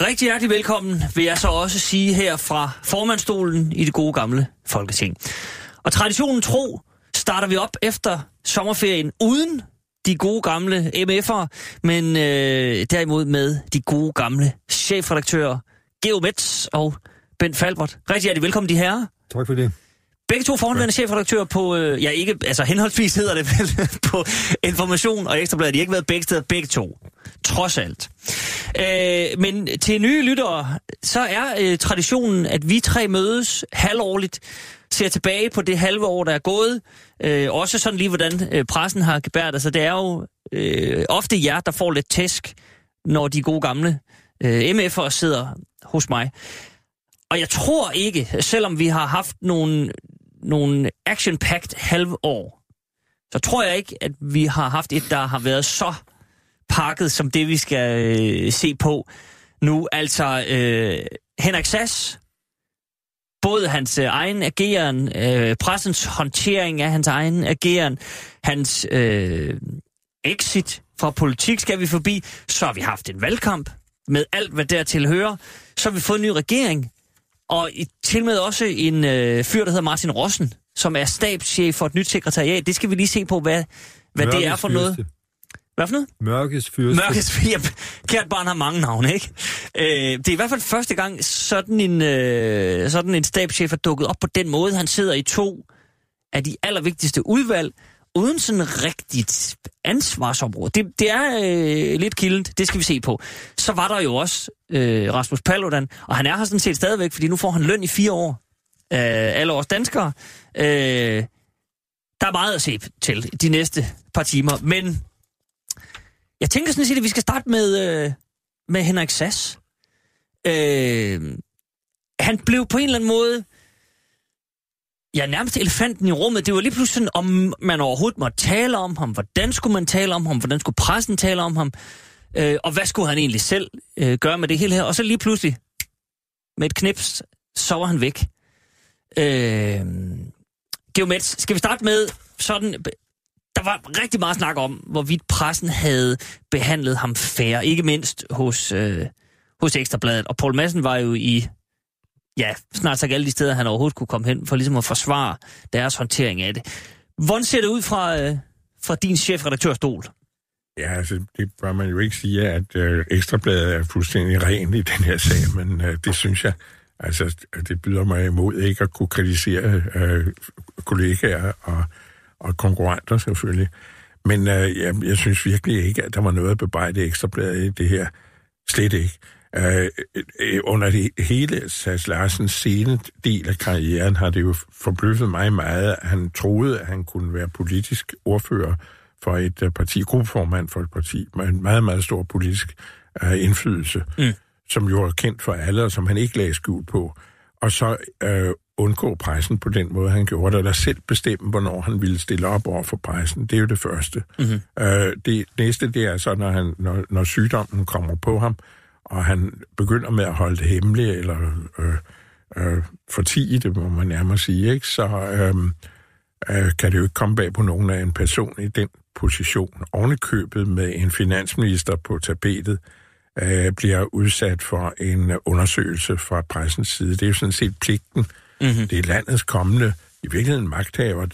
Rigtig hjertelig velkommen, vil jeg så også sige her fra formandstolen i det gode gamle folketing. Og traditionen tro starter vi op efter sommerferien uden de gode gamle MF'ere, men øh, derimod med de gode gamle chefredaktører Geo Metz og Ben Falbert. Rigtig hjertelig velkommen, de herrer. Tak for det. Begge to forhåndværende chefredaktører på, øh, ja ikke, altså henholdsvis hedder det vel, på Information og Ekstrabladet. De har ikke været begge steder, begge to. Trods alt. Øh, men til nye lyttere, så er øh, traditionen, at vi tre mødes halvårligt, ser tilbage på det halve år, der er gået. Øh, også sådan lige, hvordan øh, pressen har gebært. Så det er jo øh, ofte jer, der får lidt tæsk, når de gode gamle øh, MF'ere sidder hos mig. Og jeg tror ikke, selvom vi har haft nogle, nogle action-packed halvår, så tror jeg ikke, at vi har haft et, der har været så pakket som det, vi skal øh, se på nu. Altså, øh, Henrik Sass, både hans øh, egen ageren, øh, pressens håndtering af hans egen ageren, hans øh, exit fra politik skal vi forbi, så har vi haft en valgkamp med alt, hvad dertil hører. Så har vi fået en ny regering, og i, til med også en øh, fyr, der hedder Martin Rossen, som er stabschef for et nyt sekretariat. Det skal vi lige se på, hvad, hvad det er for noget. Fyrste. Hvad for noget? Mørkets fyrste. Mørkets ja, Kært barn har mange navne, ikke? Øh, det er i hvert fald første gang, sådan en, øh, sådan en stabschef er dukket op på den måde. Han sidder i to af de allervigtigste udvalg, uden sådan rigtigt ansvarsområde. Det, det er øh, lidt kildent, det skal vi se på. Så var der jo også øh, Rasmus Paludan, og han er her sådan set stadigvæk, fordi nu får han løn i fire år. Øh, alle os danskere. Øh, der er meget at se til de næste par timer, men jeg tænker sådan set, at vi skal starte med, øh, med Henrik Sass. Øh, han blev på en eller anden måde ja, nærmest elefanten i rummet. Det var lige pludselig sådan, om man overhovedet måtte tale om ham, hvordan skulle man tale om ham, hvordan skulle pressen tale om ham, øh, og hvad skulle han egentlig selv øh, gøre med det hele her. Og så lige pludselig, med et knips, så var han væk. Øh, Geomets, skal vi starte med sådan... Der var rigtig meget snak om, hvorvidt pressen havde behandlet ham færre, ikke mindst hos, øh, hos Ekstrabladet. Og Paul Madsen var jo i ja, snart sagt alle de steder, han overhovedet kunne komme hen, for ligesom at forsvare deres håndtering af det. Hvordan ser det ud fra, øh, fra din chefredaktørstol? Ja, altså, det bør man jo ikke sige, at øh, Ekstrabladet er fuldstændig ren i den her sag, men øh, det synes jeg, altså, det byder mig imod ikke at kunne kritisere øh, kollegaer og, og konkurrenter selvfølgelig. Men øh, jeg, jeg synes virkelig ikke, at der var noget at bebrejde Ekstrabladet i det her. Slet ikke. Øh, øh, under det hele Sass Larsens sene del af karrieren har det jo forbløffet mig meget, at han troede, at han kunne være politisk ordfører for et uh, parti, gruppeformand for et parti, med en meget, meget stor politisk uh, indflydelse, mm. som jo er kendt for alle, og som han ikke lagde skjul på. Og så uh, undgå pressen på den måde, han gjorde det, eller selv bestemme, hvornår han ville stille op over for pressen. Det er jo det første. Mm-hmm. Uh, det næste, det er så, når, han, når, når sygdommen kommer på ham, og han begynder med at holde det hemmeligt, eller øh, øh, fortige det, må man nærmere sige, ikke? så øh, øh, kan det jo ikke komme bag på nogen af en person i den position. Ovenikøbet med en finansminister på tapetet, øh, bliver udsat for en undersøgelse fra pressens side. Det er jo sådan set pligten. Mm-hmm. Det er landets kommende i virkeligheden magthaver,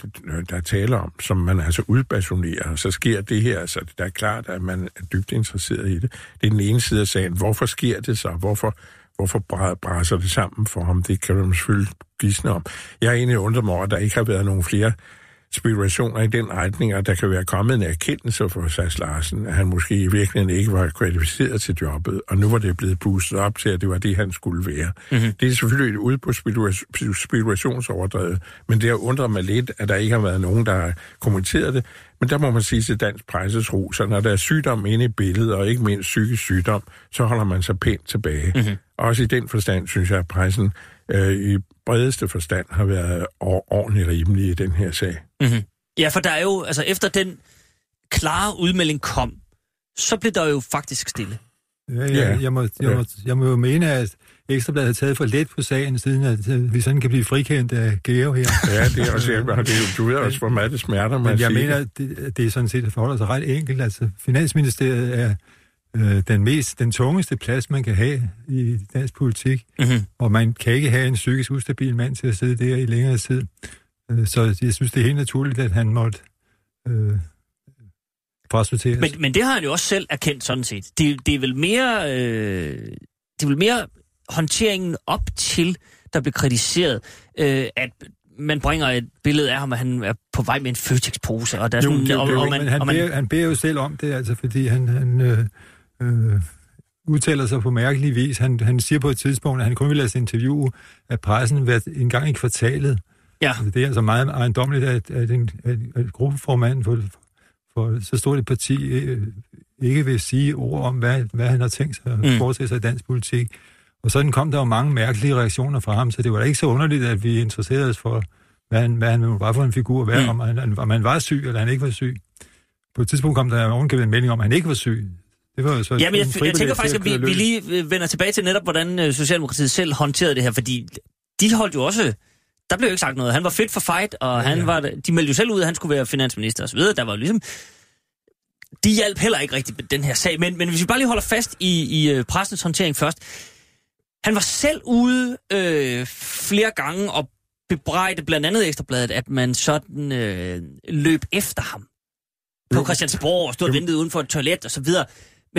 der taler om, som man altså udbasonerer, så sker det her, så det er klart, at man er dybt interesseret i det. Det er den ene side af sagen. Hvorfor sker det så? Hvorfor, hvorfor brænder det sammen for ham? Det kan man selvfølgelig gisne om. Jeg er egentlig undret mig over, at der ikke har været nogen flere spekulationer i den retning, at der kan være kommet en erkendelse for Sass Larsen, at han måske i virkeligheden ikke var kvalificeret til jobbet, og nu var det blevet boostet op til, at det var det, han skulle være. Mm-hmm. Det er selvfølgelig et ude på spekulationsoverdrevet, men det har undret mig lidt, at der ikke har været nogen, der har kommenteret det, men der må man sige til dansk presses ro, så når der er sygdom inde i billedet, og ikke mindst psykisk sygdom, så holder man sig pænt tilbage. Mm-hmm. Også i den forstand, synes jeg, at pressen øh, i bredeste forstand har været or- ordentligt rimelige i den her sag. Mm-hmm. Ja, for der er jo, altså efter den klare udmelding kom, så blev der jo faktisk stille. Ja, Ja. ja, jeg, må, jeg, Ja. må, jeg må jo mene, at Ekstrabladet har taget for let på sagen, siden at øh, vi sådan kan blive frikendt af Geo her. Ja, det er også, jeg, det er, du ved også, hvor meget det smerter mig Men at jeg sige mener, det. at det, at det er sådan set det forholder sig ret enkelt. Altså, Finansministeriet er øh, den mest, den tungeste plads, man kan have i dansk politik, Mm-hmm. og man kan ikke have en psykisk ustabil mand til at sidde der i længere tid. Øh, så jeg synes, det er helt naturligt, at han måtte øh, frasorteres. Men, men det har han jo også selv erkendt sådan set. Det, det er vel mere, øh, det er vel mere håndteringen op til, der blev kritiseret, øh, at man bringer et billede af ham, at han er på vej med en Føtex-pose, og der er Jo, sådan, det- det- og, jo, og, men man, han, og man, beder, han beder jo selv om det, altså, fordi han, han øh, øh, udtaler sig på mærkelig vis. Han, han siger på et tidspunkt, at han kun vil lade sig interviewe af pressen hver, en gang i kvartalet. ja, Altså, det er altså meget ejendommeligt, at, at, en, at, at gruppeformanden for, for så stort et parti øh, ikke vil sige ord om, hvad, hvad han har tænkt sig at Mm. foretage sig i dansk politik. Og sådan kom der jo mange mærkelige reaktioner fra ham, så det var da ikke så underligt, at vi interesserede os for, hvad han, hvad han var for en figur, hvad, mm. om, han, om han var syg eller han ikke var syg. På et tidspunkt kom der ovenkøbet en melding om, at han ikke var syg. Det var jo så Ja, men jeg, jeg tænker faktisk, at vi, vi lige øh, vender tilbage til netop, hvordan øh, Socialdemokratiet selv håndterede det her, fordi de holdt jo også... Der blev jo ikke sagt noget. Han var fit for fight, og han ja. var, de meldte jo selv ud, at han skulle være finansminister osv. Der var jo ligesom... De hjalp heller ikke rigtig med den her sag, men, men hvis vi bare lige holder fast i, i øh, pressens håndtering først. Han var selv ude øh, flere gange og bebrejde blandt andet Ekstrabladet, at man sådan øh, løb efter ham på. Christiansborg og stod og ventede uden for et toilet og så videre.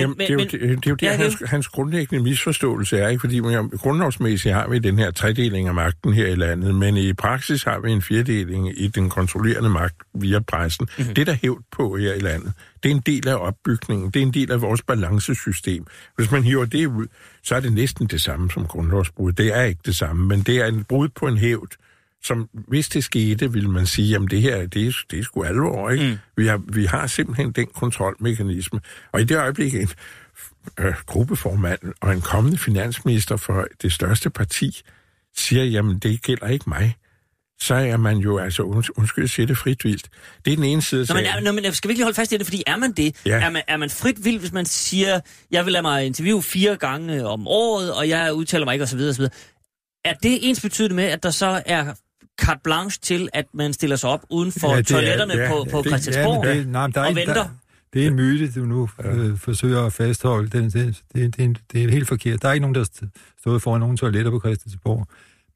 Men, Jamen, det er jo det, det, er jo det Ja, hans, hans grundlæggende misforståelse er, ikke? fordi man, grundlovsmæssigt har vi den her tredeling af magten her i landet, men i praksis har vi en fjerdeling i den kontrollerende magt via pressen. Mhm. Mm-hmm. Det, der er hævd på her i landet, det er en del af opbygningen, det er en del af vores balancesystem. Hvis man hiver det ud, så er det næsten det samme som grundlovsbrud. Det er ikke det samme, men det er en brud på en hævd, som hvis det skete, ville man sige, jamen det her, det er, det er sgu alvor, ikke? Mm. Vi, har, vi har simpelthen den kontrolmekanisme. Og i det øjeblik, en øh, gruppeformand og en kommende finansminister for det største parti siger, jamen det gælder ikke mig, så er man jo, altså unds- undskyld, at sige det frit vildt. Det er den ene side af Nå, men, sagen. er, nå, men skal vi ikke lige holde fast i det, fordi er man det? Ja. Er, man, er man frit vild, hvis man siger, jeg vil lade mig interviewe fire gange om året, og jeg udtaler mig ikke osv. osv. Er det ens betydende med, at der så er carte blanche til, at man stiller sig op uden for Ja, det er- toiletterne ja, på, på Det- Christiansborg? Ja, det, nej, der er og venter? Der, det er en myte, du nu øh, forsøger at fastholde. Det, det, det, det, er det er helt forkert. Der er ikke nogen, der st- stået foran nogen toiletter på Christiansborg.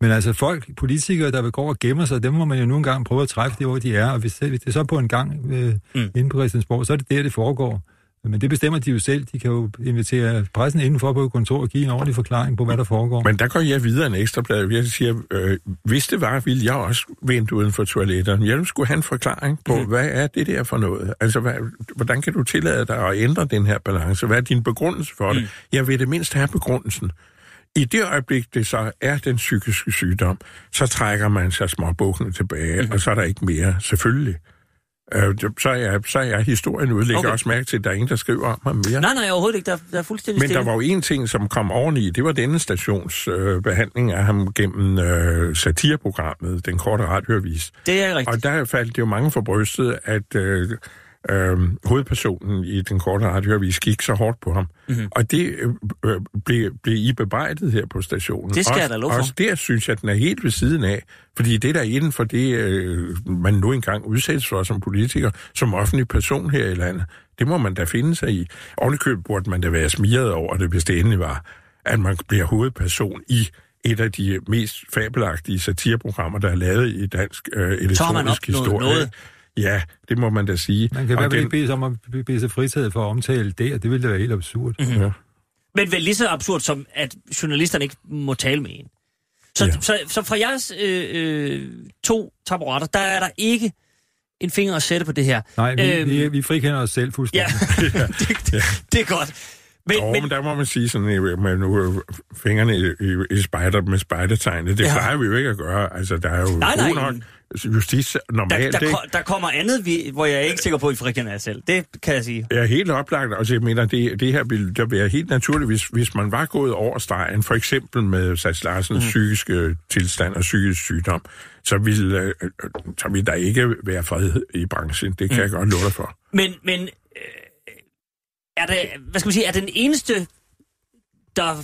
Men altså folk, politikere, der vil gå og gemmer sig, dem må man jo nogle gange prøve at træffe det, hvor de er. Og hvis, hvis det er så på en gang øh, mm. inde på Christiansborg, så er det der, det foregår. Men det bestemmer de jo selv. De kan jo invitere pressen indenfor på et kontor og give en ordentlig forklaring på, hvad der foregår. Men der går jeg videre en ekstra blad. Jeg siger, øh, hvis det var, ville jeg også vente uden for toiletterne. Jeg skulle have en forklaring på, mm. hvad er det der for noget? Altså, hvad, hvordan kan du tillade dig at ændre den her balance? Hvad er din begrundelse for det? Mm. Jeg vil det mindst have begrundelsen. I det øjeblik, det så er den psykiske sygdom, så trækker man sig småbukkene tilbage, mm. og så er der ikke mere, selvfølgelig. Øh, så, er så er historien udlægger Okay. også mærke til, at der er ingen, der skriver om ham mere. Nej, nej, overhovedet ikke. Der, der er fuldstændig Men stille. der var jo en ting, som kom oveni, det var denne stations øh, behandling af ham gennem øh, satireprogrammet, den korte radioavis. Det er rigtigt. Og der faldt jo mange for brystet, at øh, øh, hovedpersonen i den korte radioavis gik så hårdt på ham. Mhm. Mm-hmm. Og det øh, øh, blev, blev I bebrejdet her på stationen. Det skal jeg også, da love for. Også der synes jeg, at den er helt ved siden af. Fordi det der er inden for det, øh, man nu engang udsættes for som politiker, som offentlig person her i landet, det må man da finde sig i. Ovenikøb burde man da være smiret over det, hvis det endelig var, at man bliver hovedperson i et af de mest fabelagtige satireprogrammer, der er lavet i dansk øh, elektronisk historie. noget. Ja, det må man da sige. Man kan i hvert fald den- ikke bede sig om at be- bede sig fritaget for at omtale det, og det ville da være helt absurd. Mhm. Mm-hmm. Ja. Men vel lige så absurd som, at journalisterne ikke må tale med en. Så, ja. Ja. så, så fra jeres øh, øh, to taburetter, der er der ikke en finger at sætte på det her. Nej, vi, Øhm. vi, vi frikender os selv Ja, fuldstændig. det, det, det er godt. Men, Jo, men, men der må man sige sådan, øh, med nu øh, fingrene i, i, i spejder, med spejdertegnet. Det Ja. ja. plejer vi jo ikke at gøre. Altså, der er jo Nej, nej. nok justits der, normalt. der, ikke? ko- der kommer andet, vi, hvor jeg er ikke sikker på, at I frikender jer selv. Det kan jeg sige. Ja, helt oplagt. Altså, jeg mener, det, det her ville der være helt naturligt, hvis, hvis man var gået over stregen, for eksempel med Sats Larsens mm. psykiske tilstand og psykisk sygdom, så ville, øh, øh, så ville der ikke være fred i branchen. Det kan mm. jeg godt love dig for. Men, men øh, er det, hvad skal man sige, er den eneste, der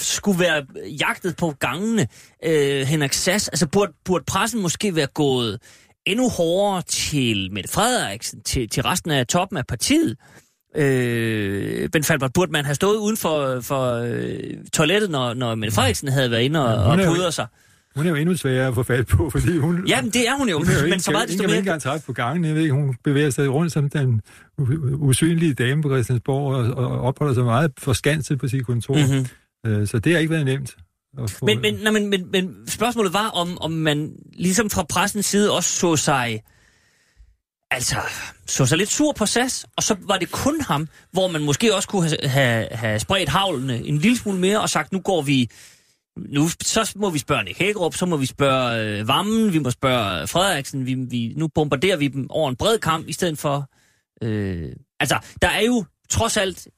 skulle være jagtet på gangene, øh, Henrik Sass, altså burde, burde pressen måske være gået endnu hårdere til Mette Frederiksen, til, til resten af toppen af partiet? Øh, Ben Falbert, burde man have stået uden for, for øh, toilettet, når, når Mette Frederiksen havde været inde og, Ja, og hun pudret sig? Hun er jo endnu sværere at få fat på, fordi hun... Jamen, det er hun jo, Hun er jo men så meget ikke, desto ikke, ikke mere... engang træffe på gangen. Jeg ved ikke, hun bevæger sig rundt som den usynlige dame på Christiansborg og, og opholder sig meget forskanset på sit kontor. Mhm. Mm-hmm. Så det har ikke været nemt. Få, Men, men, nej, men, men, men spørgsmålet var, om, om man ligesom fra pressens side også så sig, altså, så sig lidt sur på SAS, og så var det kun ham, hvor man måske også kunne have, have, have spredt havlene en lille smule mere, og sagt, nu går vi, nu, så må vi spørge Nick Hækkerup, så må vi spørge øh, Vammen, vi må spørge Frederiksen, vi, vi, nu bombarderer vi dem over en bred kamp, i stedet for, øh, altså, der er jo trods alt,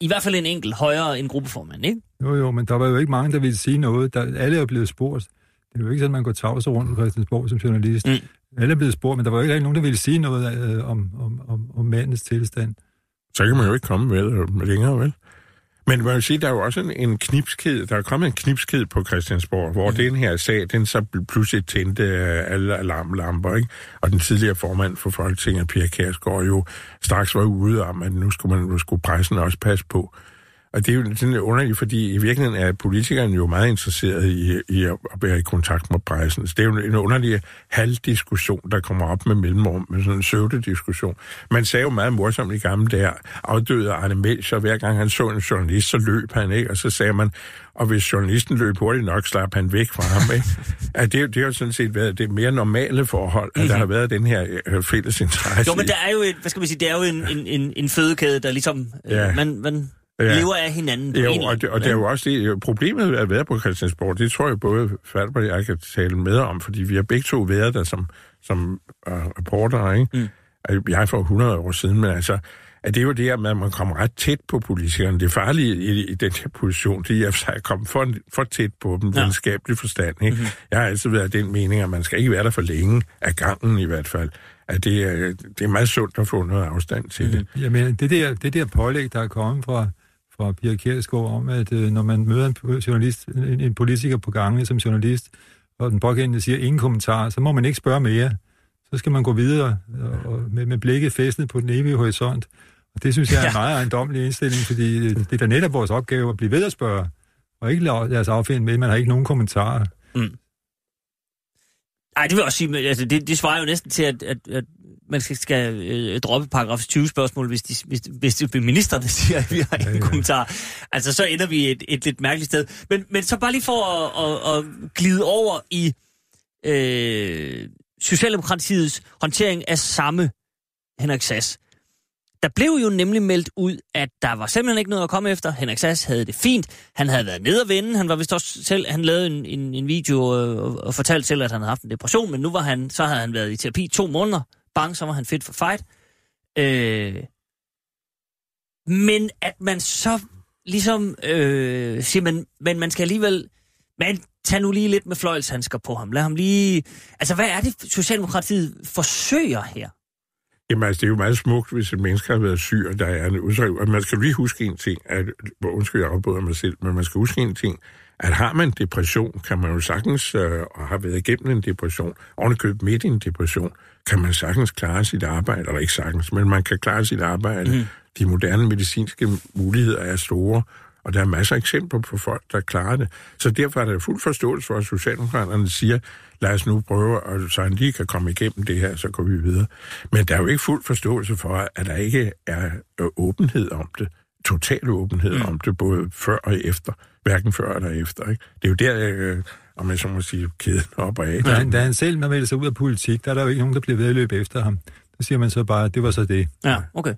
i hvert fald en enkelt højere end gruppeformand, ikke? Jo, jo, men der var jo ikke mange, der ville sige noget. Der, alle er blevet spurgt. Det er jo ikke sådan, at man går tavs rundt på Christiansborg som journalist. Mm. Alle er blevet spurgt, men der var jo ikke nogen, der ville sige noget øh, om, om, om, om mandens tilstand. Så kan man jo ikke komme vel, længere, vel? Men man vil sige, der er jo også en, en knipsked, der er kommet en knipsked på Christiansborg, hvor mm. den her sag, den så pludselig tændte øh, alle alarmlamper, ikke? Og den tidligere formand for Folketinget, Pia Kærsgaard, jo straks var ude om, at nu skulle, man, nu skulle pressen også passe på. Og det er jo sådan lidt underligt, fordi i virkeligheden er politikerne jo meget interesserede i, i at være i kontakt med pressen. Så det er jo en underlig halvdiskussion, der kommer op med mellemrum, med sådan en søvdediskussion. Man sagde jo meget morsomt i gamle dage, afdøde Arne Melcher, hver gang han så en journalist, så løb han, ikke? Og så sagde man, og hvis journalisten løb hurtigt nok, slap han væk fra ham, ikke? At det, det har jo sådan set været det mere normale forhold, at der har været den her øh, fælles interesse. Jo, men der er jo, et, hvad skal man sige, det er jo en, en, en, en fødekæde, der ligesom, øh, Ja. man, man Ja. lever af hinanden. Jo, og det, og det er jo også det, problemet ved at være på Christiansborg, det tror jeg både Falber og jeg kan tale med om, fordi vi har begge to været der som, som uh, reporter, ikke? Mm. Jeg for 100 år siden, men altså, at det er jo det at man kommer ret tæt på politikerne. Det farlige i, i den her position, det er at komme for, for tæt på dem, Ja. videnskabelig forstand. Ikke? Mhm. Mm-hmm. Jeg har altid været af den mening, at man skal ikke være der for længe, af gangen i hvert fald. At det, er, det er meget sundt at få noget afstand til mm-hmm. det. Jamen, det der, det der pålæg, der er kommet fra, fra Pia Kjærsgaard om, at øh, når man møder en journalist, en, en politiker på gangen som journalist, og den pågældende siger ingen kommentar, så må man ikke spørge mere. Så skal man gå videre og, og med, med blikket fæstnet på den evige horisont. Og det synes jeg er en meget ejendommelig indstilling, fordi øh, det er da netop vores opgave at blive ved at spørge, og ikke lade os affinde med, at man har ikke nogen kommentarer. Nej, det vil jeg også sige, men, altså, det, det svarer jo næsten til, at, at, at man skal, skal øh, droppe paragraf 20 spørgsmål, hvis, de, hvis, hvis er ministerne siger, at vi har ingen ja, ja. kommentar. Altså, så ender vi et, et lidt mærkeligt sted. Men, men så bare lige for at, at, at glide over i øh, Socialdemokratiets håndtering af samme Henrik Sass. Der blev jo nemlig meldt ud, at der var simpelthen ikke noget at komme efter. Henrik Sass havde det fint. Han havde været nede og vende. Han var vist også selv, han lavede en, en, en video og, og, og fortalte selv, at han havde haft en depression, men nu var han, så havde han været i terapi to måneder. Bang, så var han fit for fight. Øh, men at man så ligesom øh, siger, man, men man skal alligevel, man tager nu lige lidt med fløjlshandsker på ham. Lad ham lige... Altså, hvad er det, Socialdemokratiet forsøger her? Jamen altså, det er jo meget smukt, hvis et menneske har været syg, og der er en udtryk. Og man skal lige huske en ting, at, undskyld, jeg afbryder mig selv, men man skal huske en ting, at har man depression, kan man jo sagtens, øh, og har været igennem en depression, ovenikøbet midt i en depression, kan man sagtens klare sit arbejde, eller ikke sagtens, men man kan klare sit arbejde. Mm. De moderne medicinske muligheder er store, og der er masser af eksempler på folk, der klarer det. Så derfor er der fuld forståelse for, at Socialdemokraterne siger, lad os nu prøve, og så han lige kan komme igennem det her, så går vi videre. Men der er jo ikke fuld forståelse for, at der ikke er øh, åbenhed om det. Total åbenhed mm. om det, både før og efter. Hverken før eller efter. Ikke? Det er jo der, øh, om jeg så må sige, kæden op og af. Da, han, da han selv melder sig ud af politik, der er der jo ikke nogen, der bliver ved at løbe efter ham. Der siger man så bare, at det var så det. Ja, okay.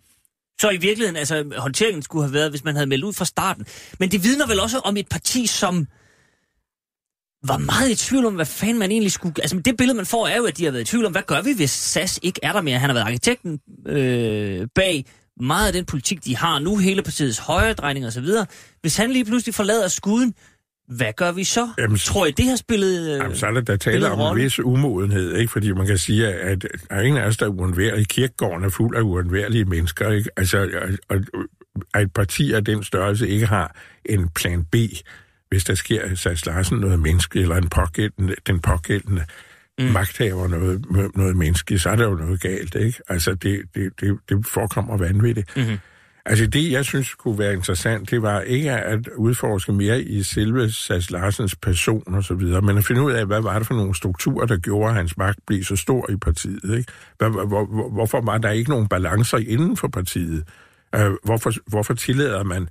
Så i virkeligheden, altså håndteringen skulle have været, hvis man havde meldt ud fra starten. Men det vidner vel også om et parti, som var meget i tvivl om, hvad fanden man egentlig skulle... Altså det billede, man får, er jo, at de har været i tvivl om, hvad gør vi, hvis SAS ikke er der mere? Han har været arkitekten øh, bag meget af den politik, de har nu, hele partiets højredrejning og så videre. Hvis han lige pludselig forlader skuden, hvad gør vi så? Jamen, Tror I, det har spillet... Øh, Jamen, så er der, der taler om en vis umodenhed, ikke? fordi man kan sige, at der er ingen af os, der er uundværlige. Kirkegården er fuld af uundværlige mennesker. Ikke? Altså, og, at et parti af den størrelse ikke har en plan B, hvis der sker Sass Larsen noget menneske, eller en pågældende, den pågældende mm. magthaver noget, noget menneske, så er der jo noget galt. Ikke? Altså, det, det, det, det forekommer vanvittigt. Mm-hmm. Altså det, jeg synes kunne være interessant, det var ikke at udforske mere i selve Sass Larsens person og så videre, men at finde ud af, hvad var det for nogle strukturer, der gjorde, at hans magt blev så stor i partiet. Ikke? Hvad, hvor, hvor, hvorfor var der ikke nogen balancer inden for partiet? Uh, hvorfor, hvorfor tillader man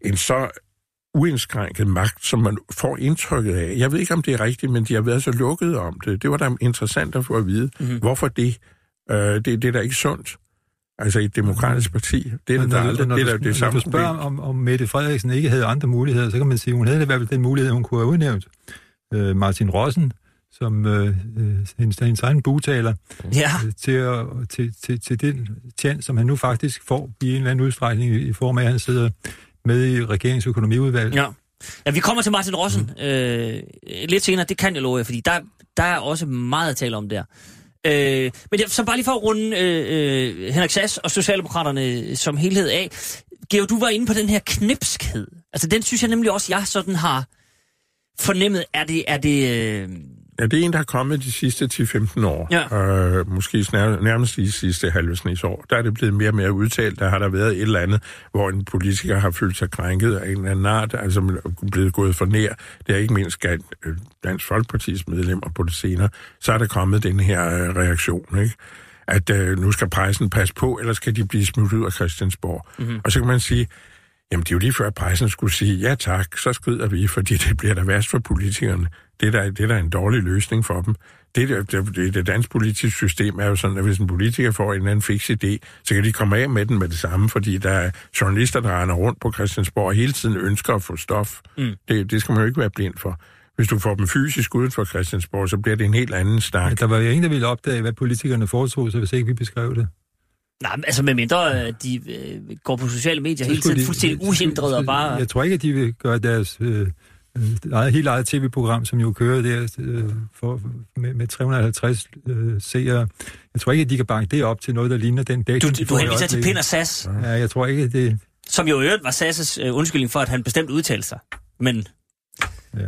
en så uindskrænket magt, som man får indtrykket af? Jeg ved ikke, om det er rigtigt, men de har været så lukkede om det. Det var da interessant at få at vide. Mm-hmm. Hvorfor det? Uh, det? Det er da ikke sundt. Altså i et demokratisk parti. Det er Men der når, aldrig. når, Det er det samme når du spørger, problem. om, om Mette Frederiksen ikke havde andre muligheder, så kan man sige, at hun havde i hvert fald den mulighed, hun kunne have udnævnt. Øh, Martin Rossen, som øh, øh, hendes, hendes egen bugtaler, Ja, øh, til, at, til, til, til den tjent, som han nu faktisk får i en eller anden udstrækning i, i form af, at han sidder med i regeringsøkonomiudvalget. ja. Ja, vi kommer til Martin Rossen mm. øh, lidt senere, det kan jeg love jer, fordi der, der er også meget at tale om der. Øh, men jeg, så bare lige for at runde øh, øh, Henrik Sass og Socialdemokraterne som helhed af. Georg, du var inde på den her knipskhed. Altså den synes jeg nemlig også, jeg sådan har fornemmet. Er det... Er det øh, Ja, det er en, der er kommet de sidste 10-15 år. Ja. Øh, måske nærmest de sidste halvsnits år. Der er det blevet mere og mere udtalt. Der har der været et eller andet, hvor en politiker har følt sig krænket af en eller anden art, altså blevet gået for nær. Det er ikke mindst øh, Dansk Folkepartis medlemmer på det senere. Så er der kommet den her øh, reaktion, ikke? at øh, nu skal pressen passe på, eller skal de blive smidt ud af Christiansborg. Mm-hmm. Og så kan man sige, Jamen, det er jo lige før, at pressen skulle sige, ja tak, så skrider vi, fordi det bliver da værst for politikerne. Det er da, det er da en dårlig løsning for dem. Det, det, det, det, danske politiske system er jo sådan, at hvis en politiker får en eller anden fix idé, så kan de komme af med den med det samme, fordi der er journalister, der render rundt på Christiansborg og hele tiden ønsker at få stof. Mm. Det, det skal man jo ikke være blind for. Hvis du får dem fysisk uden for Christiansborg, så bliver det en helt anden snak. Men der var jo ingen, der ville opdage, hvad politikerne foretog sig, hvis ikke vi beskrev det. nej, altså med mindre øh, de øh, går på sociale medier hele tiden de- fuldstændig uhindret og bare... Jeg tror ikke, at de vil gøre deres øh, eget, helt eget tv-program, som jo kører der øh, for, med, med 350 øh, seere. Jeg tror ikke, at de kan banke det op til noget, der ligner den dag. Du, du henviser til Pind og Sass, Ja, jeg tror ikke, at det... som jo i øvrigt var Sasses øh, undskyldning for, at han bestemt udtalte sig. Men Ja.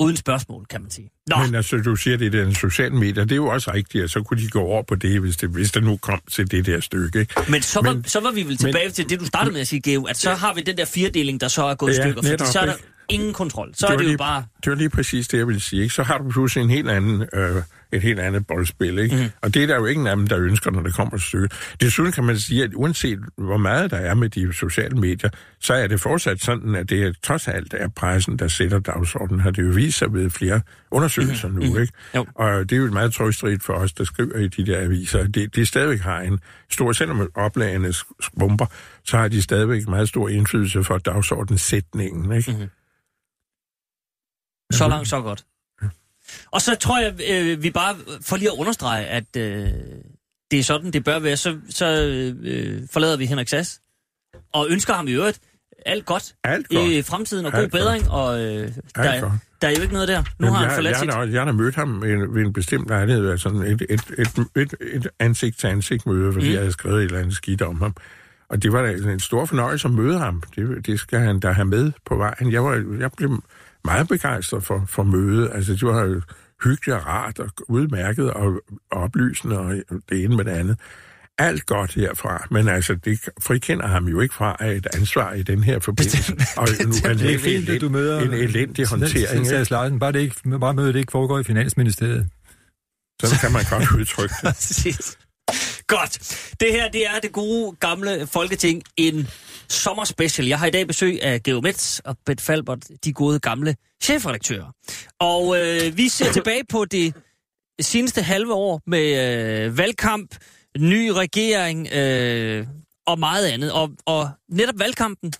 uden spørgsmål, kan man sige. Nå, Men altså, du siger, det er den sociale medier, det er jo også rigtigt, og så kunne de gå over på det, hvis det, hvis det nu kom til det der stykke. Ikke? Men så var, Men- så var vi vel tilbage men, til det, du startede med at sige, Geo, at så har vi den der firedeling, der så er gået i Ja, stykker, fordi netop, så er der? Ingen kontrol. Så Det er det jo lige- bare... Det var lige præcis det, jeg ville sige. Ikke? Så har du pludselig en helt anden, øh, et helt andet boldspil. Ikke? Mm. Og det er der jo ingen af dem, der ønsker, når det kommer til stykket. Desuden kan man sige, at uanset hvor meget der er med de sociale medier, så er det fortsat sådan, at det er, trods alt er pressen, der sætter dagsordenen. Har det jo vist sig ved flere undersøgelser mm. nu. Ikke? Mhm. Jo. Og det er jo meget trøstrigt for os, der skriver i de der aviser. Det, de stadigvæk har en stor, selvom oplagene skrumper, så har de stadigvæk meget stor indflydelse for dagsordenssætningen. Ikke? Mm. Så langt, så godt. Og så tror jeg, øh, vi bare får lige at understrege, at øh, det er sådan, det bør være. Så, så øh, forlader vi Henrik Sass, og ønsker ham i øvrigt alt godt, Alt godt. i fremtiden, og god Alt godt. bedring. Og øh, der, godt. er, der er jo ikke noget der. Nu Jamen, har han jeg, forladt jeg, sit... jeg, jeg har mødt ham ved, ved en bestemt lejlighed, altså et, et, et, et, et ansigt-til-ansigt møde, fordi mm. jeg havde skrevet et eller andet skidt om ham. Og det var da en stor fornøjelse at møde ham. Det, det skal han da have med på vejen. Jeg, var, jeg blev meget begejstret for, for mødet. Altså, det var hyggeligt og rart og udmærket og, oplysende og det ene med det andet. Alt godt herfra, men altså, det frikender ham jo ikke fra et ansvar i den her forbindelse. Og nu er Det er fint, at du møder... en elendig håndtering. Sass Larsen, bare, det ikke, bare mødet ikke foregår i Finansministeriet. Så kan man godt udtrykke det. Godt. Det her, det er det gode, gamle Folketing. En sommerspecial. Jeg har i dag besøg af Geo Metz og Bent Falbert, de gode gamle chefredaktører. Og øh, vi ser tilbage på det seneste halve år med øh, valgkamp, ny regering, øh, og meget andet. Og, og netop valgkampen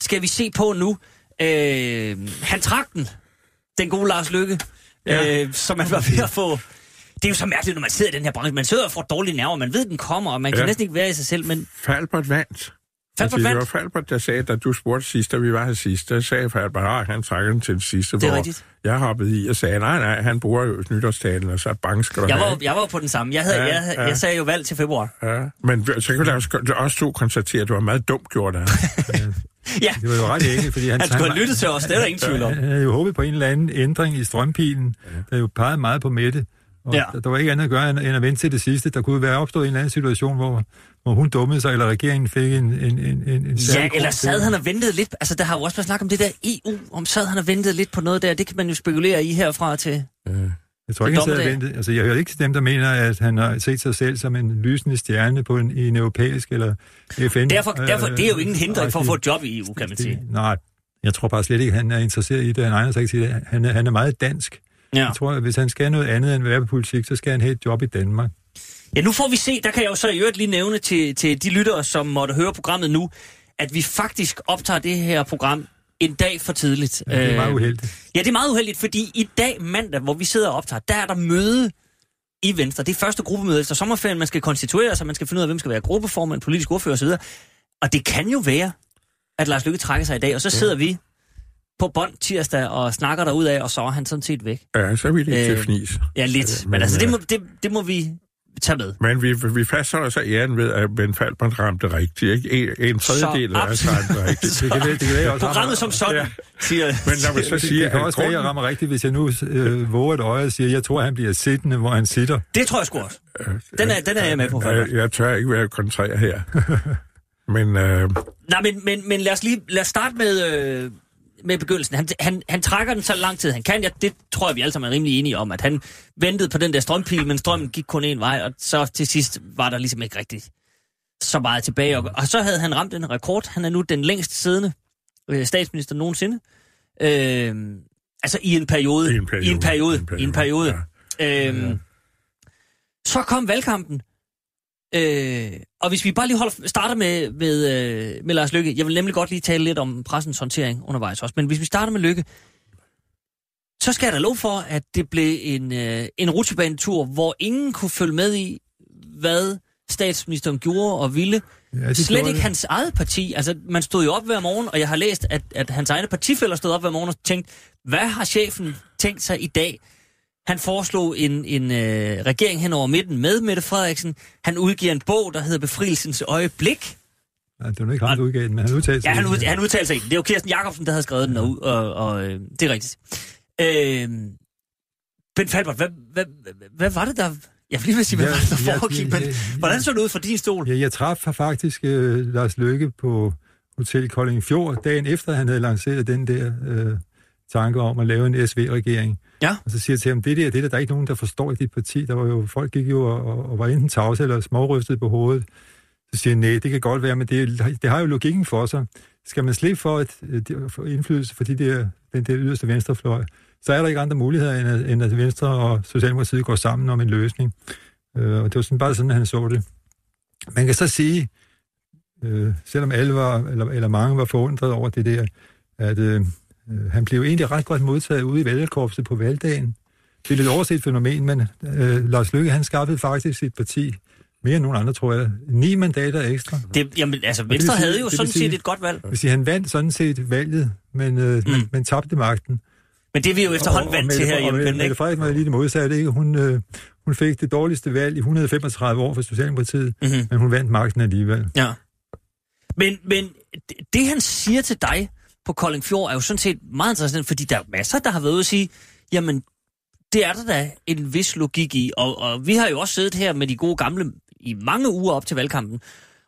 skal vi se på nu. Øh, han trak den, den gode Lars Lykke, ja. øh, som man var ved at få... Det er jo så mærkeligt, når man sidder i den her branche. Man sidder og får dårlige nerver, man ved, den kommer, og man kan Ja. næsten ikke være i sig selv, men Falbert vandt. Falbert Altså, Det var vandt. Falbert, der sagde, da du spurgte sidst, da vi var her sidst, der sagde Falbert, at han trækker den til det sidste, Det er hvor rigtigt. jeg hoppede i og sagde, nej, nej, han bruger jo nytårstalen, og så bange skal du Jeg have. var, jeg var på den samme. Jeg, havde, Ja, jeg, ja. jeg sagde jo valg til februar. Ja, men så kan du også, også to konstatere, at du var meget dumt gjort af ham. Ja, Det var jo ret enkelt, fordi han... han skulle have lyttet til os, det er der ingen tvivl om. Han havde jo håbet på en eller anden ændring i strømpilen, der jo pegede meget på Mette. Og Ja. der var ikke andet at gøre, end at vente til det sidste. Der kunne være opstået en eller anden situation, hvor, hvor hun dummede sig, eller regeringen fik en, en, en, en, en Ja, eller sad han og ventede lidt... Altså, der har jo også været snak om det der EU, om sad han og ventede lidt på noget der. Det kan man jo spekulere i herfra til... Jeg tror ikke, han sad og ventede. Altså, jeg hører ikke til dem, der mener, at han har set sig selv som en lysende stjerne på en, i en europæisk eller FN. Derfor, derfor det er jo ingen hindring for at få øh, et job i EU, kan man sige. Nej, jeg tror bare slet ikke, han er interesseret i det. Han egner sig ikke til det. Han er, han er meget dansk. Ja. Jeg tror, at hvis han skal noget andet end være på politik, så skal han have et job i Danmark. ja, nu får vi se. Der kan jeg jo så i øvrigt lige nævne til, til de lyttere, som måtte høre programmet nu, at vi faktisk optager det her program en dag for tidligt. Ja, det er meget Øh, uheldigt. Ja, det er meget uheldigt, fordi i dag mandag, hvor vi sidder og optager, der er der møde i Venstre. Det er første gruppemøde efter sommerferien. Man skal konstituere sig, man skal finde ud af, hvem skal være gruppeformand, politisk ordfører osv. Og det kan jo være, at Lars Lykke trækker sig i dag, og så sidder vi på bånd tirsdag og snakker derud af, og så er han sådan set væk. Ja, så er vi lidt Øh, til fnis. Ja, lidt. Men, Men, altså, det øh, må, det, det må vi tage med. Men vi, vi fastholder så æren ved, at Ben Falbert ramte rigtigt. Ikke? En, en tredjedel af os ramte rigtigt. Det kan, være- det kan jeg også Programmet som sådan, Ja. siger... Men når vi så det, siger, det kan at også være, at jeg grunden, rammer rigtigt, hvis jeg nu øh, våger et øje og siger, jeg tror, han bliver siddende, hvor han sitter. Det tror jeg sgu også. Den er, den er jeg med på. jeg, jeg tør ikke være kontrær her. Men øh, Nej, men, men, men lad os lige lad os starte med, øh, med begyndelsen. Han, han, han trækker den så lang tid han kan. Ja, det tror jeg, vi alle sammen er rimelig enige om, at han ventede på den der strømpil, men strømmen gik kun en vej, og så til sidst var der ligesom ikke rigtig så meget tilbage. Og, og så havde han ramt en rekord. Han er nu den længst siddende øh, statsminister nogensinde. Øh, altså i en periode. I en periode. I en periode. I en periode, I en periode. Ja. Øhm, Så kom valgkampen. Øh, og hvis vi bare lige holder, starter med, med, øh, med Lars Lykke. Jeg vil nemlig godt lige tale lidt om pressens håndtering undervejs også. Men hvis vi starter med Lykke, så skal jeg da lov for, at det blev en, øh, en rutsjebanetur, hvor ingen kunne følge med i, hvad statsministeren gjorde og ville. Ja, Slet ikke det. hans eget parti. Altså, man stod jo op hver morgen, og jeg har læst, at, at hans egne partifælder stod op hver morgen og tænkte, hvad har chefen tænkt sig i dag? Han foreslog en, en øh, regering hen over midten med Mette Frederiksen. Han udgiver en bog, der hedder Befrielsens Øjeblik. Ja, det var nu ikke ham, der udgav den, men han udtalte sig. Ja, han, ud, han udtalte sig. Det er jo Kirsten Jacobsen, der havde skrevet den ud, og, og øh, det er rigtigt. Øh, ben Falbert, hvad, hvad, hvad, hvad var det, der... Jeg vil lige vil sige, hvad Ja, var det, der ja, foregik, ja, men ja. hvordan så det ud fra din stol? Ja, jeg traf faktisk øh, Lars Løkke på Hotel Kolding Fjord, dagen efter han havde lanceret den der øh, tanke om at lave en SV-regering. Ja. Og så siger jeg til ham, det der, det der, der er ikke nogen, der forstår i dit parti. Der var jo, folk gik jo og, og, var enten tavse eller smårystet på hovedet. Så siger jeg, nej, det kan godt være, men det, det har jo logikken for sig. Skal man slippe for, et, for indflydelse for de der, den der yderste venstrefløj, så er der ikke andre muligheder, end at, end at Venstre og Socialdemokratiet går sammen om en løsning. Øh, og det var sådan, bare sådan, han så det. Man kan så sige, øh, selvom alle var, eller, eller mange var forundret over det der, at øh, han blev egentlig ret godt modtaget ude i vælgerkorpset på valgdagen. Det er lidt overset fænomen, men øh, Lars Løkke, han skaffede faktisk sit parti, mere end nogen andre, tror jeg, ni mandater ekstra. Det, jamen, altså, Venstre sige- havde jo sådan sige- set et godt valg. Det vil sige, han vandt sådan set valget, men, øh, mm. men, men tabte magten. Men det er vi jo efterhånden vant til her hjemme. Mette, Mette? Frederiksen var lige det modsatte. Ikke? Hun, øh, hun fik det dårligste valg i 135 år for Socialdemokratiet, Mhm. men hun vandt magten alligevel. Ja. Men, men det, han siger til dig på Kolding Fjord, er jo sådan set meget interessant, fordi der er masser, der har været ude at sige, jamen, det er der da en vis logik i. Og, og vi har jo også siddet her med de gode gamle i mange uger op til valgkampen,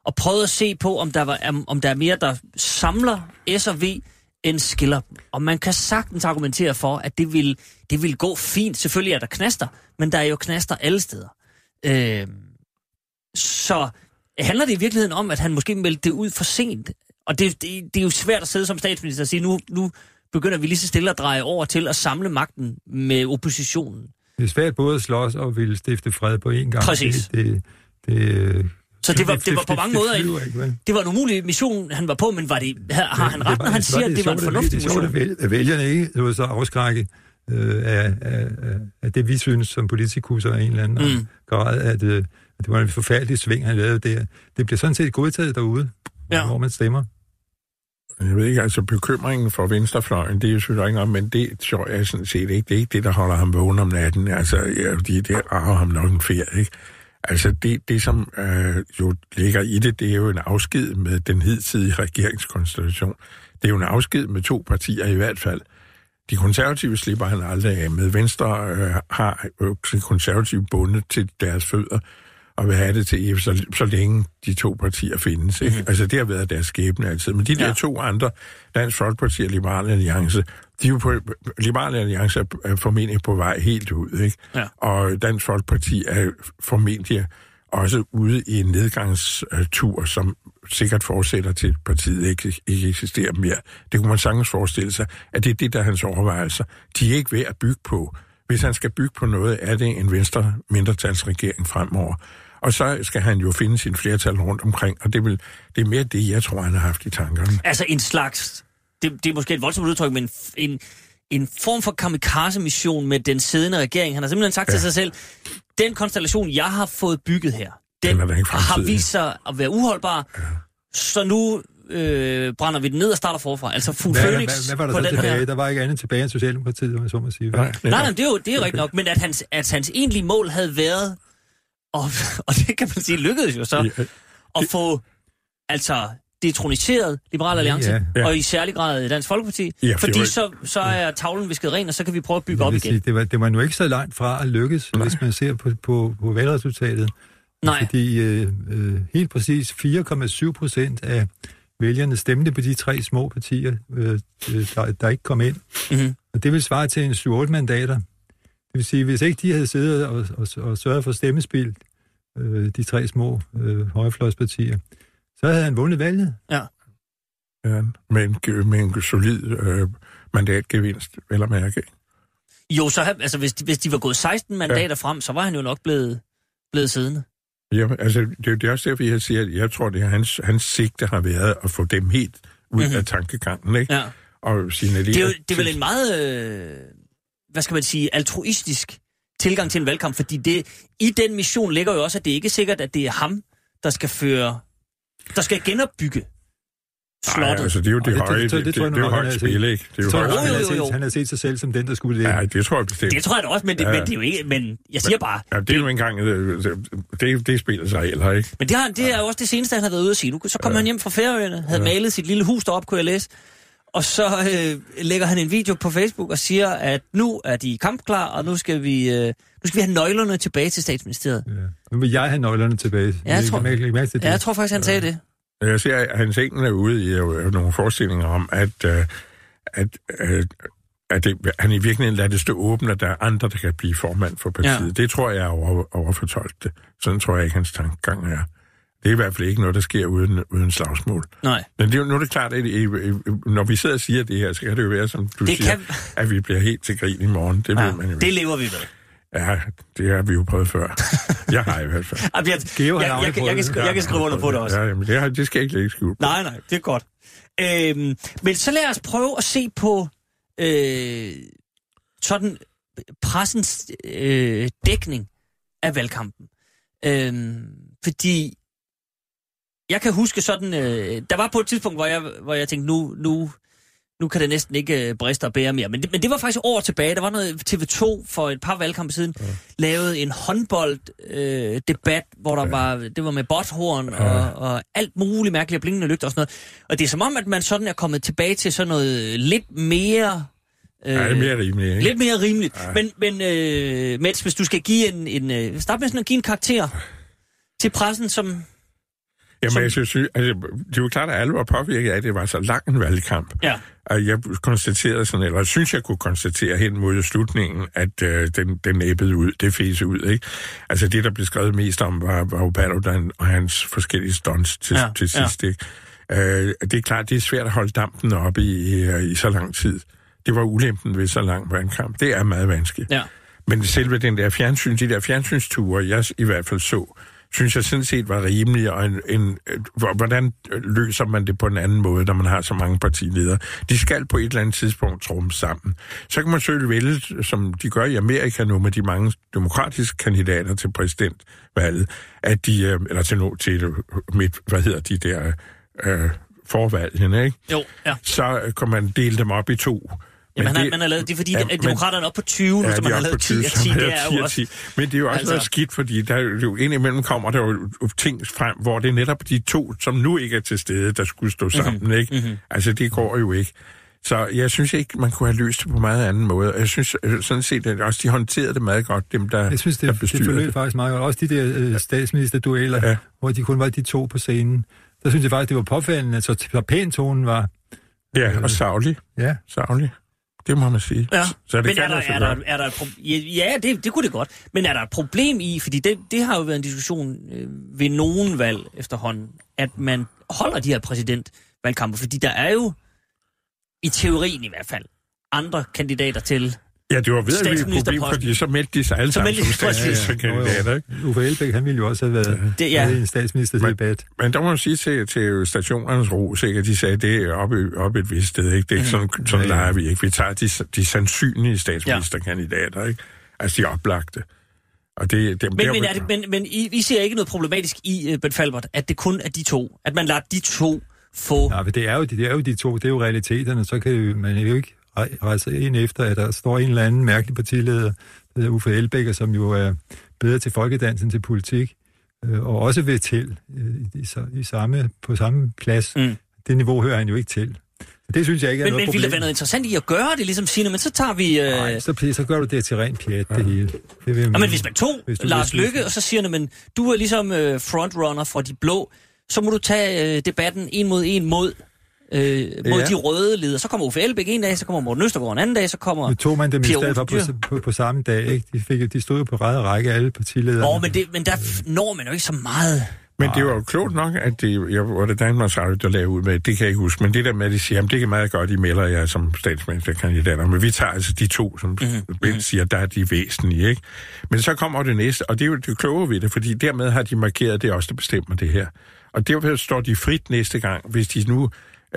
og prøvet at se på, om der, var, om, der er mere, der samler S og V, end skiller dem. Og man kan sagtens argumentere for, at det vil, det vil gå fint. Selvfølgelig er der knaster, men der er jo knaster alle steder. Øh, så handler det i virkeligheden om, at han måske meldte det ud for sent? Og det, det, det er jo svært at sidde som statsminister og sige, nu, nu begynder vi lige så stille at dreje over til at samle magten med oppositionen. Det er svært både at slås og ville stifte fred på én gang. Præcis. Det, det, det, Så det var, det var på mange måder det, en, det var en umulig mission, han var på, men var det, har han ret, når han siger, at det var en fornuftig Det er mission? at væl- at vælgerne ikke lod sig afskrække øh, af, af, af, det, vi synes som politikusser af en eller anden Mm. grad, at, øh, at det var en forfærdelig sving, han lavede der. Det bliver sådan set godtaget derude, Ja. hvor man stemmer. Jeg ved ikke, altså bekymringen for venstrefløjen, det er jo selvfølgelig ikke noget, men det tror jeg sådan set ikke. Det er ikke det, der holder ham vågen om natten. Altså, ja, fordi det rager ham nok en ferie, ikke? Altså, det, det som øh, jo ligger i det, det er jo en afsked med den hidtidige regeringskonstellation. Det er jo en afsked med to partier i hvert fald. De konservative slipper han aldrig af med. Venstre øh, har jo de konservative bundet til deres fødder, og vil have det til evigt, så, så længe de to partier findes. Ikke? Mm-hmm. Altså, det har været deres skæbne altid. Men de der Ja. to andre, Dansk Folkeparti og Liberale Alliance, de er jo på, Liberale Alliance er, formentlig på vej helt ud, ikke? Ja. Og Dansk Folkeparti er formentlig også ude i en nedgangstur, som sikkert fortsætter til partiet ikke, ikke eksisterer mere. Det kunne man sagtens forestille sig, at det er det, der er hans overvejelser. De er ikke ved at bygge på. Hvis han skal bygge på noget, er det en venstre mindretalsregering fremover. Og så skal han jo finde sin flertal rundt omkring, og det, vil, det er mere det, jeg tror, han har haft i tankerne. Altså en slags, det, det er måske et voldsomt udtryk, men en, en form for kamikaze-mission med den siddende regering. Han har simpelthen sagt ja. til sig selv, den konstellation, jeg har fået bygget her, den, Den er har vist sig at være uholdbar, ja. så nu øh, brænder vi den ned og starter forfra. Altså fuld Hvad, Phoenix hvad, hvad var på der så den tilbage? her. Der var ikke andet tilbage end Socialdemokratiet, om jeg så må sige. Nej, Nej. Nej, nej, det er jo det er rigtigt nok, men at hans, at hans egentlige mål havde været, og, og det kan man sige, lykkedes jo så, Ja, at få altså detroniseret Liberal Alliance, ja, Ja. og i særlig grad Dansk Folkeparti, Ja, ja, for fordi var- så, så er tavlen visket ren, og så kan vi prøve at bygge op igen. sige, det, var, det var nu ikke så langt fra at lykkes, Nej. hvis man ser på, på, på valgresultatet. Nej, Fordi øh, øh, helt præcis 4,7 procent af vælgerne stemte på de tre små partier, øh, øh, der, der ikke kom ind. mm-hmm. Og det vil svare til en 7-8 mandater. Det vil sige, hvis ikke de havde siddet og, og, og sørget for stemmespil, øh, de tre små øh, højrefløjspartier, så havde han vundet valget. ja, med, en, med en solid øh, mandatgevinst, vel at mærke. jo, så altså, hvis, de, hvis de var gået 16 mandater ja. frem, så var han jo nok blevet, blevet siddende. Ja, altså, det, er jo- det er også derfor, jeg siger, at jeg tror, det er hans, hans sigte har været at få dem helt ud mm-hmm. af tankegangen, ikke? Ja. Og signalere... Det er jo det er vel en meget, øh, hvad skal man sige, altruistisk tilgang til en valgkamp, fordi det, i den mission ligger jo også, at det ikke er sikkert, at det er ham, der skal føre, der skal genopbygge Nej, slottet. altså, det er jo det, det- høje, det- det, det det, det, det, er højt har spil, ikke? Det er jo højt Jo, han, jo, har set, han har set sig selv som den, der skulle det. Ja, det tror jeg bestemt. Det tror jeg da også, men det, Ja, men det er jo ikke, men jeg siger bare, Ja, det er jo engang... øh, Det, det spiller sig heller, ikke? men det, har, det er jo også det seneste, han har været ude at sige. Nu, så kom ja. han hjem fra Færøerne, havde ja. malet sit lille hus derop, kunne jeg læse, og så øh, lægger han en video på Facebook og siger, at nu er de kampklar, og nu skal vi, øh, nu skal vi have nøglerne tilbage til statsministeriet. Ja. Nu vil jeg have nøglerne tilbage. Ja, jeg tror- mærke til det. Ja, jeg tror faktisk, han sagde det. Jeg ser, at hans enkel er ude i øh, nogle forestillinger om, at, øh, at, øh, at det, han i virkeligheden lader det stå åbent, at der er andre, der kan blive formand for partiet. Ja. Ja. Det tror jeg er over, overfortolket. Sådan tror jeg ikke, hans tankegang er. Det er i hvert fald ikke noget, der sker uden, uden slagsmål. Nej. Men det, er jo- nu er det klart, at i, i, når vi sidder og siger det her, så kan det jo være, som du Det siger, kan- at vi bliver helt til grin i morgen. Det Ja, ved man jo. det lever vi med. Ja, det har vi jo prøvet før. jeg har i hvert fald. Jeg, jeg, jeg, jeg, jeg, kan prøvet skri- jeg kan skrive under på det også. Ja, jamen, det, har, det skal jeg ikke lægge skjul på. Nej, nej, det er godt. Øhm, men så lad os prøve at se på øh, sådan pressens øh, dækning af valgkampen. Øhm, fordi jeg kan huske sådan, øh, der var på et tidspunkt, hvor jeg, hvor jeg tænkte, nu, nu, nu kan det næsten ikke øh, briste og bære mere. Men det, men det var faktisk år tilbage. Der var noget TV2 for et par valgkampe siden, ja. lavede en håndbold øh, debat, hvor der ja. var, det var med botthorn ja. og, og alt muligt mærkeligt, og blinkende lygter og sådan noget. Og det er som om, at man sådan er kommet tilbage til sådan noget lidt mere... Øh, Ja, det er mere rimeligt, ikke? Lidt mere rimeligt. Ja. Men, men øh, Mets, hvis du skal give en... en øh, start med sådan at give en karakter til pressen, som... Jamen, som- jeg synes, altså, det er jo klart, at alle var påvirket af, at det var så lang en valgkamp. Ja. Og jeg konstaterede sådan, eller synes jeg kunne konstatere hen mod slutningen, at øh, den, den æbbede ud, det fæse ud, ikke? Altså det, der blev skrevet mest om, var, var jo Paludan og hans forskellige stunts til, Ja, ja, til ja. sidst, ikke? Øh, det er klart, det er svært at holde dampen oppe i, i, i så lang tid. Det var ulempen ved så lang vandkamp. Det er meget vanskeligt. Ja. Men selve den der fjernsyn, de der fjernsynsture, jeg i hvert fald så, synes jeg sådan set var rimelig, og en, en, hvordan løser man det på en anden måde, når man har så mange partiledere? De skal på et eller andet tidspunkt trumme sammen. Så kan man selvfølgelig vælge, som de gør i Amerika nu, med de mange demokratiske kandidater til præsidentvalget, at de, øh, eller til, nu, til mit, hvad hedder de der, øh, forvalgene, ikke? Jo, ja. Så kan man dele dem op i to. Jamen, han, har, man har lavet, det er fordi, Ja, men- demokraterne er oppe på 20 nu, Ja, så man har lavet på 10 af 10. som Det hedder er 10 jo også... 10. Men det er jo også Altså- noget skidt, fordi der er jo indimellem kommer der jo ting frem, hvor det er netop de to, som nu ikke er til stede, der skulle stå sammen, mm-hmm. ikke? Mm-hmm. Altså, det går jo ikke. Så jeg synes ikke, man kunne have løst det på meget anden måde. Og Jeg synes øh, sådan set, at også de håndterede det meget godt, dem der, Jeg synes, der det, det forløb faktisk meget godt. Også de der øh, statsministerdueller, Ja. hvor de kun var de to på scenen. Der synes jeg faktisk, det var påfaldende, så, så pæn tonen var. Ja, og savlig. Ja, Savlig. Det må man sige. Ja, Så det men kan er der, er, der, er der et pro- ja, ja det, det kunne det godt. Men er der et problem i, fordi det, det har jo været en diskussion øh, ved nogen valg efterhånden, at man holder de her præsidentvalgkampe, fordi der er jo, i teorien i hvert fald, andre kandidater til. Ja, det var ved at blive et problem, fordi så meldte de sig alle Så sammen som statsministerkandidater, ikke? Uffe Elbæk, han ville jo også have været Det, ja, i en statsministerdebat. Men der må man sige til, til stationernes ro, ikke, at de sagde, at det er oppe, oppe et vist sted. Ikke? Det er ikke sådan, sådan Ja, ja. leger vi ikke. Vi tager de, de sandsynlige statsministerkandidater, ikke? altså de oplagte. Og det, det, men, men, er det, men, men I, I ser ikke noget problematisk i, uh, Ben Falbert, at det kun er de to? At man lader de to få... Ja, men det er, jo, de- det er jo de to, det er jo realiteterne, så kan jo, man jo ikke rej- rejse ind efter, at der står en eller anden mærkelig partileder, der hedder Uffe Elbækker, som jo er bedre til folkedansen til politik, øh, og også vil til øh, i, i, samme, på samme plads. Mm. Det niveau hører han jo ikke til. Det synes jeg ikke er Men, noget men ville der problem. være noget interessant i at gøre det, ligesom sige, men så tager vi... Øh, Nej, så, så gør du det til rent pjat, det hele. Det vil Ja, men hvis man tog Hvis du Lars Lykke, og så siger han, men du er ligesom øh, frontrunner for de blå, så må du tage øh, debatten en mod en mod, øh, mod Ja. de røde ledere. Så kommer Uffe Elbæk en dag, så kommer Morten Østergaard en anden dag, så kommer... Nu tog man dem i Pia stedet for på, på, på, samme dag, ikke? De, fik, de stod jo på ræde række, alle partilederne. Åh, men, det, men der når man jo ikke så meget. Men det var jo klogt nok, at det, jeg, var det Danmarks Radio, der lavede ud med, det kan jeg ikke huske, men det der med, at de siger, jamen det kan meget godt, I melder jer som statsministerkandidater, men vi tager altså de to, som mm-hmm. Siger, der er de væsentlige, ikke? Men så kommer det næste, og det er jo det kloge ved det, fordi dermed har de markeret, det er også der bestemmer det her. Og derfor står de frit næste gang, hvis de nu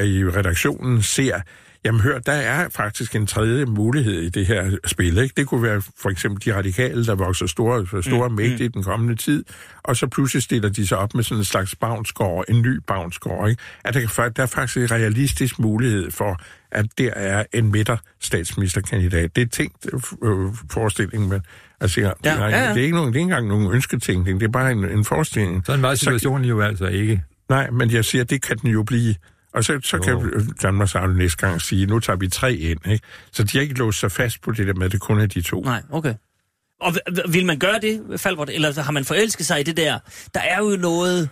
i redaktionen ser, Jamen hør, der er faktisk en tredje mulighed i det her spil. Ikke? Det kunne være for eksempel de radikale, der vokser store, store mm, mægtige i den kommende tid, og så pludselig stiller de sig op med sådan en slags bavnsgård, en ny bavnsgård. Ikke? At der, der er faktisk en realistisk mulighed for, at der er en midter statsministerkandidat. Det er tænkt øh, forestilling, men altså, ja, Ja, ja, det er ikke, nogen, det er ikke engang nogen ønsketænkning, det er bare en, en forestilling. Sådan var Så- situationen jo altså ikke. Nej, men jeg siger, det kan den jo blive. Og så, så kan Danmarks Radio næste gang sige, nu tager vi tre ind. Ikke? Så de har ikke låst sig fast på det der med, at det kun er de to. Nej, okay. Og vil man gøre det, Falbert, eller har man forelsket sig i det der? Der er jo noget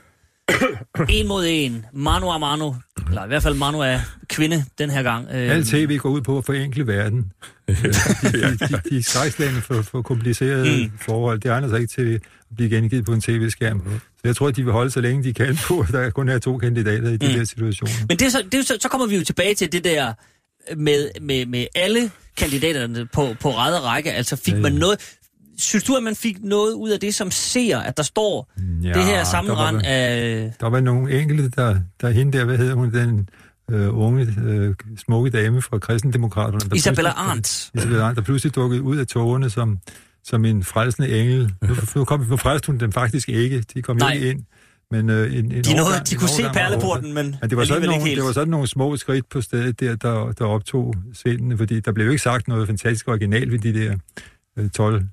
en mod en, mano a mano, eller i hvert fald mano er kvinde den her gang. Alt tv går ud på at forenkle verden. de, de, de, de skrækslagene for, for komplicerede mm. forhold, det egner sig ikke til at blive gengivet på en tv-skærm. Så jeg tror, at de vil holde så længe de kan på, at der kun er to kandidater i de Mm. der situationer. Men det er så, det er så, så kommer vi jo tilbage til det der med, med, med alle kandidaterne på, på række. Altså fik Ja, ja. man noget... Synes du, at man fik noget ud af det, som ser, at der står Ja, det her sammenrend var- af... Der var nogle enkelte, der, der hende der, hvad hedder hun, den øh, unge, øh, smukke dame fra kristendemokraterne. der Isabella Arndt. Isabella Arndt, der pludselig dukkede ud af togene som, som en frelsende engel. Nu, nu, kom, nu frelste hun dem faktisk ikke. De kom Nej. ikke ind. Men, øh, en, en De, nåede, overgang- de kunne se perleporten, men, Men det var, sådan nogle, det var sådan nogle små skridt på stedet der, der, der optog sindene, fordi der blev jo ikke sagt noget fantastisk originalt ved de der øh, 12,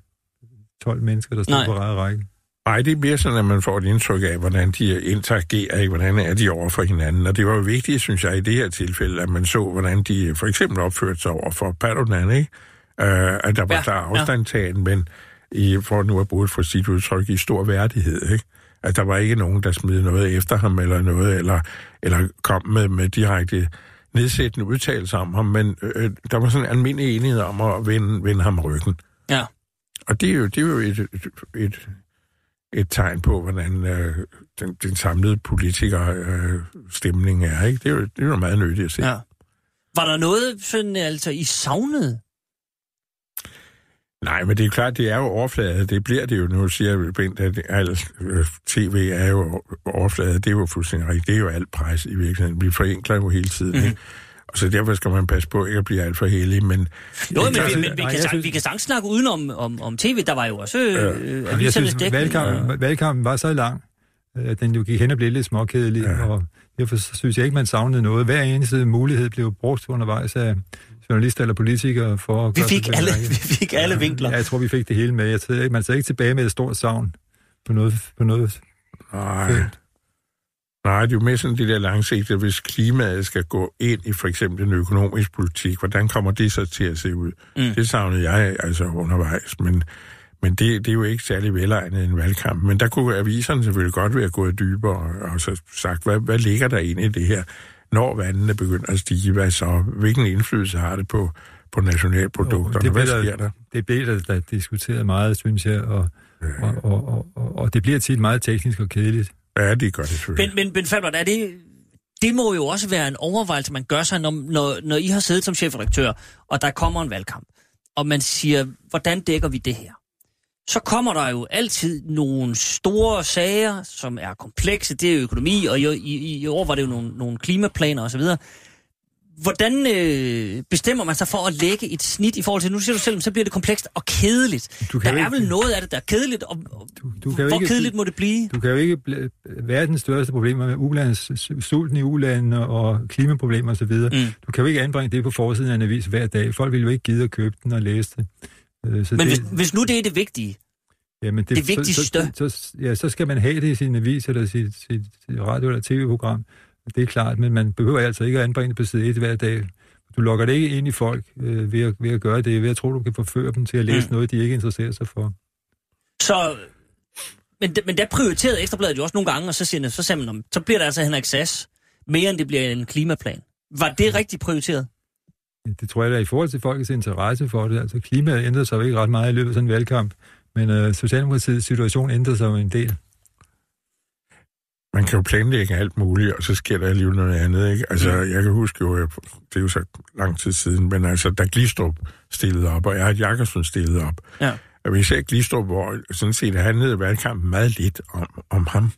12 mennesker, der stod Nej. på ræde række. Nej, det er mere sådan, at man får et indtryk af, hvordan de interagerer, ikke? hvordan er de over for hinanden. Og det var jo vigtigt, synes jeg, i det her tilfælde, at man så, hvordan de for eksempel opførte sig over for Paludan, ikke? Uh, at der var Ja, ja, klar ja. afstandtagen, men i, for nu at bruge et for sit udtryk, i stor værdighed, ikke? At der var ikke nogen, der smed noget efter ham eller noget, eller, eller kom med, med direkte nedsættende udtalelser om ham, men øh, der var sådan en almindelig enighed om at vende, vende ham ryggen. Ja. Og det er jo, det er jo et, et, et, et tegn på, hvordan øh, den, den samlede politikerstemning øh, stemning er. Ikke? Det, er jo, det er jo meget nødigt at se. Ja. Var der noget, sådan, altså, I savnede? Nej, men det er klart, det er jo overflade. Det bliver det jo nu, siger Bent, at alt øh, tv er jo overflade. Det er jo fuldstændig rigtigt. Det er jo alt pres i virkeligheden. Vi forenkler jo hele tiden, mm. ikke? Og så derfor skal man passe på ikke at blive alt for heldig, men... Jo, men, det- men vi, kan, synes- vi kan sagtens snakke udenom om, om tv. Der var jo også øh, jeg avisernes synes, dækning. valgkampen, valgkampen var så lang, øh, at den jo gik hen og blev lidt småkedelig, Ja. og derfor synes jeg ikke, man savnede noget. Hver eneste mulighed blev brugt undervejs af journalister eller politikere for at vi gøre fik alle, vi fik alle vinkler. Ja, jeg tror, vi fik det hele med. Jeg ikke- man sidder ikke tilbage med et stort savn på noget, på noget Nej, felt. Nej, det er jo mere sådan det der langsigtede, hvis klimaet skal gå ind i for eksempel en økonomisk politik, hvordan kommer det så til at se ud? Mm. Det savnede jeg altså undervejs, men, men det, det er jo ikke særlig velegnet i en valgkamp. Men der kunne aviserne selvfølgelig godt være gået dybere og, og så sagt, hvad, hvad ligger der egentlig i det her? Når vandene begynder at stige, hvad så? Hvilken indflydelse har det på, på nationalprodukterne? det Hvad bliver der- sker der? Det blev der, diskuteret meget, synes jeg, og, og, og, og, og, og det bliver tit meget teknisk og kedeligt. Ja, det gør det selvfølgelig. Men, men, men Falbert, er det, det må jo også være en overvejelse, man gør sig, når, når, når I har siddet som chefredaktør, og der kommer en valgkamp, og man siger, hvordan dækker vi det her? Så kommer der jo altid nogle store sager, som er komplekse. Det er økonomi, og i, i, i år var det jo nogle, nogle klimaplaner osv. Hvordan øh, bestemmer man sig for at lægge et snit i forhold til, nu siger du selv, så bliver det komplekst og kedeligt. Du kan der er ikke- vel noget af det, der er kedeligt, og, Du, du kan hvor ikke, kedeligt må det blive? Du kan jo ikke bl- verdens største problemer med ulands, sulten i ulandene og klimaproblemer osv. Mm. Du kan jo ikke anbringe det på forsiden af en avis hver dag. Folk vil jo ikke gide at købe den og læse det. Øh, Så Men det, hvis, hvis nu det er det vigtige, jamen det vigtigste. Så, så, så, ja, så skal man have det i sin avis eller sit, sit radio- eller tv-program. Det er klart, men man behøver altså ikke at anbringe det på side 1 hver dag. Du lokker det ikke ind i folk øh, ved, at, ved at gøre det, ved at tro, du kan forføre dem til at læse Mm. noget, de ikke interesserer sig for. Så, men, men der prioriterede Ekstrabladet jo også nogle gange, og så, siger, så sagde man, "Nå, så bliver det altså Henrik Sass, mere end det bliver en klimaplan. Var det rigtigt prioriteret? Det tror jeg da i forhold til folkets interesse for det. Altså klimaet ændrer sig jo ikke ret meget i løbet af sådan en valgkamp, men øh, Socialdemokratiets situation ændrer sig jo en del. Man kan jo planlægge alt muligt, og så sker der alligevel noget andet, ikke? Altså, jeg kan huske jo, jeg- det er jo så lang tid siden, men altså, da Glistrup stillede op, og Erhard Jakobsen stillede op, Ja. og jeg Glistrup, hvor sådan set handlede valgkampen meget lidt om, om ham,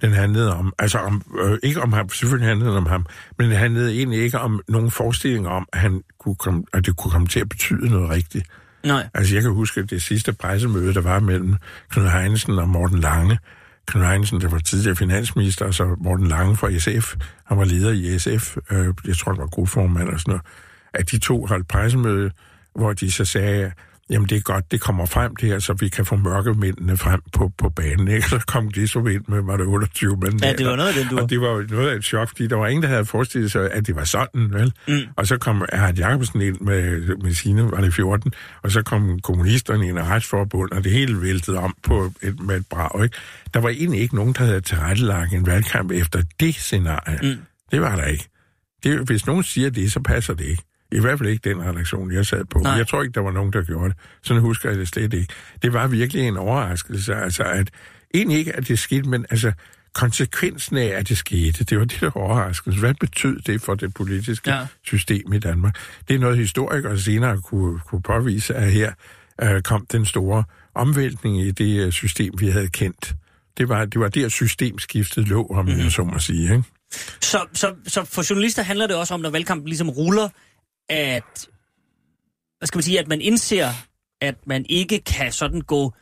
den handlede om, altså om, øh, ikke om ham, selvfølgelig handlede det om ham, men det handlede egentlig ikke om nogen forestilling om, at, han kunne komme, at det kunne komme til at betyde noget rigtigt. Nej. Altså, jeg kan huske det sidste pressemøde, der var mellem Knud Heinesen og Morten Lange. Knud Heinesen, der var tidligere finansminister, og så Morten Lange fra SF. Han var leder i SF. Øh, jeg tror, han var gruppeformand og sådan noget. At de to holdt pressemøde, hvor de så sagde, jamen det er godt, det kommer frem det her, så vi kan få mørkemændene frem på, på banen. Ikke? Så kom de så ind med, var det 28 mænd. Ja, det var noget af den, du Og det var noget af et chok, fordi der var ingen, der havde forestillet sig, at det var sådan, vel? Mm. Og så kom Erhard Jacobsen ind med, med sine, var det 14, og så kom kommunisterne ind i retsforbund, og det hele væltede om på et, med et brag, ikke? Der var egentlig ikke nogen, der havde tilrettelagt en valgkamp efter det scenarie. Mm. Det var der ikke. Det, hvis nogen siger det, så passer det ikke. I hvert fald ikke den redaktion, jeg sad på. Nej. Jeg tror ikke, der var nogen, der gjorde det. Sådan husker jeg det slet ikke. Det var virkelig en overraskelse. Altså, at egentlig ikke, at det skete, men altså, konsekvensen af, at det skete, det var det, der var overraskelse. Hvad betød det for det politiske Ja. system i Danmark? Det er noget, historikere senere kunne, kunne påvise, at her øh, kom den store omvæltning i det øh, system, vi havde kendt. Det var, det var der systemskiftet lå, om mm-hmm. jeg så må sige. Ikke? Så, så, så for journalister handler det også om, når valgkampen ligesom ruller, at, hvad skal man sige, at man indser, at man ikke kan sådan gå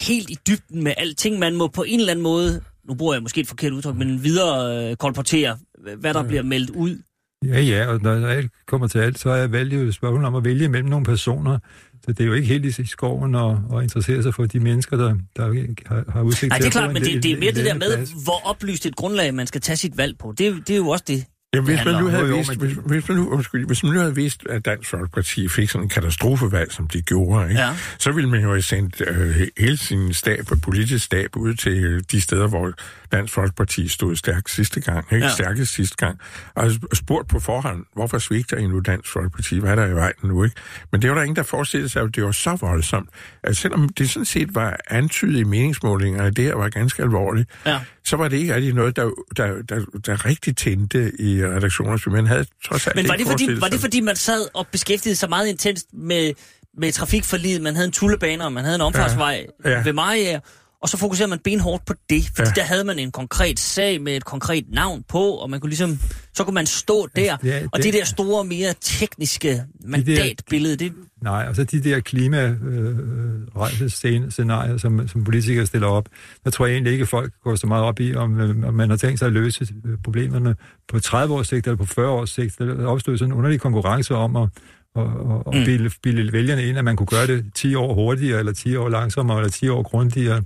helt i dybden med alting. Man må på en eller anden måde, nu bruger jeg måske et forkert udtryk, men videre øh, kolportere, hvad der bliver meldt ud. Ja, ja, og når alt kommer til alt, så er valget jo et spørgsmål om at vælge mellem nogle personer. Så det er jo ikke helt i skoven at, at interessere sig for de mennesker, der, der har, har udsigt Nej, det er klart, en men det, det er mere det der med, plads. hvor oplyst et grundlag, man skal tage sit valg på. Det, det er jo også det. Jamen, hvis man, nu havde Jo, men- hvis, hvis, man nu, undskyld, hvis man nu havde vidst, at Dansk Folkeparti fik sådan en katastrofevalg, som de gjorde, ikke? Ja. så ville man jo have sendt øh, hele sin stab, politisk stab ud til øh, de steder, hvor Dansk Folkeparti stod stærkt sidste gang, ikke? Ja. Stærkest sidste gang, og sp- spurgt på forhånd, hvorfor svigter I nu Dansk Folkeparti? Hvad er der i vejen nu, ikke? Men det var der ingen, der forestillede sig, at det var så voldsomt. At selvom det sådan set var antydet i meningsmålingerne, at det her var ganske alvorligt, Ja. Så var det ikke rigtig noget, der, der, der, der rigtig tændte i redaktionerne. Man havde trods alt Men var det, fordi, var det fordi, man sad og beskæftigede sig meget intenst med, med trafikforliget, man havde en tullebane, og man havde en omfartsvej ja. ja. ved Mariager, og så fokuserede man benhårdt på det, fordi Ja. der havde man en konkret sag med et konkret navn på, og man kunne ligesom, så kunne man stå der, Ja, det- og det der store, mere tekniske mandatbillede, det, Nej, og så de der klimarejsescenarier, som, som politikere stiller op, der tror jeg egentlig ikke, at folk går så meget op i, om, øh, om man har tænkt sig at løse øh, problemerne på 30 års sigt eller på 40 års sigt. Der opstod sådan en underlig konkurrence om at, at, at, at Mm. bilde, bilde vælgerne ind, at man kunne gøre det 10 år hurtigere, eller 10 år langsommere, eller 10 år grundigere.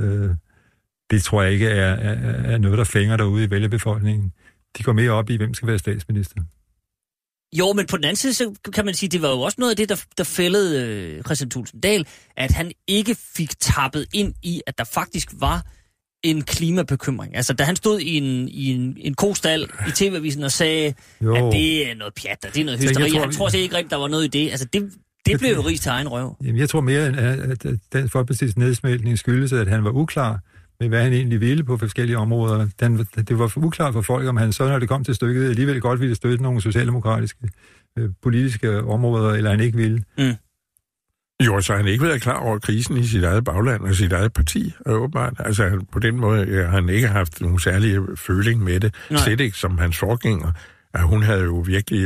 Øh, det tror jeg ikke er, er, er noget, der fænger derude i vælgerbefolkningen. De går mere op i, hvem skal være statsminister. Jo, men på den anden side, så kan man sige, det var jo også noget af det, der, der fældede øh, Christian Thulsen Dahl, at han ikke fik tappet ind i, at der faktisk var en klimabekymring. Altså, da han stod i en, i en, en kostal i TV-avisen og sagde, Jo. at det er noget pjat, og det er noget Så jeg hysteri. tror, Han tror ikke rigtigt, der var noget i det. Altså, det, det blev jo rig til egen røv. Jamen, jeg tror mere, at, Dansk Folkeparti's nedsmeltning skyldes, at han var uklar med, hvad han egentlig ville på forskellige områder. Den, det var uklart for folk, om han så, når det kom til stykket, alligevel godt ville støtte nogle socialdemokratiske øh, politiske områder, eller han ikke ville. Jo, så har han ikke været klar over krisen i sit eget bagland og sit eget parti, øh, åbenbart. Altså, på den måde øh, har han ikke haft nogen særlig føling med det. Nej. Slet ikke som hans forgænger. Ja, hun havde jo virkelig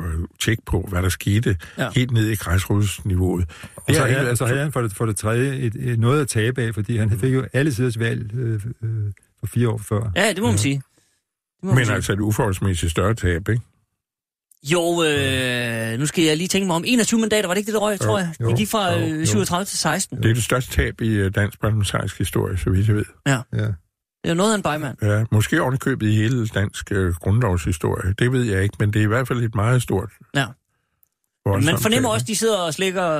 øh, tjek på, hvad der skete Ja. ja. helt ned i græsrodsniveauet. Og så, så havde han for det, for det tredje et, et, noget at tabe af, fordi han fik jo alle siders valg øh, øh, for fire år før. Ja, det må man sige. Det må man Men sige. altså et uforholdsmæssigt større tab, ikke? Jo, øh, nu skal jeg lige tænke mig om 21 mandater, var det ikke det, der røg, tror jeg? jo, Det gik fra jo, øh, jo. 37 til 16. Det er det største tab i øh, dansk parlamentarisk historie, så vidt jeg ved. Ja. Det er jo noget af en bejmand. Ja, måske ovenikøbet i hele dansk øh, grundlovshistorie. Det ved jeg ikke, men det er i hvert fald et meget stort... Ja. Voldsomt Man fornemmer også, at de sidder og slikker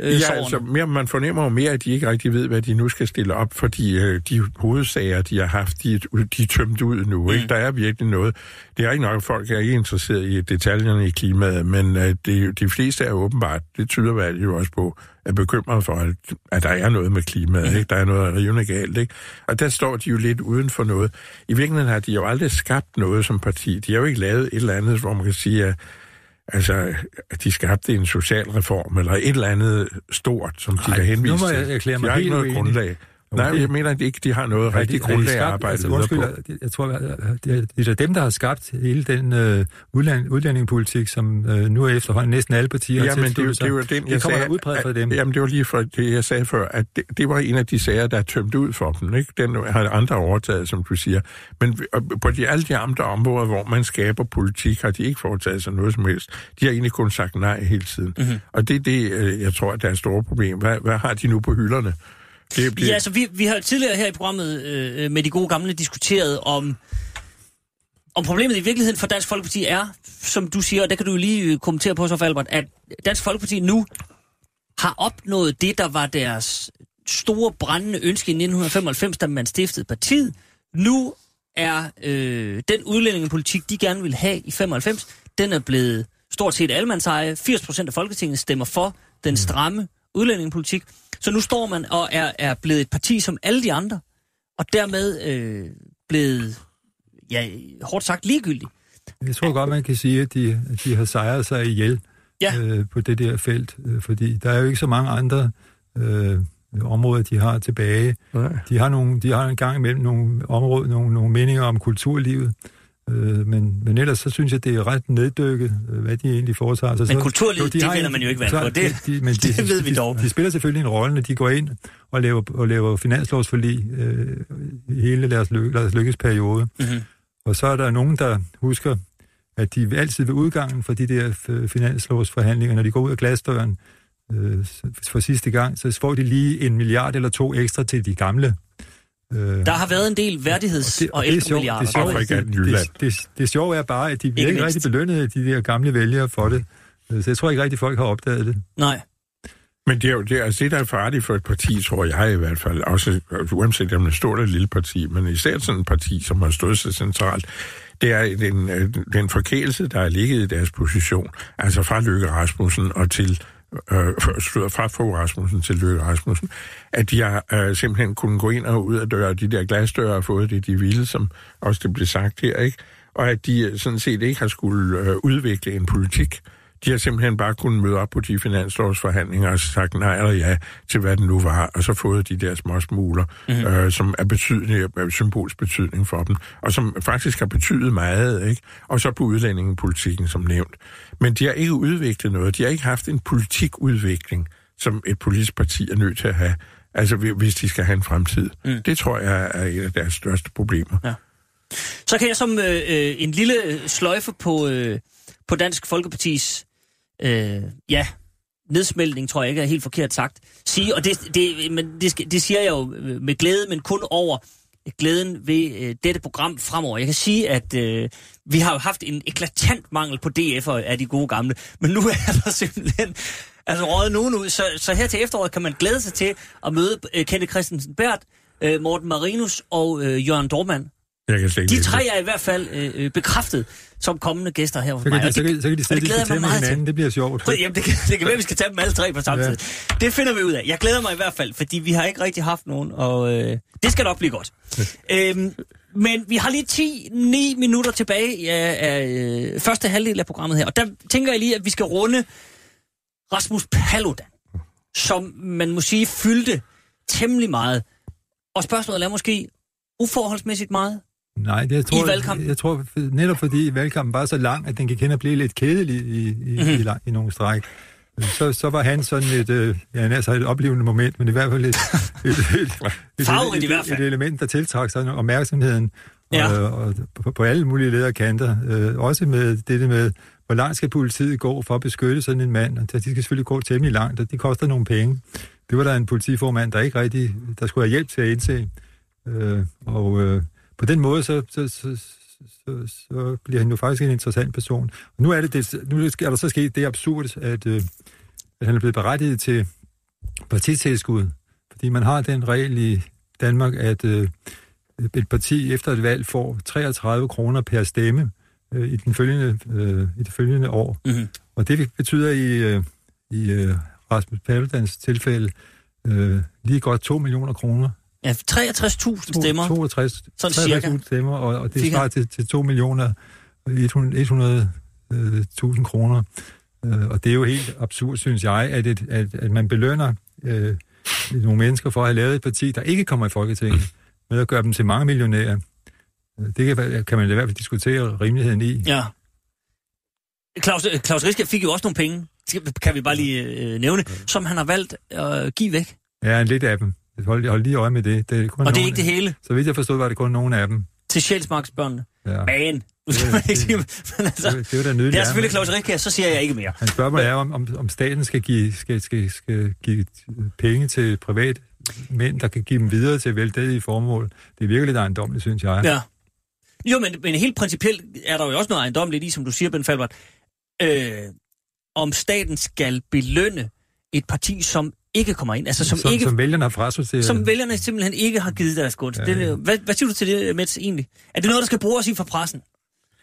øh, Ja, sårene. altså, mere, man fornemmer jo mere, at de ikke rigtig ved, hvad de nu skal stille op, fordi øh, de hovedsager, de har haft, de, de er tømt ud nu. Mm. Ikke? Der er virkelig noget. Det er ikke nok, at folk er ikke interesseret i detaljerne i klimaet, men øh, det, de fleste er åbenbart, det tyder valget jo også på, er bekymret for, at, at der er noget med klimaet. Mm. Ikke? Der er noget rivende galt. Ikke? Og der står de jo lidt uden for noget. I virkeligheden har de jo aldrig skabt noget som parti. De har jo ikke lavet et eller andet, hvor man kan sige, at Altså, at de skabte en social reform, eller et eller andet stort, som de Ej, kan henvise nu må til. jeg erklære mig de helt uenig. grundlag. Nej, jeg mener at de ikke, de har noget Har rigtig har grundlag at arbejde altså, undskyld, på. jeg, tror, det er, det er dem, der har skabt hele den øh, udlænd, udlændingepolitik, som øh, nu er efterhånden næsten alle partier har Ja, men det, er det var den, jeg det kommer sagde, udbredt fra dem. Jamen, det var lige for det, jeg sagde før, at det, det var en af de sager, der er tømt ud for dem. Ikke? Den har andre overtaget, som du siger. Men på de, alle de andre områder, hvor man skaber politik, har de ikke foretaget sig noget som helst. De har egentlig kun sagt nej hele tiden. Mhm. Mm-hmm. Og det er det, øh, jeg tror, der er et stort problem. Hvad, hvad har de nu på hylderne? Det, bliver... Ja, altså vi, vi har tidligere her i programmet øh, øh, med de gode gamle diskuteret om, om problemet i virkeligheden for Dansk Folkeparti er, som du siger, og det kan du jo lige øh, kommentere på så, Albert, at Dansk Folkeparti nu har opnået det, der var deres store brændende ønske i 1995, da man stiftede partiet. Nu er øh, den udlændingepolitik, de gerne vil have i 95, den er blevet stort set allemandseje. 80% af Folketinget stemmer for den stramme udlændingepolitik. Så nu står man og er, er blevet et parti som alle de andre, og dermed øh, blevet, ja, hårdt sagt ligegyldig. Jeg tror godt, man kan sige, at de, at de har sejret sig ihjel Ja. øh, på det der felt, øh, fordi der er jo ikke så mange andre øh, områder, de har tilbage. Nej. De har, nogle, de har en gang imellem nogle områder, nogle, nogle meninger om kulturlivet, øh, men, men ellers så synes jeg, det er ret neddykket, øh, hvad de egentlig foretager sig. Men kulturlivet, de det har vinder en- man jo ikke vand på. Det- de, men de, det ved vi de, dog. De, de spiller selvfølgelig en rolle, når de går ind og laver, og laver finanslovsforlig øh, hele deres, lykke, deres lykkesperiode. Mhm. Og så er der nogen, der husker, at de altid ved udgangen for de der finanslovsforhandlinger, når de går ud af glasdøren øh, for sidste gang, så får de lige en milliard eller to ekstra til de gamle. Øh, Der har været en del værdigheds- og, og det er ældre sjovt, milliarder. det, er sjovt, det, det, det, det sjove er bare, at de bliver Ikke ikke, rigtig belønnet, de der gamle vælgere for det. Øh, Så jeg tror ikke rigtig, folk har opdaget det. Nej. Men det er jo det, er, altså det, der er farligt for et parti, tror jeg i hvert fald, også altså, uanset om det er stort eller lille parti, men især sådan et parti, som har stået så centralt, det er den, øh, den forkælelse, der er ligget i deres position, altså fra Løkke Rasmussen og til øh, fra- fra Fogh Rasmussen til Løkke Rasmussen, at de har øh, simpelthen kunnet gå ind og ud af døre, de der glasdøre har fået det, de ville, som også det blev sagt her, ikke? Og at de øh, sådan set ikke har skulle øh, udvikle en politik. De har simpelthen bare kunnet møde op på de finanslovsforhandlinger og sagt nej eller ja til, hvad den nu var, og så fået de der små smuler, mm-hmm. øh, som er betydende, er symbolsk betydning for dem, og som faktisk har betydet meget, ikke? Og så på udlændingepolitikken, som nævnt. Men de har ikke udviklet noget. De har ikke haft en politikudvikling, som et politisk parti er nødt til at have, altså hvis de skal have en fremtid. Mm. Det tror jeg er et af deres største problemer. Ja. Så kan jeg som øh, øh en lille sløjfe på, øh, på Dansk Folkepartis øh, ja, nedsmeltning, tror jeg ikke er helt forkert sagt, sige, og det, det, men det, det siger jeg jo med glæde, men kun over glæden ved øh, dette program fremover. Jeg kan sige, at øh, vi har jo haft en eklatant mangel på DF'er af de gode gamle, men nu er der simpelthen altså røget nogen ud. Så, så her til efteråret kan man glæde sig til at møde øh, Kenneth Christensen Bært, øh, Morten Marinus og øh, Jørgen Dormand. Jeg kan slet de tre er i hvert fald øh, øh, bekræftet som kommende gæster her hos mig. Kan de, så, kan, så kan de det til med hinanden, til. det bliver sjovt. Jamen, det, kan, det kan være, vi skal tage dem alle tre på samme ja. tid. Det finder vi ud af. Jeg glæder mig i hvert fald, fordi vi har ikke rigtig haft nogen, og øh, det skal nok blive godt. øhm, men vi har lige 10-9 minutter tilbage af, af øh, første halvdel af programmet her, og der tænker jeg lige, at vi skal runde Rasmus Paludan, som man må sige fyldte temmelig meget. Og spørgsmålet er måske uforholdsmæssigt meget. Nej, det, jeg tror, I valgkampen? Jeg tror netop fordi valgkampen var så lang, at den kan kende at blive lidt kedelig i, i, mm-hmm. i, i, i nogle stræk. Så, så var han sådan et, øh, ja, altså et oplevende moment, men i hvert fald et, et, et, et, et, et, fald. et element, der tiltrækker sig opmærksomheden ja. og, og, på, på alle mulige lederkanter. Øh, også med det med, hvor langt skal politiet gå for at beskytte sådan en mand. Og de skal selvfølgelig gå temmelig langt, og det koster nogle penge. Det var der en politiformand, der ikke rigtig, der skulle have hjælp til at indse. Øh, og øh, på den måde, så, så, så, så, så bliver han jo faktisk en interessant person. Og nu er, det, det, nu er der så sket det absurd, at, øh, at han er blevet berettiget til partitilskud. Fordi man har den regel i Danmark, at øh, et parti efter et valg får 33 kroner per stemme øh, i, den følgende, øh, i det følgende år. Mm-hmm. Og det betyder i, øh, i øh, Rasmus Paludans tilfælde øh, lige godt 2 millioner kroner Ja, 63.000 stemmer. 62, Sådan 63 stemmer, og, og det svarer til, til 2 millioner 100.000 kroner. Uh, og det er jo helt absurd, synes jeg, at, et, at, at man belønner uh, nogle mennesker for at have lavet et parti, der ikke kommer i Folketinget, med at gøre dem til mange millionærer. Det kan, kan man i hvert fald diskutere rimeligheden i. Ja. Claus, Claus Riske fik jo også nogle penge, kan vi bare lige øh, nævne, som han har valgt at give væk. Ja, en lidt af dem. Hold, hold lige øje med det. det er kun og det er ikke det hele? Så vidt jeg forstod, var det kun nogle af dem. Til Sjælsmarksbørnene? Ja. Nu skal man ikke sige, men altså, det, det, er det, det er selvfølgelig Claus Rikke, så siger jeg ikke mere. Han spørger mig, er, om, om, om staten skal give, skal, skal, skal give penge til privat mænd, der kan give dem videre til veldedige formål. Det er virkelig ejendomligt, synes jeg. Ja. Jo, men, men helt principielt er der jo også noget ejendomligt i, som du siger, Ben Falbert. Øh, om staten skal belønne et parti, som ikke kommer ind. Altså, som, som, ikke, som vælgerne har frasorteret. Som vælgerne simpelthen ikke har givet deres gunst. Ja, ja. hvad, hvad siger du til det, Mets, egentlig? Er det noget, der skal bruges i for pressen?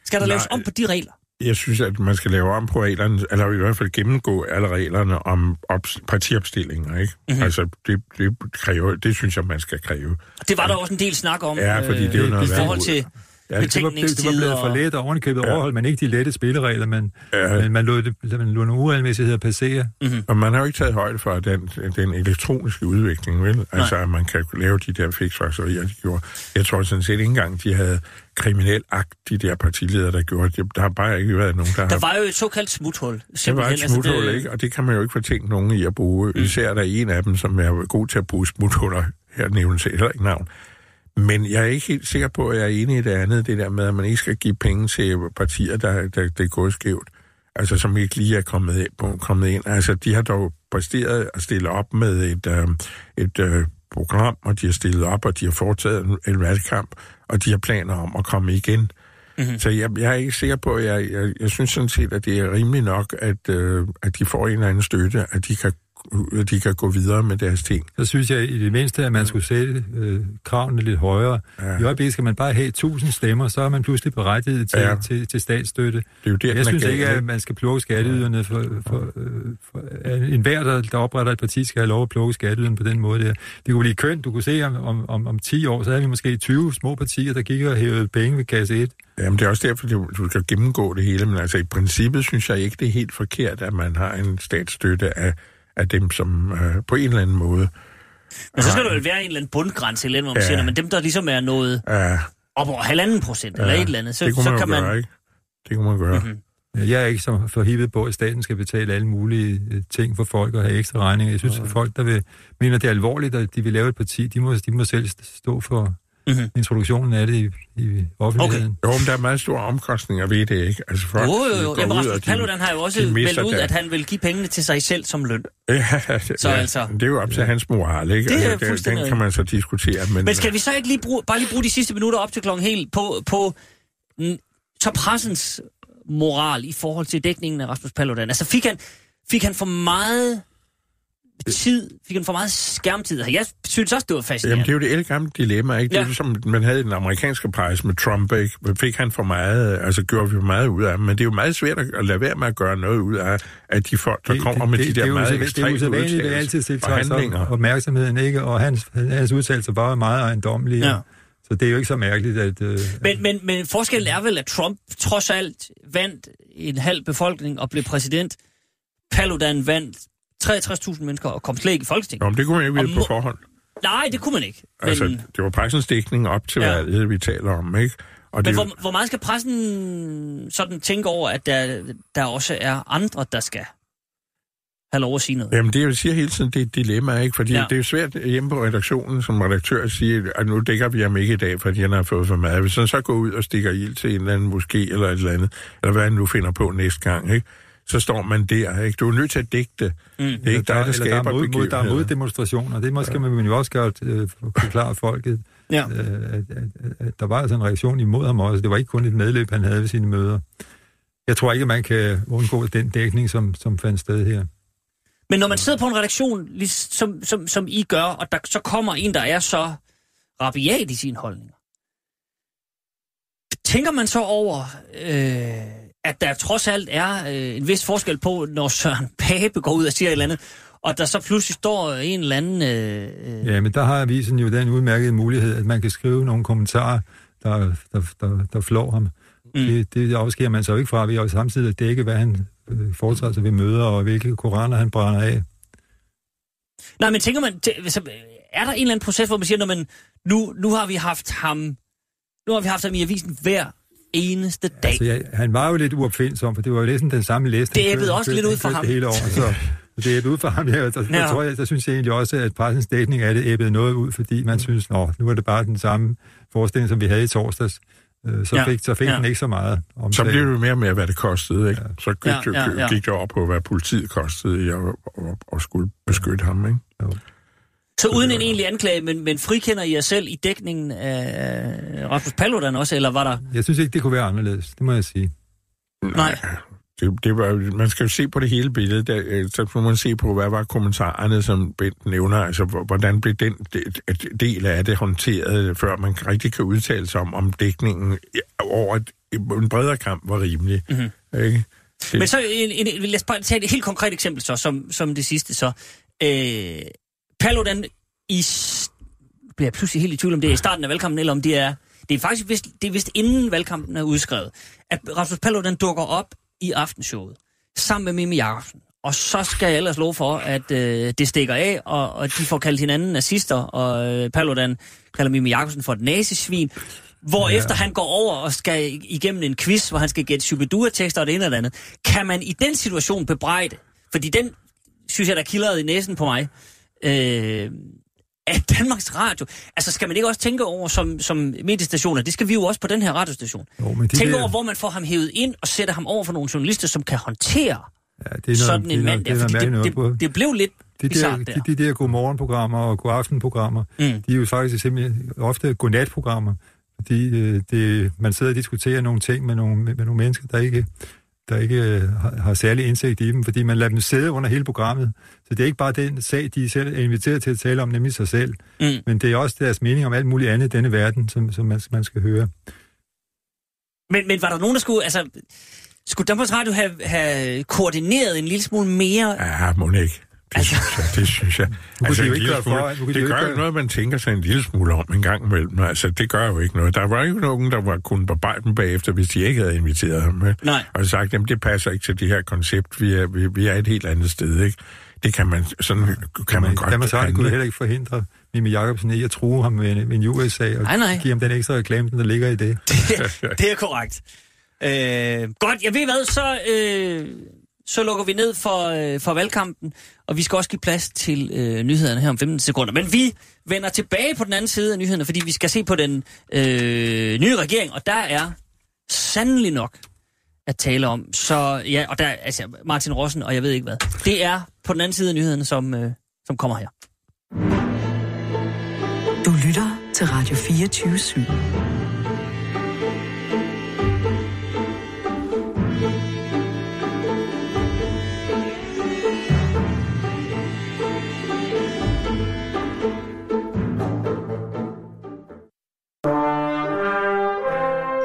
Skal der Nej, laves om på de regler? Jeg synes, at man skal lave om på reglerne, eller i hvert fald gennemgå alle reglerne om op, partiopstillinger, ikke? Mm-hmm. Altså, det, det, kræver, det synes jeg, man skal kræve. Det var der også en del snak om. Ja, fordi det er jo øh, noget I forhold til Ja, det, var, det, det var blevet for let, og ovenikøbet ja. overholdt man ikke de lette spilleregler, men, ja. men man lod, det, man lod nogle uregelmæssigheder passere. Mm-hmm. Og man har jo ikke taget højde for den, den elektroniske udvikling, vel? Altså, at man kan lave de der fiksfakserier, de gjorde. Jeg tror sådan set ikke engang, de havde kriminel akt, de der partiledere, der gjorde det. Der har bare ikke været nogen, der Der har... var jo et såkaldt smuthul. Der var et smuthul, altså, det... ikke? Og det kan man jo ikke fortænke nogen i at bruge. Mm. Især der er en af dem, som er god til at bruge smuthuller. Her nævnes heller ikke navn. Men jeg er ikke helt sikker på, at jeg er enig i det andet, det der med, at man ikke skal give penge til partier, der, der, der går skævt. Altså, som ikke lige er kommet ind, kommet ind. Altså, de har dog præsteret at stille op med et, øh, et øh, program, og de har stillet op, og de har foretaget en, en valgkamp, og de har planer om at komme igen. Mm-hmm. Så jeg, jeg er ikke sikker på, at jeg, jeg, jeg synes sådan set, at det er rimeligt nok, at, øh, at de får en eller anden støtte, at de kan de kan gå videre med deres ting. Så synes jeg i det mindste, at man skulle sætte øh, kravene lidt højere. Ja. I øjeblikket skal man bare have 1000 stemmer, så er man pludselig berettiget til, Ja. ja. til, til statsstøtte. Det er jo der, Jeg synes gal, ikke, at man skal plukke skatteyderne for, for, øh, for øh, en hver, der, der opretter et parti, skal have lov at plukke skatteyderne på den måde der. Det kunne blive kønt. Du kunne se, om, om, om, om 10 år, så havde vi måske 20 små partier, der gik og hævede penge ved kasse 1. Jamen, det er også derfor, du, du skal gennemgå det hele, men altså i princippet synes jeg ikke, det er helt forkert, at man har en statsstøtte af, af dem, som øh, på en eller anden måde... Men så skal der vel være en eller anden bundgrænse, eller hvor man Ja. siger, men dem, der ligesom er noget Ja, op over halvanden procent, eller et eller andet, så, det kunne så man kan jo man... gøre, ikke? Det kunne man gøre. Mhm. Mm-hmm. Jeg er ikke så forhippet på, at staten skal betale alle mulige øh, ting for folk og have ekstra regninger. Jeg synes, at folk, der vil, mener, det er alvorligt, at de vil lave et parti, de må, de må selv stå for Mhm. introduktionen af det i, i offentligheden. Jo, men der er meget store omkostninger ved det, ikke? Altså, folk, Jo, jo, jo. går Jamen, Rasmus Paludan har jo også de meldt ud, deres- at han vil give pengene til sig selv som løn. Ja, Så ja, altså- Det er jo op til hans moral, ikke? Det er Altså, fuldstændig Den kan man så diskutere, men... Men skal vi så ikke lige bruge, bare lige bruge de sidste minutter op til klokken helt på, på så pressens moral i forhold til dækningen af Rasmus Paludan? Altså fik han, fik han for meget tid, fik han for meget skærmtid? Jeg synes også, det var Jamen, fascinerende. det er jo det ældgamle dilemma, ikke? Det er Ja. jo som man havde i den amerikanske pejs med Trump, ikke? Fik han for meget, altså gjorde vi for meget ud af ham, men det er jo meget svært at lade være med at gøre noget ud af, af de folk, der kommer med de det der er jo meget ekstreme Det er usædvanligt, det er altid udtalelser set og handlinger. opmærksomheden, ikke? Og hans, hans udtalelser var meget ejendommelige. Ja. Så det er jo ikke så mærkeligt, at... Øh, Men, men, men forskellen er vel, at Trump trods alt vandt en halv befolkning og blev præsident. Paludan vandt 63.000 mennesker og kom slet ikke i Folketinget. Nå, men det kunne man jo ikke vide på forhånd. Nej, det kunne man ikke. Men, Altså, det var pressens dækning op til Ja. valget, vi taler om, ikke? Og men det, hvor, hvor meget skal pressen sådan tænke over, at der, der også er andre, der skal have lov at sige noget? Jamen, det jeg siger hele tiden, det er et dilemma, ikke? Fordi Ja. det er jo svært hjemme på redaktionen som redaktør at sige, at nu dækker vi ham ikke i dag, fordi han har fået for meget. Hvis han så går ud og stikker ild til en eller anden moské eller et eller andet, eller hvad han nu finder på næste gang, ikke? Så står man der, ikke? Du er nødt til at dække det. Mm. Det er ikke dig, der eller der skaber er, mod, mod, der er moddemonstrationer. Det måske man jo også godt øh, forklare folket, Ja. øh, at, at, at, at der var altså en reaktion imod ham også. Det var ikke kun et medløb, han havde ved sine møder. Jeg tror ikke, man kan undgå den dækning, som, som fandt sted her. Men når man sidder på en redaktion, lig- som, som, som I gør, og der så kommer en, der er så rabiat i sine holdninger, tænker man så over, øh, at der trods alt er øh, en vis forskel på, når Søren Pape går ud og siger et eller andet, og der så pludselig står en eller anden... Øh, øh, Ja, men der har avisen jo den udmærkede mulighed, at man kan skrive nogle kommentarer, der, der, der, der flår ham. Mm. Det, det afsker man så ikke fra ved at samtidig dække, hvad han øh, foretager sig ved møder, og hvilke koraner han brænder af. Nej, men tænker man, tæ- så, er der en eller anden proces, hvor man siger, når man, nu, nu har vi haft ham, nu har vi haft ham i avisen hver eneste dag. Altså, jeg, han var jo lidt uopfindsom, for det var jo næsten den samme læst. Det æbbede også lidt ud for ham. Hele år, så, det æbbede ud for ham. Ja, der, der, Ja. der, tror jeg, der synes jeg egentlig også, at pressens dækning af det æbbede noget ud, fordi man synes, nå, nu er det bare den samme forestilling, som vi havde i torsdags. Øh, Så Ja, fik, så fik ja. den ikke så meget om Så blev det mere med, hvad det kostede, ikke? Så gik, Ja, ja, ja, ja, ja. gik det op på, hvad politiet kostede i at, at, at skulle beskytte ham, ikke? Så uden en egentlig anklage, men, men frikender I jer selv i dækningen af Rasmus Paludan også, eller var der... Jeg synes ikke, det kunne være anderledes, det må jeg sige. Nej. Det, det var, man skal jo se på det hele billede, der, øh, så må man se på, hvad var kommentarerne, som Bent nævner, altså hvor- hvordan blev den de- del af det håndteret, før man rigtig kan udtale sig om, om dækningen over et, en bredere kamp var rimelig. Mhm. Mm-hmm. Ikke? Det, Men så en, en, lad os bare tage et helt konkret eksempel så, som, som det sidste så. Øh, Paludan i... Bliver jeg pludselig helt i tvivl om det er i starten af valgkampen, eller om det er... Det er faktisk vist, det er vist inden valgkampen er udskrevet, at Rasmus Paludan dukker op i aftenshowet sammen med Mimi Jacobsen. Og så skal jeg ellers love for, at øh, det stikker af, og, og de får kaldt hinanden nazister, og øh, Paludan kalder Mimi Jacobsen for et nazisvin. Hvor ja. efter han går over og skal igennem en quiz, hvor han skal gætte Shubidua-tekster og det ene og det andet. Kan man i den situation bebrejde, fordi den synes jeg, der kilder i næsen på mig, øh, at Danmarks Radio, altså skal man ikke også tænke over som, som mediestationer, det skal vi jo også på den her radiostation. Jo, men der- over, hvor man får ham hævet ind og sætter ham over for nogle journalister, som kan håndtere Ja, det er noget, sådan det er en mand det er der, fordi det, på- det, det blev lidt de der, der. de, de der godmorgenprogrammer og godaftenprogrammer, Mm. de er jo faktisk simpelthen ofte godnatprogrammer, fordi øh, det, man sidder og diskuterer nogle ting med nogle, med nogle mennesker, der ikke der ikke øh, har, har særlig indsigt i dem, fordi man lader dem sidde under hele programmet. Så det er ikke bare den sag, de selv er inviteret til at tale om, nemlig sig selv. Mm. Men det er også deres mening om alt muligt andet i denne verden, som, som man, man skal høre. Men, men var der nogen, der skulle... Altså, skulle Danmarks Radio have, have koordineret en lille smule mere? Ja, må ikke. Det Altså- synes jeg. Det synes jeg. kunne altså, de jo ikke gøre for- smule, nu de det jo gør jo noget, man tænker sig en lille smule om en gang imellem. Altså, det gør jo ikke noget. Der var jo nogen, der var kunne bebrejde dem bagefter, hvis de ikke havde inviteret ham. Nej. Og sagt, jamen det passer ikke til det her koncept. Vi er, vi, vi er et helt andet sted, ikke? Det kan man, sådan kan man Men godt Danmarks Radio kunne heller ikke forhindre Mimi Jacobsen i at true ham med en, med en USA og Nej, nej. give ham den ekstra reklame, der ligger i det. det er korrekt. Øh, godt, jeg ved hvad, så, øh, så lukker vi ned for, øh, for valgkampen, og vi skal også give plads til øh, nyhederne her om 15 sekunder. Men vi vender tilbage på den anden side af nyhederne, fordi vi skal se på den øh, nye regering, og der er sandelig nok at tale om. Så ja, og der altså Martin Rossen, og jeg ved ikke hvad. Det er på den anden side af nyhederne, som, øh, som kommer her. Du lytter til Radio 24 /7.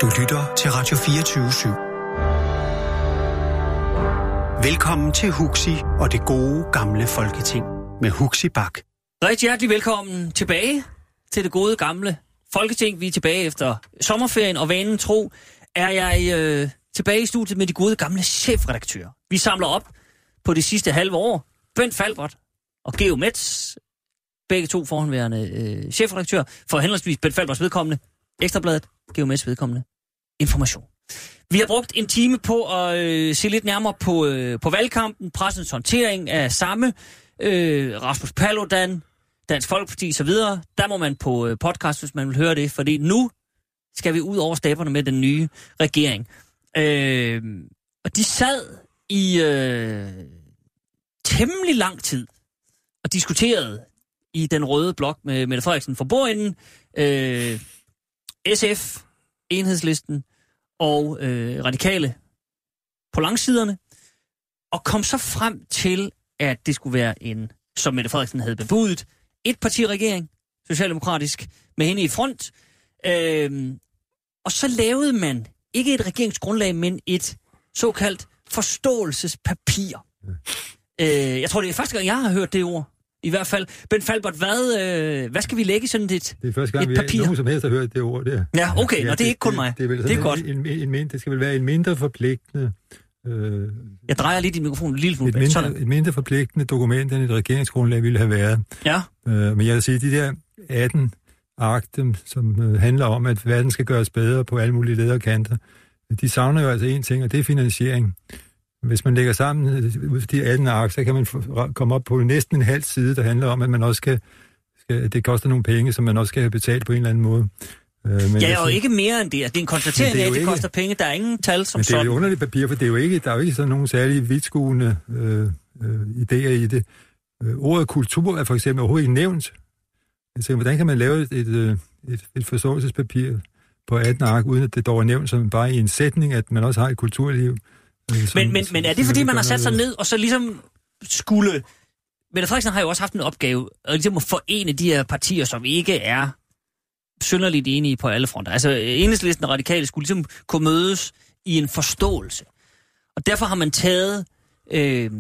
Du lytter til Radio 24 /7. Velkommen til Huxi og det gode gamle folketing med Huxi Bak. Rigtig hjertelig velkommen tilbage til det gode gamle Folketing. Vi er tilbage efter sommerferien, og vanen tro er jeg øh, tilbage i studiet med de gode gamle chefredaktører. Vi samler op på det sidste halve år. Bent Falbert og Geo Metz, begge to forhåndværende øh, chefredaktører, for henholdsvis Bent Falberts vedkommende, Ekstrabladet, Geo vedkommende, information. Vi har brugt en time på at øh, se lidt nærmere på, øh, på valgkampen, pressens håndtering af samme, øh, Rasmus Paludan, Dansk Folkeparti osv. Der må man på øh, podcast, hvis man vil høre det, fordi nu skal vi ud over staberne med den nye regering. Øh, og de sad i øh, temmelig lang tid og diskuterede i den røde blok med Mette Frederiksen for bordenden, øh, SF, Enhedslisten og øh, Radikale på langsiderne, og kom så frem til, at det skulle være en, som Mette Frederiksen havde bebudet, et partiregering, socialdemokratisk, med hende i front. Øhm, og så lavede man ikke et regeringsgrundlag, men et såkaldt forståelsespapir. Øh, jeg tror, det er første gang, jeg har hørt det ord. I hvert fald. Ben Falbert, hvad, øh, hvad skal vi lægge i sådan et... Det er første gang, vi papir. nogen som helst har hørt det ord der. Ja, okay, nå, det er ikke kun mig. Det, er, vel Det er godt. En, en, en, det skal vel være en mindre forpligtende... Øh, Jeg drejer lige din mikrofon en lille smule et. Sådan. mindre, et mindre forpligtende dokument, end et regeringsgrundlag ville have været. Ja, Øh, men jeg vil sige, de der 18 akter, som øh, handler om, at verden skal gøres bedre på alle mulige leder og kanter, de savner jo altså en ting, og det er finansiering. Hvis man lægger sammen øh, ud de 18 akter, så kan man komme op på næsten en halv side, der handler om, at man også skal, skal det koster nogle penge, som man også skal have betalt på en eller anden måde. Øh, men ja og synes- ikke mere end det. Altså, Det er en konstatering er af, at det ikke- koster penge. Der er ingen tal som Men det er jo sådan. underligt papir, for det er jo ikke, der er jo ikke sådan nogen særlige vidtskuende øh, øh, idéer i det. Øh, ordet kultur er for eksempel overhovedet ikke nævnt. Jeg tænker, hvordan kan man lave et, et, øh, et, et forståelsespapir på 18 ark, uden at det dog er nævnt som bare i en sætning, at man også har et kulturliv? Men, men, men er det fordi, man har sat sig ned og så ligesom skulle... Mette Frederiksen har jo også haft en opgave, at ligesom at forene de her partier, som ikke er synderligt enige på alle fronter. Altså enhedslisten og radikale skulle ligesom kunne mødes i en forståelse. Og derfor har man taget... Øh,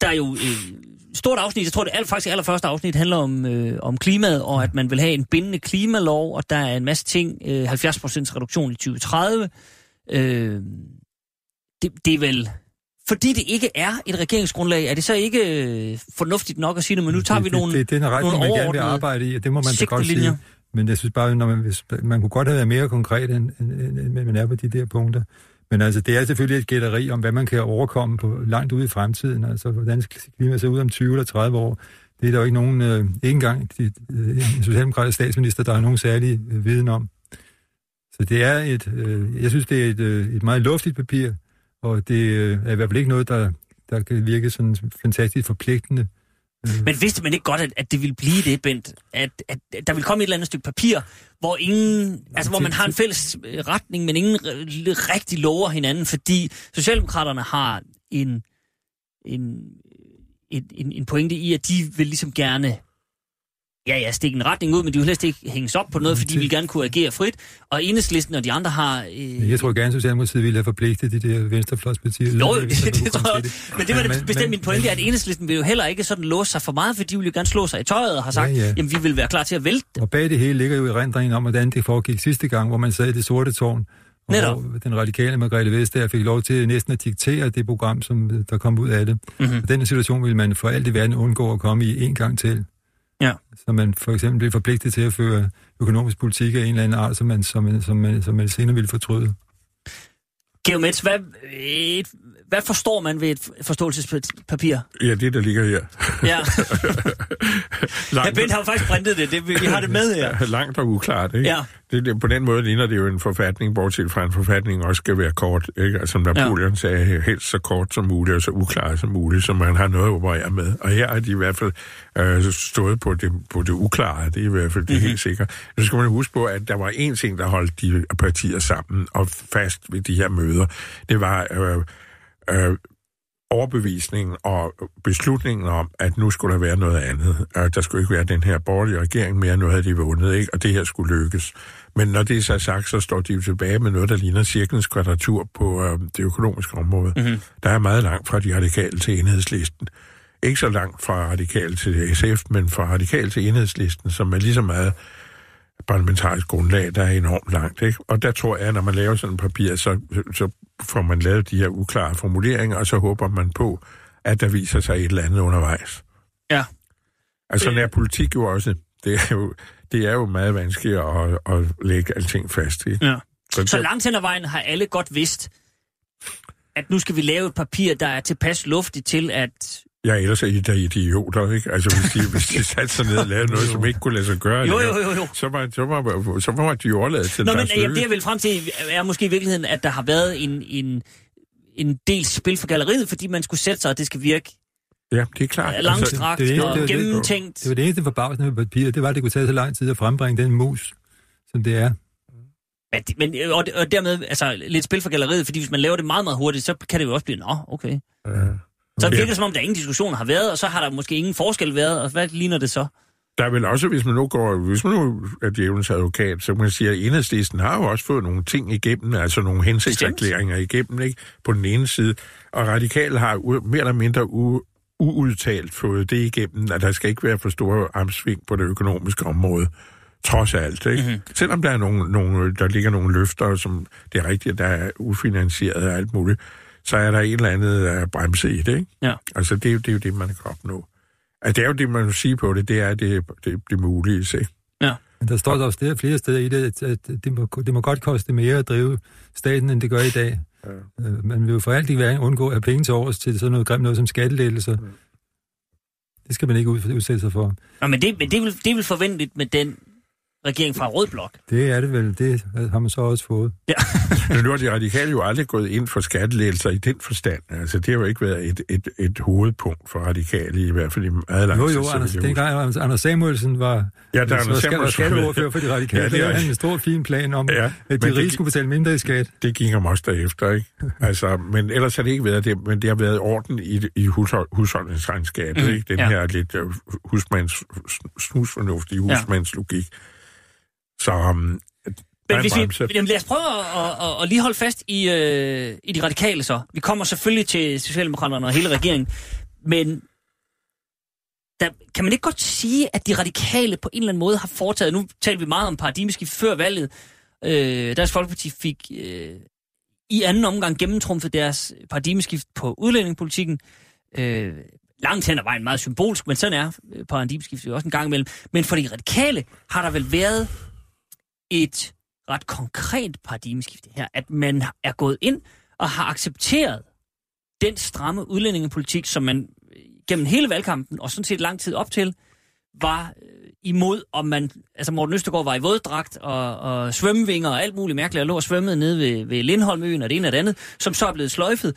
der er jo øh, stort afsnit, jeg tror det er faktisk allerførste afsnit handler om, øh, om klimaet, og at man vil have en bindende klimalov, og der er en masse ting, øh, 70% reduktion i 2030. Øh, det, det er vel... Fordi det ikke er et regeringsgrundlag, er det så ikke øh, fornuftigt nok at sige det, men nu tager vi det, nogle... Det, det er den retning, man gerne vil arbejde i, og det må man da godt sige. Men jeg synes bare, når man, hvis, man kunne godt have været mere konkret, end, end, end, end man er på de der punkter. Men altså, det er selvfølgelig et gætteri om, hvad man kan overkomme på langt ude i fremtiden. Altså, hvordan klima ser ud om 20 eller 30 år. Det er der jo ikke nogen, øh, ikke engang de, øh, socialdemokratisk statsminister, der har nogen særlig øh, viden om. Så det er et, øh, jeg synes, det er et, øh, et meget luftigt papir, og det øh, er i hvert fald ikke noget, der, der kan virke sådan fantastisk forpligtende Men vidste man ikke godt, at, at det ville blive det, Bent? At, at, at der ville komme et eller andet stykke papir, hvor ingen, altså hvor man har en fælles øh, retning, men ingen rigtig lover hinanden, fordi Socialdemokraterne har en, en, en, en, en pointe i, at de vil ligesom gerne ja, ja, stikke en retning ud, men de vil helst ikke hænges op på noget, fordi de vil gerne kunne agere frit. Og enhedslisten og de andre har... Øh, Jeg tror gerne, Socialdemokratiet ville have forpligtet de der venstrefløjspartier. Jo, det, det komme tror jeg. det. Men det var Men- men, men- bestemt men- min pointe, at enhedslisten vil jo heller ikke sådan låse sig for meget, for de vil jo gerne slå sig i tøjet og har sagt, Ja, ja, ja. ja. jamen vi vil være klar til at vælte det. Og bag det hele ligger jo erindringen om, hvordan det foregik sidste gang, hvor man sad i det sorte tårn. Og Netop. hvor den radikale Margrethe Vestager fik lov til næsten at diktere det program, som øh, der kom ud af det. Mm-hmm. Og den situation ville man for alt i verden undgå at komme i en gang til. Ja. Så man for eksempel blev forpligtet til at føre økonomisk politik af en eller anden art, som man, som man, som man, som man senere ville fortryde. Geomets, hvad, et, hvad forstår man ved et forståelsespapir? Ja, det der ligger her. Ja, langt, Bent har jo faktisk printet det, det vi har det med her. langt og uklart, ikke? Ja. Det, det, på den måde ligner det jo en forfatning, bortset fra en forfatning også skal være kort, ikke? Altså, som Napoleon ja. sagde, helst så kort som muligt og så uklar som muligt, så man har noget at operere med. Og her har de i hvert fald øh, stået på det, på det uklare, det er i hvert fald det er Mhm. helt sikkert. Nu skal man huske på, at der var en ting, der holdt de partier sammen og fast ved de her møder. Det var... Øh, øh, overbevisningen og beslutningen om, at nu skulle der være noget andet. At der skulle ikke være den her borgerlige regering mere, nu havde de vundet, ikke? og det her skulle lykkes. Men når det er så sagt, så står de jo tilbage med noget, der ligner cirklens kvadratur på øh, det økonomiske område. Mm-hmm. Der er meget langt fra de radikale til enhedslisten. Ikke så langt fra radikale til SF, men fra radikale til enhedslisten, som er lige så meget parlamentarisk grundlag, der er enormt langt. Ikke? Og der tror jeg, at når man laver sådan et papir, så, så får man lavet de her uklare formuleringer, og så håber man på, at der viser sig et eller andet undervejs. Ja. Altså, sådan er politik jo også. Det er jo, det er jo meget vanskeligt at, at lægge alting fast. Ikke? Ja. Så, Så langt hen ad vejen har alle godt vidst, at nu skal vi lave et papir, der er tilpas luftigt til, at... Ja, ellers er I der idioter, ikke? Altså, hvis de, hvis de satte sig ned og lavede noget, som ikke kunne lade sig gøre, Jo, længere, jo, jo, jo. Så, var, så, var, så var de jo overladet til Nå, men jamen, det jeg vil frem til, er måske i virkeligheden, at der har været en, en, en del spil for galleriet, fordi man skulle sætte sig, og det skal virke Ja, det er klart. Altså, langstrakt det er det, og det er det. gennemtænkt. Det var det eneste forbavsende med papiret, det var, at det kunne tage så lang tid at frembringe den mus, som det er. Men, men, og, og dermed altså, lidt spil for galleriet, fordi hvis man laver det meget, meget hurtigt, så kan det jo også blive, nå, okay. Ja. Så Ja. virker det som om, der ingen diskussioner har været, og så har der måske ingen forskel været, og hvad ligner det så? Der er vel også, hvis man nu går, hvis man nu er djævelens advokat, så kan man sige, at enhedslisten har jo også fået nogle ting igennem, altså nogle hensigtserklæringer igennem, ikke? På den ene side. Og radikale har mere eller mindre u- uudtalt fået det igennem, at der skal ikke være for store armsving på det økonomiske område. Trods alt, ikke? Mm-hmm. Selvom der er nogle, nogle, der ligger nogle løfter, som det er rigtigt, der er ufinansieret og alt muligt, så er der et eller andet uh, bremse i det, ikke? Ja. Altså, det er, jo, det er jo det, man kan opnå. Altså, det er jo det, man vil sige på det, det er det, det, det mulige, se. Men der står der også flere, flere steder i det, at- at det må, det må godt koste mere at drive staten, end det gør i dag. Ja. Øh, Man vil jo for alt i verden undgå at have penge til års til sådan noget grimt noget som skattelettelser. Mm. Det skal man ikke ud- udsætte sig for. Nå, men det, men det, er vel, det er vel forventeligt med den regering fra Rød Blok. Det er det vel, det har man så også fået. Men nu har de radikale jo aldrig gået ind for skattelettelser i den forstand. Altså, det har jo ikke været et, et, et hovedpunkt for radikale, i hvert fald i meget lang Jo, tid. jo, Anders, dengang Anders, Anders Samuelsen var, Ja, der er var Anders skal- var Samuelsen. skatteordfører for de radikale. Ja, Ja, det er rigtigt. en stor, fin plan om, Ja, ja, at de rige skulle betale mindre i skat. Det gik ham også derefter, ikke? Altså, men ellers har det ikke været det, men det har været orden i, i hushold, husholdningsregnskabet, Mm, ikke? Den ja. ja. her lidt uh, husmands, snusfornuftige Ja. Så um, Men en hvis vi, jamen lad os prøve at, at, at, at lige holde fast i, øh, i de radikale så. Vi kommer selvfølgelig til Socialdemokraterne og hele regeringen, men der, kan man ikke godt sige, at de radikale på en eller anden måde har foretaget, nu talte vi meget om paradigmeskift før valget, øh, Dansk Folkeparti fik øh, i anden omgang gennemtrumfet deres paradigmeskift på udlændingepolitikken, øh, langt hen ad vejen meget symbolsk, men sådan er øh, paradigmeskift jo også en gang imellem. Men for de radikale har der vel været et ret konkret paradigmeskifte her, at man er gået ind og har accepteret den stramme udlændingepolitik, som man øh, gennem hele valgkampen, og sådan set lang tid op til, var øh, imod, om man, altså Morten Østergaard var i våddragt og, og svømmevinger og alt muligt mærkeligt, og lå og svømmede nede ved, ved Lindholmøen og det ene og det andet, som så er blevet sløjfet.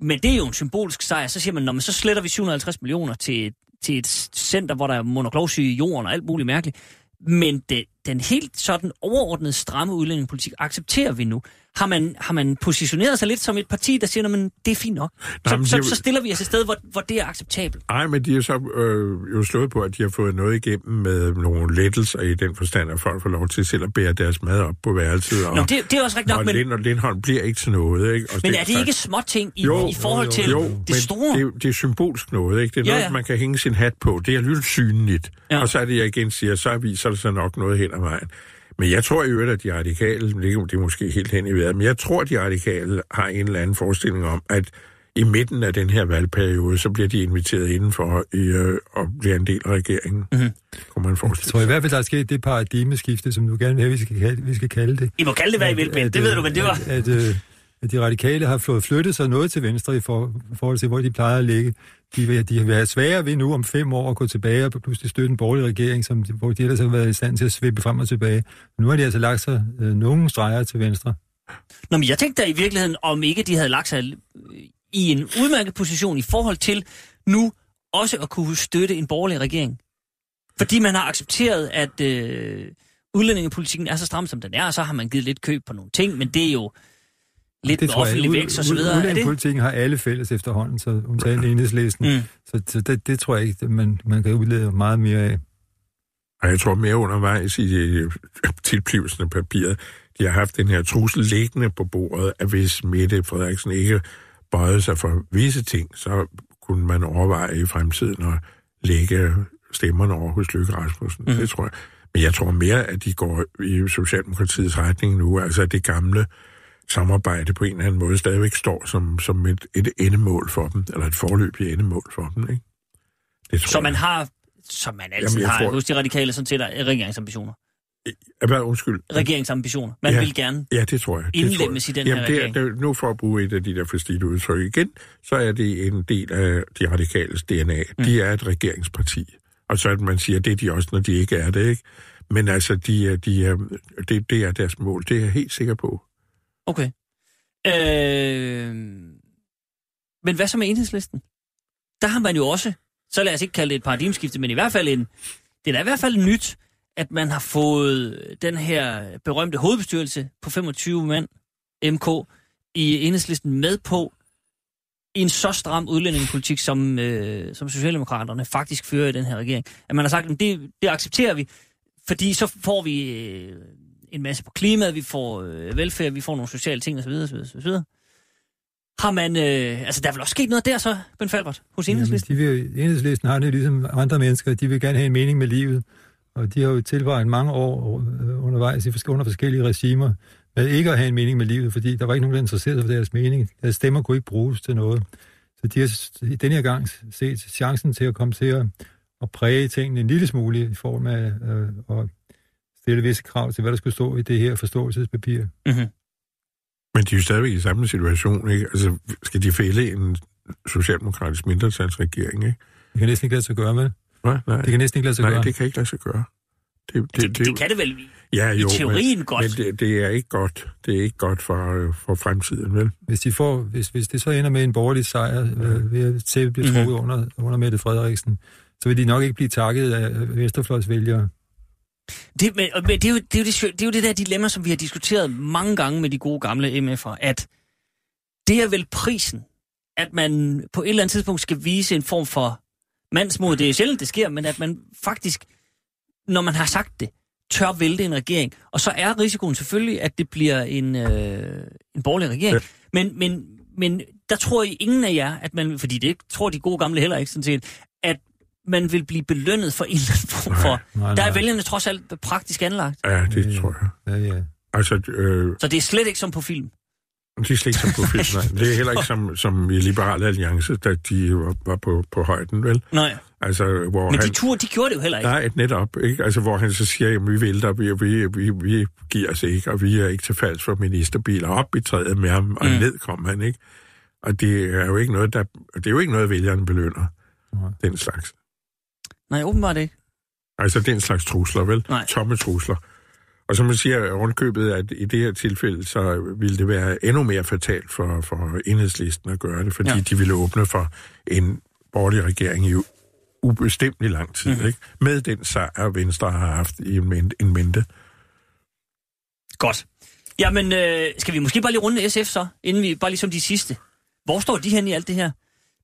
Men det er jo en symbolsk sejr. Så siger man, når man så sletter vi 750 millioner til, til et center, hvor der er monoklovsyge i jorden og alt muligt mærkeligt. Men det, den helt sådan overordnede stramme udlændingepolitik accepterer vi nu. Har man, har man positioneret sig lidt som et parti, der siger, at det er fint nok? Så, men så, det- så stiller vi os et sted, hvor, hvor det er acceptabelt. Nej, men de er så øh, jo slået på, at de har fået noget igennem med nogle lettelser i den forstand, at folk får lov til selv at bære deres mad op på værelset. Og, Nå, det, det er også rigtigt nok, og, men, Lind, og Lindholm bliver ikke til noget. Ikke? Og men er den det ikke små ting i, Jo, i forhold jo, til jo, det men store? Det, er- det er symbolsk noget, ikke? Det er noget, ja. man kan hænge sin hat på. Det er lidt synligt. Ja. Ja. Og så er det, jeg igen siger, så viser det sig nok noget hen ad vejen. Men jeg tror i øvrigt, at de radikale, det er, det måske helt hen i vejret, men jeg tror, at de radikale har en eller anden forestilling om, at i midten af den her valgperiode, så bliver de inviteret indenfor i, øh, og bliver en del af regeringen. Mhm. Mm-hmm. Kunne man Jeg forestille tror i sig. hvert fald, der er sket det paradigmeskifte, som du gerne vil have, vi skal kalde, vi skal kalde det. I må kalde det, hvad I vil, Ben. At, Det ved du, men det var... At, at, øh, at de radikale har fået flyttet sig noget til venstre i for, forhold til, hvor de plejer at ligge. De vil, de vil have sværere ved nu om fem år at gå tilbage og pludselig støtte en borgerlig regering, som, hvor de ellers har været i stand til at svippe frem og tilbage. Nu har de altså lagt sig øh, nogle streger til venstre. Nå, men jeg tænkte da i virkeligheden, om ikke de havde lagt sig øh, i en udmærket position i forhold til nu også at kunne støtte en borgerlig regering. Fordi man har accepteret, at øh, udlændingepolitikken er så stram, som den er, og så har man givet lidt køb på nogle ting, men det er jo lidt det offentlig vækst og så videre. Er det? Udlændingepolitikken har alle fælles efterhånden, så undtagen enhedslisten. Mm. Mm. Så, så det, det tror jeg ikke, man, man kan udlede meget mere af. Og jeg tror mere undervejs i øh, tilblivelsen af papiret, de har haft den her trussel liggende på bordet, at hvis Mette Frederiksen ikke bøjede sig for visse ting, så kunne man overveje i fremtiden at lægge stemmerne over hos Lykke Rasmussen. Mm. Det tror jeg. Men jeg tror mere, at de går i Socialdemokratiets retning nu, altså at det gamle samarbejde på en eller anden måde stadigvæk står som, som et, et endemål for dem, eller et forløbigt endemål for dem, ikke? Det tror Så man jeg. har, som man altid Jamen, har tror- hos de radikale, sådan set er regeringsambitioner. Hvad, undskyld. Regeringsambitioner. Man Ja. vil gerne. Ja, det tror jeg. Det tror jeg. Indlemmes i den Jamen, her det er, regering. det nu for at bruge et af de der forstilte udtryk igen, så er det en del af de radikales DNA. Mm. De er et regeringsparti. Og så at man siger, det er de også, når de ikke er det, ikke? Men altså, de er, de er, det, det er deres mål. Det er jeg helt sikker på. Okay. Øh... Men hvad så med enhedslisten? Der har man jo også, så lad os ikke kalde det et paradigmeskifte, men i hvert fald en, det er da i hvert fald nyt, at man har fået den her berømte hovedbestyrelse på 25 mand, MK, i enhedslisten med på i en så stram udlændingepolitik, som, øh, som Socialdemokraterne faktisk fører i den her regering. At man har sagt, at det, det accepterer vi, fordi så får vi øh, en masse på klimaet, vi får øh, velfærd, vi får nogle sociale ting osv. osv., osv. Har man, øh, altså der er vel også sket noget der så, Ben Falbert, hos enhedslisten? Jamen, de vil, enhedslisten har det ligesom andre mennesker. De vil gerne have en mening med livet. Og de har jo tilvejet mange år øh, undervejs i, under forskellige regimer med ikke at have en mening med livet, fordi der var ikke nogen, der interesserede for deres mening. Deres stemmer kunne ikke bruges til noget. Så de har denne her gang set chancen til at komme til at, at præge tingene en lille smule i form af øh, at stille visse krav til, hvad der skulle stå i det her forståelsespapir. Mm-hmm. Men de er jo stadigvæk i samme situation, ikke? Altså, skal de fælde en socialdemokratisk mindretalsregering, ikke? Det kan næsten ikke lade sig gøre, med. Nej, nej. Det kan næsten ikke lade sig nej, gøre. det kan ikke lade sig gøre. Det, Det, det, det kan det vel ja, jo, i teorien men, godt. Men det, det, er ikke godt. Det er ikke godt for, øh, for fremtiden, vel? Hvis, de får, hvis, hvis det så ender med en borgerlig sejr øh, ved at tæppe bliver Mhm. trukket mm-hmm. under, under Mette Frederiksen, så vil de nok ikke blive takket af venstrefløjsvælgere. Det, men, men det, er jo, det, er jo det, det er jo det der dilemma, som vi har diskuteret mange gange med de gode gamle MF'er, at det er vel prisen, at man på et eller andet tidspunkt skal vise en form for mandsmod. Det er sjældent, det sker, men at man faktisk, når man har sagt det, tør vælte en regering. Og så er risikoen selvfølgelig, at det bliver en, øh, en borgerlig regering. Men, men, men der tror I ingen af jer, at man, fordi det tror de gode gamle heller ikke sådan set, man vil blive belønnet for en eller anden form for... nej, Der er nej. vælgerne trods alt praktisk anlagt. Ja, det Ja, ja. tror jeg. Ja, ja. Altså, øh, Så det er slet ikke som på film. det er slet ikke som på film, nej. Det er heller ikke som, som i Liberale Alliance, da de var, var på, på højden, vel? Nej. Altså, hvor Men han... de tur, de gjorde det jo heller ikke. Nej, netop. Ikke? Altså, hvor han så siger, at vi vælter, vi, vi, vi, vi giver os ikke, og vi er ikke til falds for ministerbiler op i træet med ham, og Mm. mm. ned kom han, ikke? Og det er jo ikke noget, der, det er jo ikke noget, vælgerne belønner, Nej. den slags. Nej, åbenbart ikke. Altså, den slags trusler, vel? Nej. Tomme trusler. Og som man siger, rundkøbet, at i det her tilfælde, så ville det være endnu mere fatalt for, for enhedslisten at gøre det, fordi Ja. de ville åbne for en borgerlig regering i ubestemmelig lang tid, mm-hmm. ikke? Med den sejr, Venstre har haft i en mente. En mente. Godt. Jamen, øh, skal vi måske bare lige runde SF så, inden vi bare ligesom de sidste. Hvor står de hen i alt det her?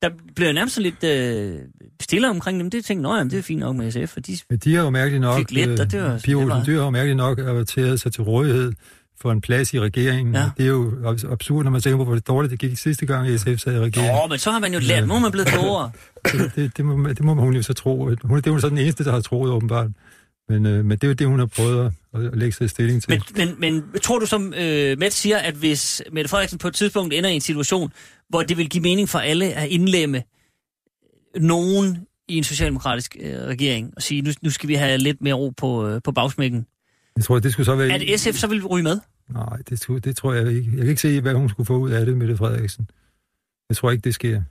Der bliver nærmest sådan lidt øh, stille omkring dem. Det tænkte jeg, det er fint nok med SF, for de... Men de har jo mærkeligt nok, Fik lidt, øh, og det var- Pia det Olsen Dyr har jo mærkeligt nok averteret sig til rådighed for en plads i regeringen. Ja. Det er jo abs- absurd, når man tænker på, hvor dårligt det gik sidste gang, SF sad i regeringen. Åh, men så har man jo lært, nu er man blevet klogere. Det, det, det, må, det må hun jo så tro. Hun, det er jo så den eneste, der har troet åbenbart. Men, øh, men det er jo det, hun har prøvet at, at lægge sig i stilling til. Men, men, men tror du, som øh, Mette siger, at hvis Mette Frederiksen på et tidspunkt ender i en situation, hvor det vil give mening for alle at indlemme nogen i en socialdemokratisk øh, regering og sige, nu, nu skal vi have lidt mere ro på, øh, på bagsmækken. Jeg tror, det skulle så være... At SF så vil ryge med? Nej, det, skulle- det tror jeg ikke. Jeg kan ikke se, hvad hun skulle få ud af det, Mette Frederiksen. Jeg tror ikke, det sker.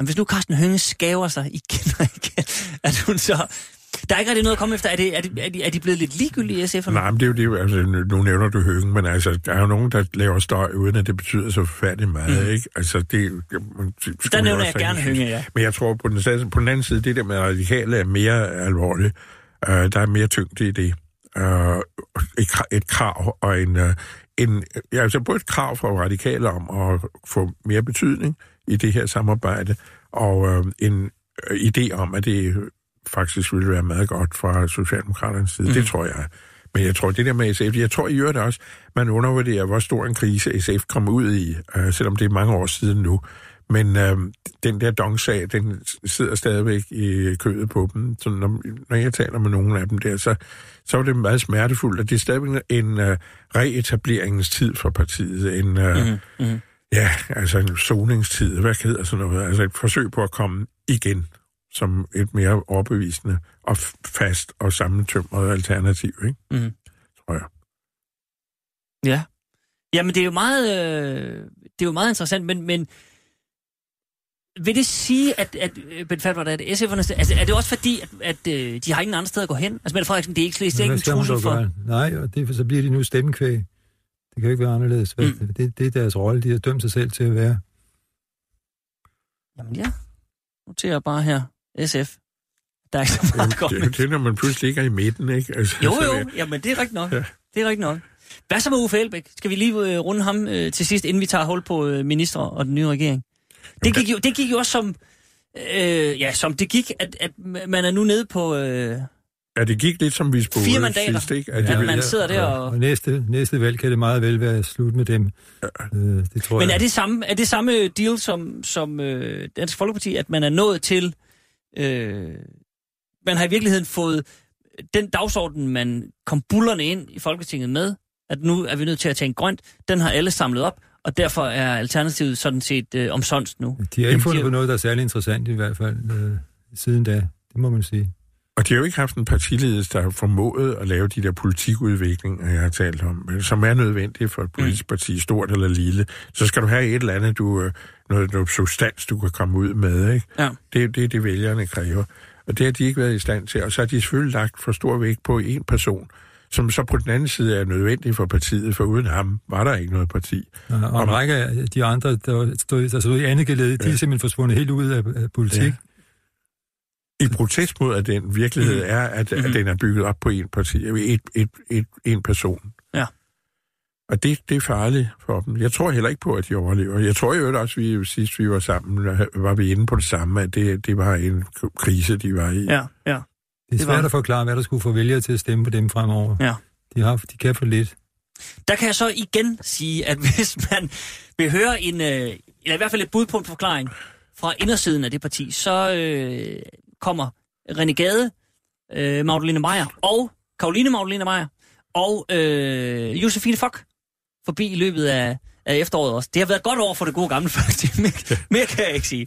Men hvis nu Carsten Hønge skaver sig igen og igen, at hun så... Der er ikke rigtig noget at komme efter. Er, det, er, de, er, de, er de blevet lidt ligegyldige SF'erne? Nej, men det er jo det, altså, nu nævner du høgen, men altså, der er jo nogen, der laver støj, uden at det betyder så forfærdeligt meget, mm. ikke? Altså, det... det Der nævner jeg gerne til. ja. Men jeg tror, på den, på den anden side, det der med radikale er mere alvorligt. Uh, der er mere tyngde i det. Uh, et, et krav og en... Uh, en ja, altså både et krav fra radikale om at få mere betydning i det her samarbejde, og uh, en idé om, at det faktisk ville være meget godt fra Socialdemokraternes side. Mm. Det tror jeg. Men jeg tror, det der med SF, jeg tror i øvrigt også, man undervurderer, hvor stor en krise SF kom ud i, øh, selvom det er mange år siden nu. Men øh, den der dongsag, den sidder stadigvæk i kødet på dem. Så når, når jeg taler med nogle af dem der, så, så er det meget smertefuldt, at det er stadigvæk en øh, reetableringstid for partiet. En, øh, Mhm, mhm. Ja, altså en soningstid, hvad hedder sådan noget? Altså et forsøg på at komme igen som et mere overbevisende og fast og sammentømret alternativ, ikke? Mhm. Tror jeg. Ja. Jamen, det er jo meget, øh, det er jo meget interessant, men, men vil det sige, at, at øh, Ben Fatwa, at SF'erne, altså, er det også fordi, at, at øh, de har ingen andre steder at gå hen? Altså, Mette Frederiksen, det er ikke, det er ikke en trussel for... gøre? Nej, og det, så bliver de nu stemmekvæg. Det kan jo ikke være anderledes. Mm. Mm. Det, det er deres rolle. De har dømt sig selv til at være. Jamen ja, noterer bare her. SF. Der er ikke så meget godt Det, med. det, det, når man pludselig ikke er i midten, ikke? Altså, Jo, jo, det- jamen det er rigtigt nok. Ja. Det er rigtigt nok. Hvad så med Uffe Elbæk? Skal vi lige øh, runde ham øh, til sidst, inden vi tager hul på øh, minister og den nye regering? Det gik jo, det gik jo også som, øh, ja, som det gik, at, at man er nu nede på... Øh, Ja, det gik lidt som vi spurgte Fire mandater. sidst, ikke? At Ja, det, man sidder der og- Og næste, næste valg kan det meget vel være slut med dem. Øh, det tror men jeg. er det samme, er det samme deal som, som øh, Dansk Folkeparti, at man er nået til... Øh, man har i virkeligheden fået den dagsorden, man kom bullerne ind i Folketinget med, at nu er vi nødt til at tænke grønt, den har alle samlet op, og derfor er alternativet sådan set øh, omsonst nu. De har ikke fundet de- på noget, der er særlig interessant i hvert fald øh, siden da. Det må man sige. Og de har jo ikke haft en partiledelse, der har formået at lave de der politikudviklinger, jeg har talt om, men som er nødvendige for et politisk parti, stort eller lille. Så skal du have et eller andet, du, øh, noget, noget substans, du kan komme ud med. Ikke? Ja. Det er det, det, vælgerne kræver. Og det har de ikke været i stand til. Og så har de selvfølgelig lagt for stor vægt på en person, som så på den anden side er nødvendig for partiet, for uden ham var der ikke noget parti. Og, og en række af de andre, der stod, der stod i andet geled, de er simpelthen forsvundet helt ud af, af politik. Ja. I protest mod, at den virkelighed er, at, at den er bygget op på en parti, et, et, et, en person. Ja. Og det, det er farligt for dem. Jeg tror heller ikke på, at de overlever. Jeg tror jo også, at vi sidst vi var sammen, var vi inde på det samme, at det, det var en krise, de var i. Ja, ja. Det er Det var- svært at forklare, hvad der skulle få vælgere til at stemme på dem fremover. Ja. De, har, de kan for lidt. Der kan jeg så igen sige, at hvis man vil høre en, øh, eller i hvert fald et bud på en forklaring fra indersiden af det parti, så øh, kommer René Gade, øh, Magdalene Meyer og Karoline Magdalene Meyer og øh, Josefine Fock forbi i løbet af, af efteråret også. Det har været et godt år for det gode gamle folk. mere, mere kan jeg ikke sige.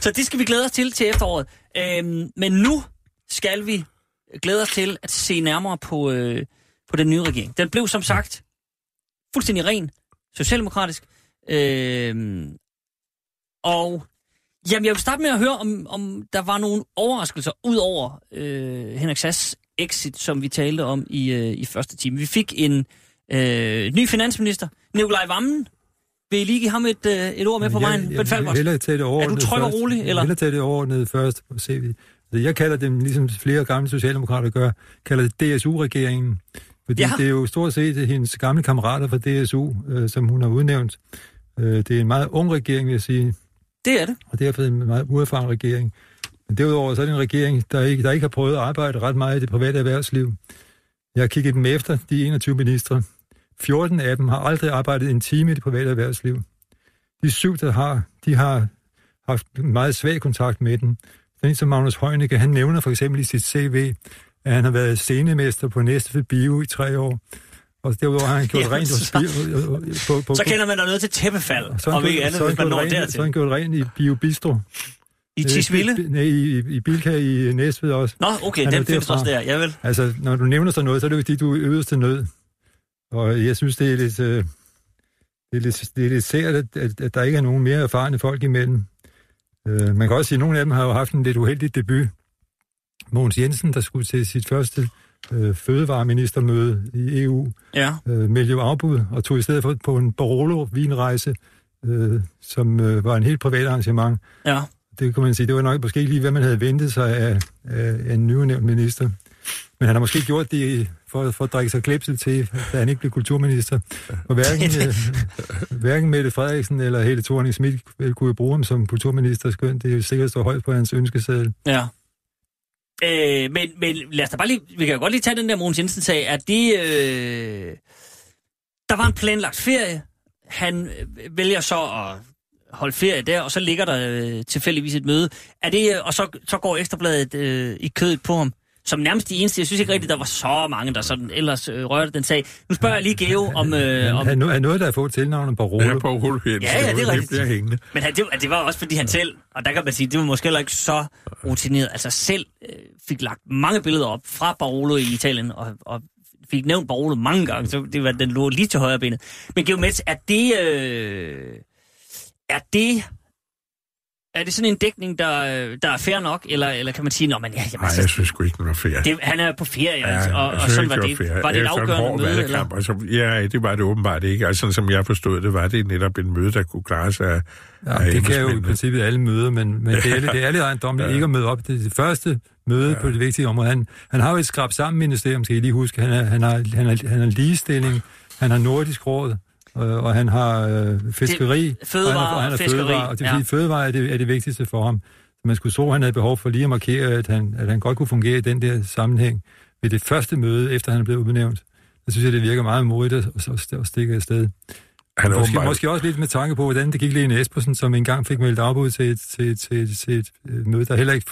Så det skal vi glæde os til til efteråret. Øhm, men nu skal vi glæde os til at se nærmere på, øh, på den nye regering. Den blev som sagt fuldstændig ren, socialdemokratisk. Øhm, og jamen, jeg vil starte med at høre, om, om der var nogle overraskelser, ud over øh, Henrik Sass exit, som vi talte om i, øh, i første time. Vi fik en øh, ny finansminister, Nikolaj Vammen. Vil I lige give ham et, øh, et ord med på vejen? jeg, jeg, hellere tage det overordnet tryg og rolig, eller? hellere tage det overordnet først se, Så jeg kalder dem, ligesom flere gamle socialdemokrater gør, kalder det DSU-regeringen. Fordi ja. det er jo stort set hendes gamle kammerater fra DSU, øh, som hun har udnævnt. Øh, det er en meget ung regering, vil jeg sige, det er det. og derfor en meget uerfaren regering. Men derudover så er det en regering, der ikke, der ikke har prøvet at arbejde ret meget i det private erhvervsliv. Jeg har kigget dem efter, de 21 ministre. 14 af dem har aldrig arbejdet en time i det private erhvervsliv. De syv, der har, de har haft meget svag kontakt med den. Den som Magnus Heunicke, han nævner for eksempel i sit CV, at han har været scenemester på Næste Bio i tre år. Og derudover har han gjort Jamen, rent så- på, på, på, Så kender man der noget til tæppefald, om han ikke andet, hvis man når rent- Så har dertil. han gjort rent i Bio Bistro. I Tisvilde? Øh, Nej, i, i, i Bilka i Næstved også. Nå, okay, den findes derfra. også der. Jeg vil. Altså, når du nævner sådan noget, så er det jo fordi, du er yderste nød. Og jeg synes, det er lidt, øh, det er lidt, det er lidt sært, at, at, at der ikke er nogen mere erfarne folk imellem. Øh, man kan også sige, at nogle af dem har jo haft en lidt uheldig debut. Mogens Jensen, der skulle til sit første øh, fødevareministermøde i EU, Ja. øh, meldte jo afbud og tog i stedet for på en Barolo-vinrejse, øh, som øh, var en helt privat arrangement. Ja. Det kan man sige, det var nok måske ikke lige, hvad man havde ventet sig af, af en nyudnævnt minister. Men han har måske gjort det for, for at drikke sig klæbsel til, da han ikke blev kulturminister. Og hverken, øh, hverken Mette Frederiksen eller Helle thorning Schmidt kunne bruge ham som kulturminister, skønt det er sikkert står højt på hans ønskeseddel. Ja. Øh, men, men lad os da bare lige, vi kan jo godt lige tage den der Mogens Jensen-sag. at det, øh, der var en planlagt ferie. Han øh, vælger så at holde ferie der, og så ligger der øh, tilfældigvis et møde. Er det, øh, og så, så går Ekstrabladet øh, i kødet på ham. Som nærmest de eneste. Jeg synes ikke rigtigt, der var så mange, der sådan ellers øh, rørte den sag. Nu spørger jeg lige Geo om... Øh, Han, om han, han nåede da at få et tilnavn om Barolo. Ja, på Rolo. Ja, ja, det er det rigtigt. bliver hængende. Men han, det, var- det var også fordi han selv, og der kan man sige, det var måske heller ikke så rutineret, altså selv øh, fik lagt mange billeder op fra Barolo i Italien, og, og fik nævnt Barolo mange gange, så det var, den lå lige til højre benet. Men Geomets, er det, øh, er det, er det sådan en dækning, der, der er fair nok, eller, eller kan man sige, at man, ja, jamen, Nej, jeg synes sgu ikke, den var fair. det, han er på ferie, ja, og, og sådan var det. fair. Var det et afgørende møde? Eller? Altså, ja, det var det åbenbart ikke. Altså, sådan som jeg forstod det, var det netop en møde, der kunne klare sig af, Ja, af det kan jo i princippet alle møder, men, men det, er, det er lidt ejendommeligt Ja. ikke at møde op. Det er det første møde ja. på det vigtige område. Han, han har jo et skrab sammen ministerium, skal I lige huske. Han, er, han, har, han, har, han har ligestilling, han har nordisk råd, øh, og han har øh, fiskeri. fødevare og han har, og han har fiskeri, fødevare, og det ja. fødevare er det, er det vigtigste for ham. Man skulle tro, at han havde behov for lige at markere, at han, at han godt kunne fungere i den der sammenhæng ved det første møde, efter han blev udnævnt. Jeg synes, at det virker meget modigt at, at, at stikke afsted. Han er Måske, åbenbart- måske også lidt med tanke på, hvordan det gik Lene Espersen, som engang fik meldt afbud til et, til, til, til et øh, møde, der heller ikke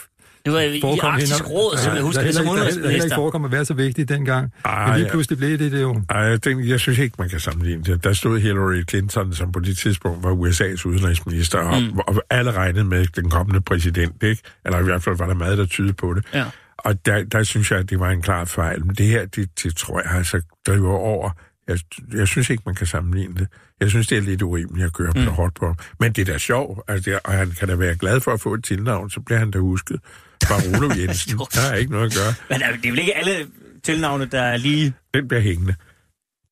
Det var i forekom Arktisk Råd, som der- jeg husker det som der heller ikke udenrigsminister. forekom at være så vigtigt dengang. Ej, Men lige ja. pludselig blev det det jo. Ej, den, jeg synes ikke, man kan sammenligne det. Der stod Hillary Clinton, som på det tidspunkt var USA's udenrigsminister, og, mm. og alle regnede med den kommende præsident, ikke? Eller i hvert fald var der meget, der tydede på det. Ja. Og der, der synes jeg, at det var en klar fejl. Men det her, det, det tror jeg altså driver over. Jeg, jeg synes ikke, man kan sammenligne det. Jeg synes, det er lidt urimeligt at køre mm. så hårdt på ham. Men det er da sjovt, altså, det, og han kan da være glad for at få et tilnavn, så bliver han da husket. Bare Rolo Jensen, der er ikke noget at gøre. Men det er vel ikke alle tilnavne, der er lige... Den bliver hængende.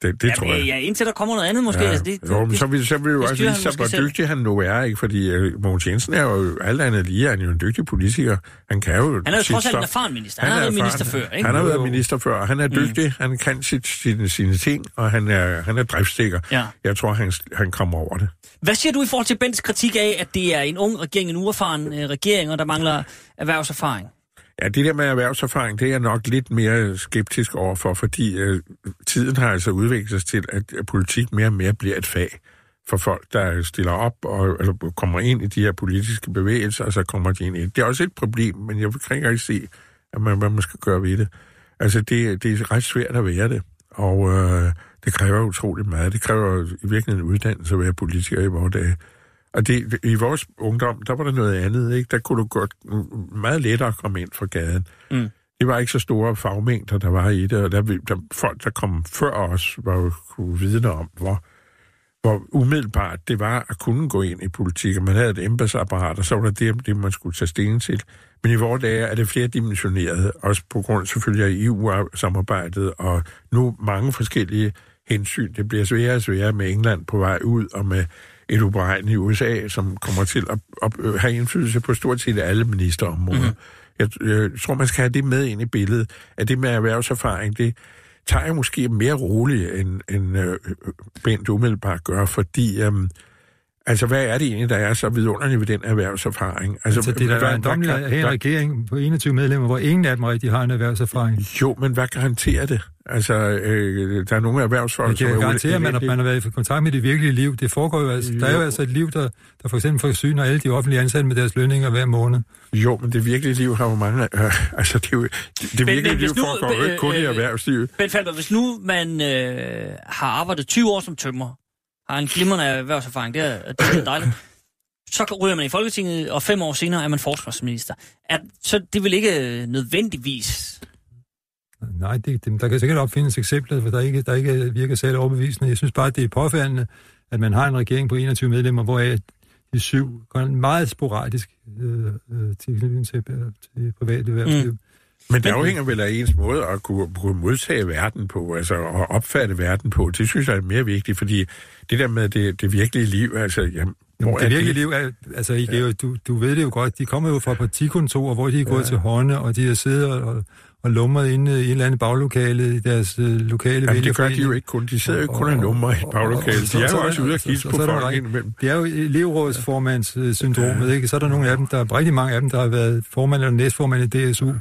Det, det tror jeg. Ja, ja, indtil der kommer noget andet måske. Ja, Altså, det, det, jo, men så vil, så vil vi jo også han vise sig, hvor selv. dygtig han nu er, ikke? Fordi uh, Mogens Jensen er jo alt andet lige, han er jo en dygtig politiker. Han kan jo han er jo trods alt en erfaren minister. Han, har været er minister før, ikke? Han har været minister før, og han er dygtig. Mm. Han kan sit, sine, sine ting, og han er, han er driftsikker. Ja. Jeg tror, han, han kommer over det. Hvad siger du i forhold til Bents kritik af, at det er en ung regering, en uerfaren øh, regering, og der mangler erhvervserfaring? Ja, det der med erhvervserfaring, det er jeg nok lidt mere skeptisk overfor, fordi øh, tiden har altså udviklet sig til, at, politik mere og mere bliver et fag for folk, der stiller op og eller kommer ind i de her politiske bevægelser, og så kommer de ind i det. Det er også et problem, men jeg kan ikke rigtig se, at man, hvad man skal gøre ved det. Altså, det, det er ret svært at være det, og øh, det kræver utroligt meget. Det kræver i virkeligheden en uddannelse at være politiker i vores dage. Og det, i vores ungdom, der var der noget andet, ikke? Der kunne du godt meget lettere komme ind fra gaden. Mm. Det var ikke så store fagmængder, der var i det, og der, der folk, der kom før os, var jo kunne vidne om, hvor, hvor umiddelbart det var at kunne gå ind i politik, og man havde et embedsapparat, og så var det det, det, man skulle tage stilling til. Men i vores dage er det flerdimensioneret, også på grund selvfølgelig af EU-samarbejdet, og nu mange forskellige hensyn. Det bliver sværere og sværere med England på vej ud, og med et uberegnet i USA, som kommer til at, at have indflydelse på stort set alle ministerområder. Mm. Jeg, jeg tror, man skal have det med ind i billedet, at det med erhvervserfaring, det tager jeg måske mere roligt, end, end øh, Bent umiddelbart gør, fordi... Øh, Altså, hvad er det egentlig, der er så vidunderligt ved den erhvervserfaring? Altså, altså det er da en domlig en regering på 21 medlemmer, hvor ingen af dem rigtig har en erhvervserfaring. Jo, men hvad garanterer det? Altså, øh, der er nogle erhvervsfolk, det kan garantere, at man, man har været i kontakt med det virkelige liv. Det foregår jo altså, jo. der er jo altså et liv, der, der for eksempel forsyner alle de offentlige ansatte med deres lønninger hver måned. Jo, men det virkelige liv har jo mange... Øh, altså, det, er det, det virkelige men, liv nu, foregår jo ikke kun øh, i erhvervslivet. Men Falber, hvis nu man øh, har arbejdet 20 år som tømmer, har en glimrende erhvervserfaring, det er, det er dejligt. Så ryger man i Folketinget, og fem år senere er man forsvarsminister. Er, så det vil ikke nødvendigvis... Nej, det, det, der kan sikkert opfindes eksempler, hvor der ikke, der ikke virker særlig overbevisende. Jeg synes bare, at det er påfaldende, at man har en regering på 21 medlemmer, hvor de syv går meget sporadisk øh, øh, til, til, til private erhvervsliv. Mm. Men det afhænger vel af ens måde at kunne, kunne modtage verden på, altså at opfatte verden på. Det synes jeg er mere vigtigt, fordi det der med det, det virkelige liv, altså... Jamen, hvor det virkelige liv er, altså, I ja. du, du ved det jo godt, de kommer jo fra partikontorer, hvor de er gået ja. til hånde, og de har siddet og, og lumret inde i et eller andet baglokale i deres uh, lokale Jamen, det gør de jo ikke kun. De sidder jo ikke kun og lummer i et baglokale. De er jo også ude og kigge på folk indimellem. Det er jo elevrådsformandssyndromet, ikke? Så er der nogle af dem, der er rigtig mange af dem, der har været formand eller næstformand i DSU.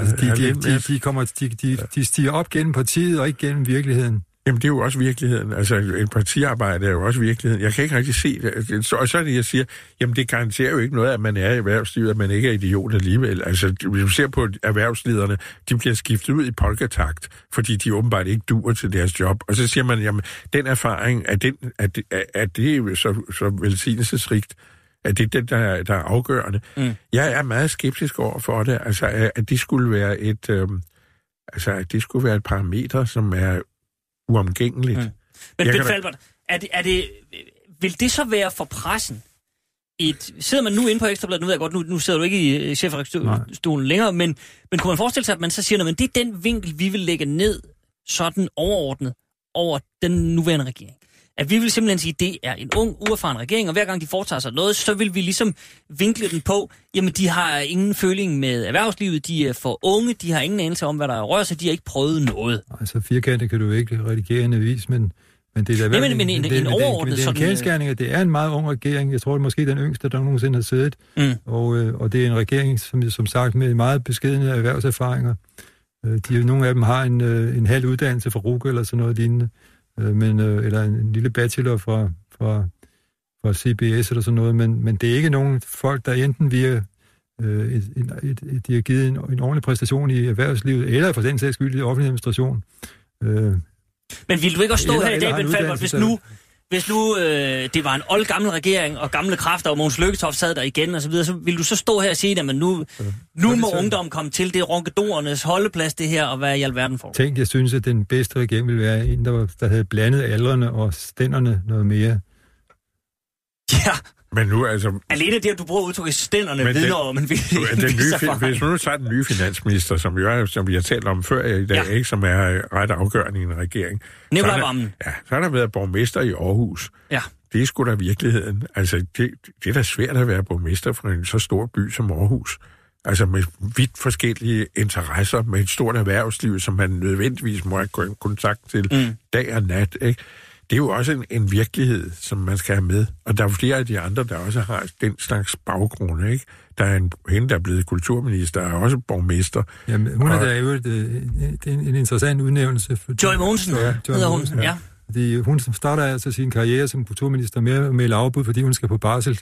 Altså, de, de, de, de, kommer, de, de, de stiger op gennem partiet og ikke gennem virkeligheden. Jamen, det er jo også virkeligheden. Altså, et partiarbejde er jo også virkeligheden. Jeg kan ikke rigtig se det. Og så er det, jeg siger, jamen, det garanterer jo ikke noget, at man er i erhvervslivet, at man ikke er idiot alligevel. Altså, hvis du ser på erhvervslederne, de bliver skiftet ud i polkatakt, fordi de åbenbart ikke duer til deres job. Og så siger man, jamen, den erfaring, er, den, er, det, er, er det så, så velsignelsesrigt? at det er det, der, der er afgørende. Mm. Jeg er meget skeptisk over for det, altså at det skulle være et, øh, altså at det skulle være et parameter, som er uomgængeligt. Mm. Men Ben Falbert, er det, er det, vil det så være for pressen? Et, sidder man nu inde på Ekstrabladet, nu ved jeg godt, nu, nu sidder du ikke i øh, chefredaktionsstolen længere, men, men kunne man forestille sig, at man så siger, at det er den vinkel, vi vil lægge ned sådan overordnet over den nuværende regering? At vi vil simpelthen sige, at det er en ung, uerfaren regering, og hver gang de foretager sig noget, så vil vi ligesom vinkle den på, jamen de har ingen føling med erhvervslivet, de er for unge, de har ingen anelse om, hvad der rører sig, de har ikke prøvet noget. Altså firkantet kan du ikke redigere en avis, men, men det er da ja, men, en, det, en overordnet det, det, er en at det er en meget ung regering. Jeg tror, det er måske den yngste, der nogensinde har siddet. Mm. Og, øh, og det er en regering, som, som sagt, med meget beskedende erhvervserfaringer. Øh, de, nogle af dem har en, øh, en halv uddannelse fra RUG eller sådan noget lignende øh, men, øh, eller en, en lille bachelor fra, fra, fra CBS eller sådan noget, men, men det er ikke nogen folk, der enten via øh, et, et, et, de har givet en, en ordentlig præstation i erhvervslivet, eller for den sags skyld i offentlig administration. Øh, men vil du ikke også stå eller, her i dag, Ben Falbert, hvis nu, hvis nu øh, det var en old gammel regering, og gamle kræfter, og Måns Lykketoft sad der igen, og så videre, så vil du så stå her og sige, at nu, nu må ungdom komme til, det er ronkedorernes holdeplads, det her, og hvad i alverden for? Tænk, jeg synes, at den bedste regering ville være en, der, var, der havde blandet aldrene og stænderne noget mere. Ja, men nu, altså... Alene det, at du bruger udtrykket stænderne, vidner om en den nye, Hvis nu tager den nye finansminister, som, jo er, som vi har talt om før i dag, ja. ikke, som er ret afgørende i en regering. Nikolaj Vammen. Ja, så har der været borgmester i Aarhus. Ja. Det er sgu da virkeligheden. Altså, det, det er da svært at være borgmester for en så stor by som Aarhus. Altså med vidt forskellige interesser, med et stort erhvervsliv, som man nødvendigvis må have kontakt til mm. dag og nat. Ikke? Det er jo også en, en virkelighed, som man skal have med. Og der er flere af de andre, der også har den slags baggrund, ikke? Der er en, hende, der er blevet kulturminister, er også borgmester. Jamen, hun er og, da jo et, et, en, en interessant udnævnelse. For, Joy Mogensen ja, Joy hedder hun, ja. ja. Fordi hun starter altså sin karriere som kulturminister med at melde afbud, fordi hun skal på barsel.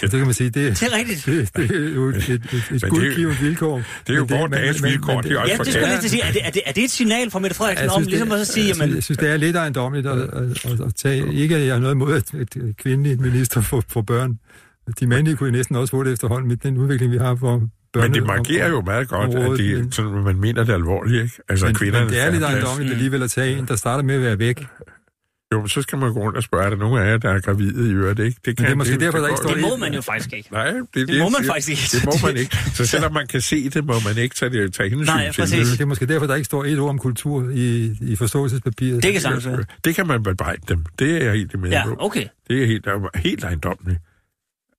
Det kan man sige, det, det er rigtigt. Det, det er jo et, et, et, guldgivet vilkår. Det er jo vores dages vilkår, det er også ja, det skulle jeg sige. Er det, er, det, er det et signal fra Mette Frederiksen om, ligesom at sige, jamen... Jeg synes, det er lidt ejendommeligt at, at, at, at tage... Ikke, at jeg har noget imod, at et kvindeligt minister får, får børn. De mandlige kunne næsten også få det efterhånden med den udvikling, vi har for. Men det markerer jo meget godt, at de, sådan, man mener det alvorligt, ikke? Altså, men, men det er lidt ejendommeligt alligevel at tage en, der starter med at være væk. Jo, så skal man gå rundt og spørge, er der nogen af jer, der er gravide i øvrigt, ikke? Det, kan, det er måske det, derfor, der ikke står det. må man jo faktisk ikke. Nej, det, det, det må man faktisk ikke. Det må man ikke. Så selvom man kan se det, må man ikke tage, det, tage hensyn Nej, til det. Det er måske derfor, der ikke står et ord om kultur i, i forståelsespapiret. Det kan sagtens være. Det kan man bebrejde dem. Det er jeg helt med Ja, okay. Det er helt, helt ejendommeligt.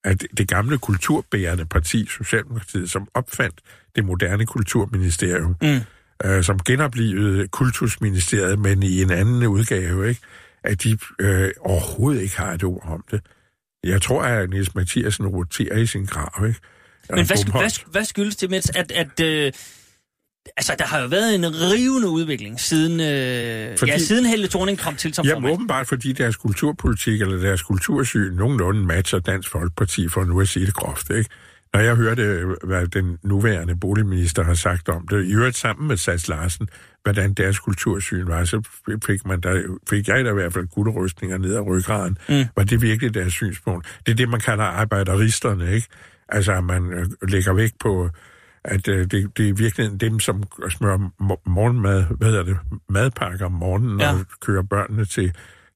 at det gamle kulturbærende parti, Socialdemokratiet, som opfandt det moderne kulturministerium, mm. øh, som genoplevede kultusministeriet, men i en anden udgave, ikke? At de øh, overhovedet ikke har et ord om det. Jeg tror, at Niels Mathiasen roterer i sin grav, ikke? Men hvad, hvad, hvad skyldes det, Mets, at, at øh, altså, der har jo været en rivende udvikling siden, øh, fordi, ja, siden Helle Thorning kom til som Jamen formand. åbenbart, fordi deres kulturpolitik eller deres kultursyn nogenlunde matcher Dansk Folkeparti, for nu at sige det groft, ikke? Når jeg hørte, hvad den nuværende boligminister har sagt om det, i øvrigt sammen med Sats Larsen, hvordan deres kultursyn var, så fik, man der, fik jeg da i hvert fald gulderystninger ned ad ryggraden. Mm. Var det virkelig deres synspunkt? Det er det, man kalder arbejderisterne, ikke? Altså, at man øh, lægger vægt på, at øh, det, det er virkelig dem, som smører morgenmad, hvad hedder det, madpakker om morgenen ja. og kører børnene til,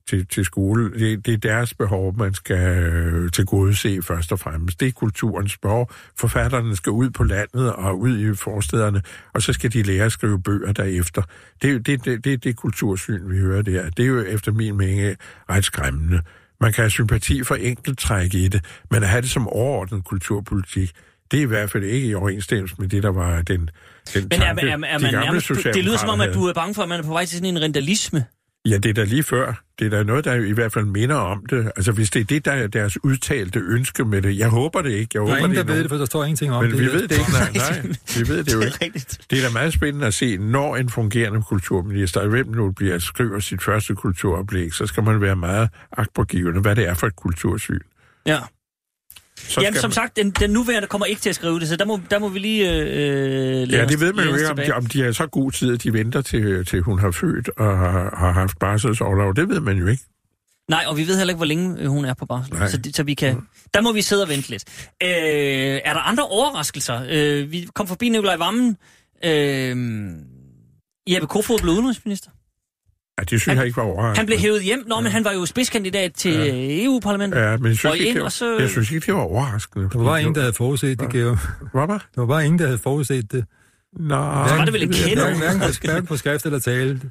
til, til skole. Det, det er deres behov, man skal øh, til gode se først og fremmest. Det er kulturens behov. Forfatterne skal ud på landet og ud i forstederne, og så skal de lære at skrive bøger derefter. Det er det, det, det, det, det kultursyn, vi hører der. Det er jo efter min mening ret skræmmende. Man kan have sympati for enkelttræk i det, men at have det som overordnet kulturpolitik, det er i hvert fald ikke i overensstemmelse med det, der var den, den Men er, tanke, er, er, er man nærmest, det lyder som om, at du er bange for, at man er på vej til sådan en rentalisme. Ja, det er da lige før. Det er da noget, der i hvert fald minder om det. Altså, hvis det er det, der er deres udtalte ønske med det. Jeg håber det ikke. Jeg håber, der er ingen, det der ved det, for der står ingenting om Men det. vi ved det ikke. Nej, nej, vi ved det jo ikke. Rigtigt. Det er da meget spændende at se, når en fungerende kulturminister, hvem nu bliver skriver sit første kulturoplæg, så skal man være meget agtpågivende, hvad det er for et kultursyn. Ja. Så Jamen, som man- sagt, den, den nuværende kommer ikke til at skrive det, så der må, der må vi lige øh, læne Ja, det ved man jo ikke, om de, om de har så god tid, at de venter til, til hun har født og har, har haft barselsårlov. Det ved man jo ikke. Nej, og vi ved heller ikke, hvor længe øh, hun er på barsel. Nej. Så, så vi kan... Der må vi sidde og vente lidt. Øh, er der andre overraskelser? Øh, vi kom forbi Nikolaj Vammen. Øh, Jeppe Kofod blev udenrigsminister. Ja, det synes Han- jeg ikke var overraskende. Han blev hævet hjem. Nå, men han var jo spidskandidat til ja. EU-parlamentet. Ja, men jeg synes, Og ikke, ind, det var, så- jeg synes ikke, det var overraskende. Der var ingen, der havde forudset det, Georg. Hvad var? Der var bare ingen, der havde forudset det. Nå, var det vel en kende? Hverken, på, hverken på skrift eller tale.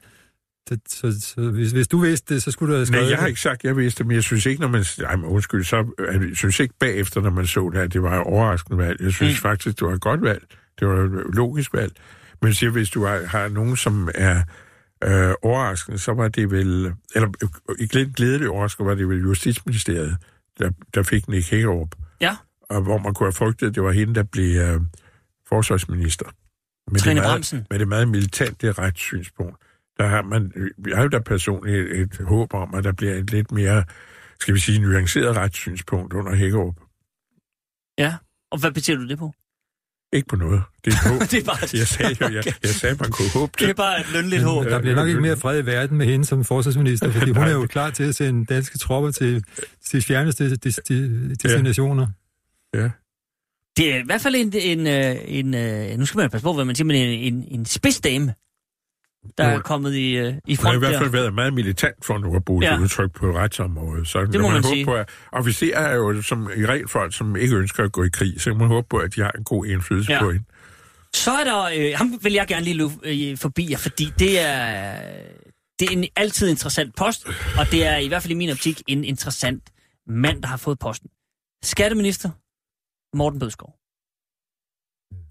Så, så, så hvis, hvis du vidste det, så skulle du have skrevet Nej, jeg har det. ikke sagt, jeg vidste det, men jeg synes ikke, når man... Ej, men undskyld, så... Jeg synes ikke bagefter, når man så det, at det var et overraskende valg. Jeg synes mm. faktisk, det var et godt valg. Det var et logisk valg. Men siger, hvis du har, har nogen, som er øh, overraskende, så var det vel... Eller i glæd- glædelig overraskende var det vel Justitsministeriet, der, der fik Nick Hækkerup. Ja, Og hvor man kunne have frygtet, at det var hende, der blev øh, forsvarsminister. Med Trine det meget, Bramsen. Med det meget militante retssynspunkt. Der har man, jeg har jo da personligt et, et håb om, at der bliver et lidt mere, skal vi sige, nuanceret retssynspunkt under Hækkerup. ja. Og hvad betyder du det på? Ikke på noget. Det er et håb. det er bare... Jeg sagde jo, jeg, jeg sagde, man kunne håbe Det er det. bare et lønligt håb. Der bliver nok ikke mere fred i verden med hende som forsvarsminister, fordi hun er jo klar til at sende danske tropper til de fjerneste des- de- destinationer. Ja. Det er i hvert fald en, en, øh, en, en nu skal man passe på, hvad man siger, men en, en, en spidsdame, der Jo. er kommet i, øh, i Hun har front i hvert fald været meget militant for nu at bruge Ja. udtryk på retsområdet. Så det må man håbe sige. På, at officerer er jo som i regel folk, som ikke ønsker at gå i krig, så man håbe på, at de har en god indflydelse Ja. på hende. Så er der, øh, ham vil jeg gerne lige løbe øh, forbi jer, fordi det er, det er en altid interessant post, og det er i hvert fald i min optik en interessant mand, der har fået posten. Skatteminister Morten Bødskov.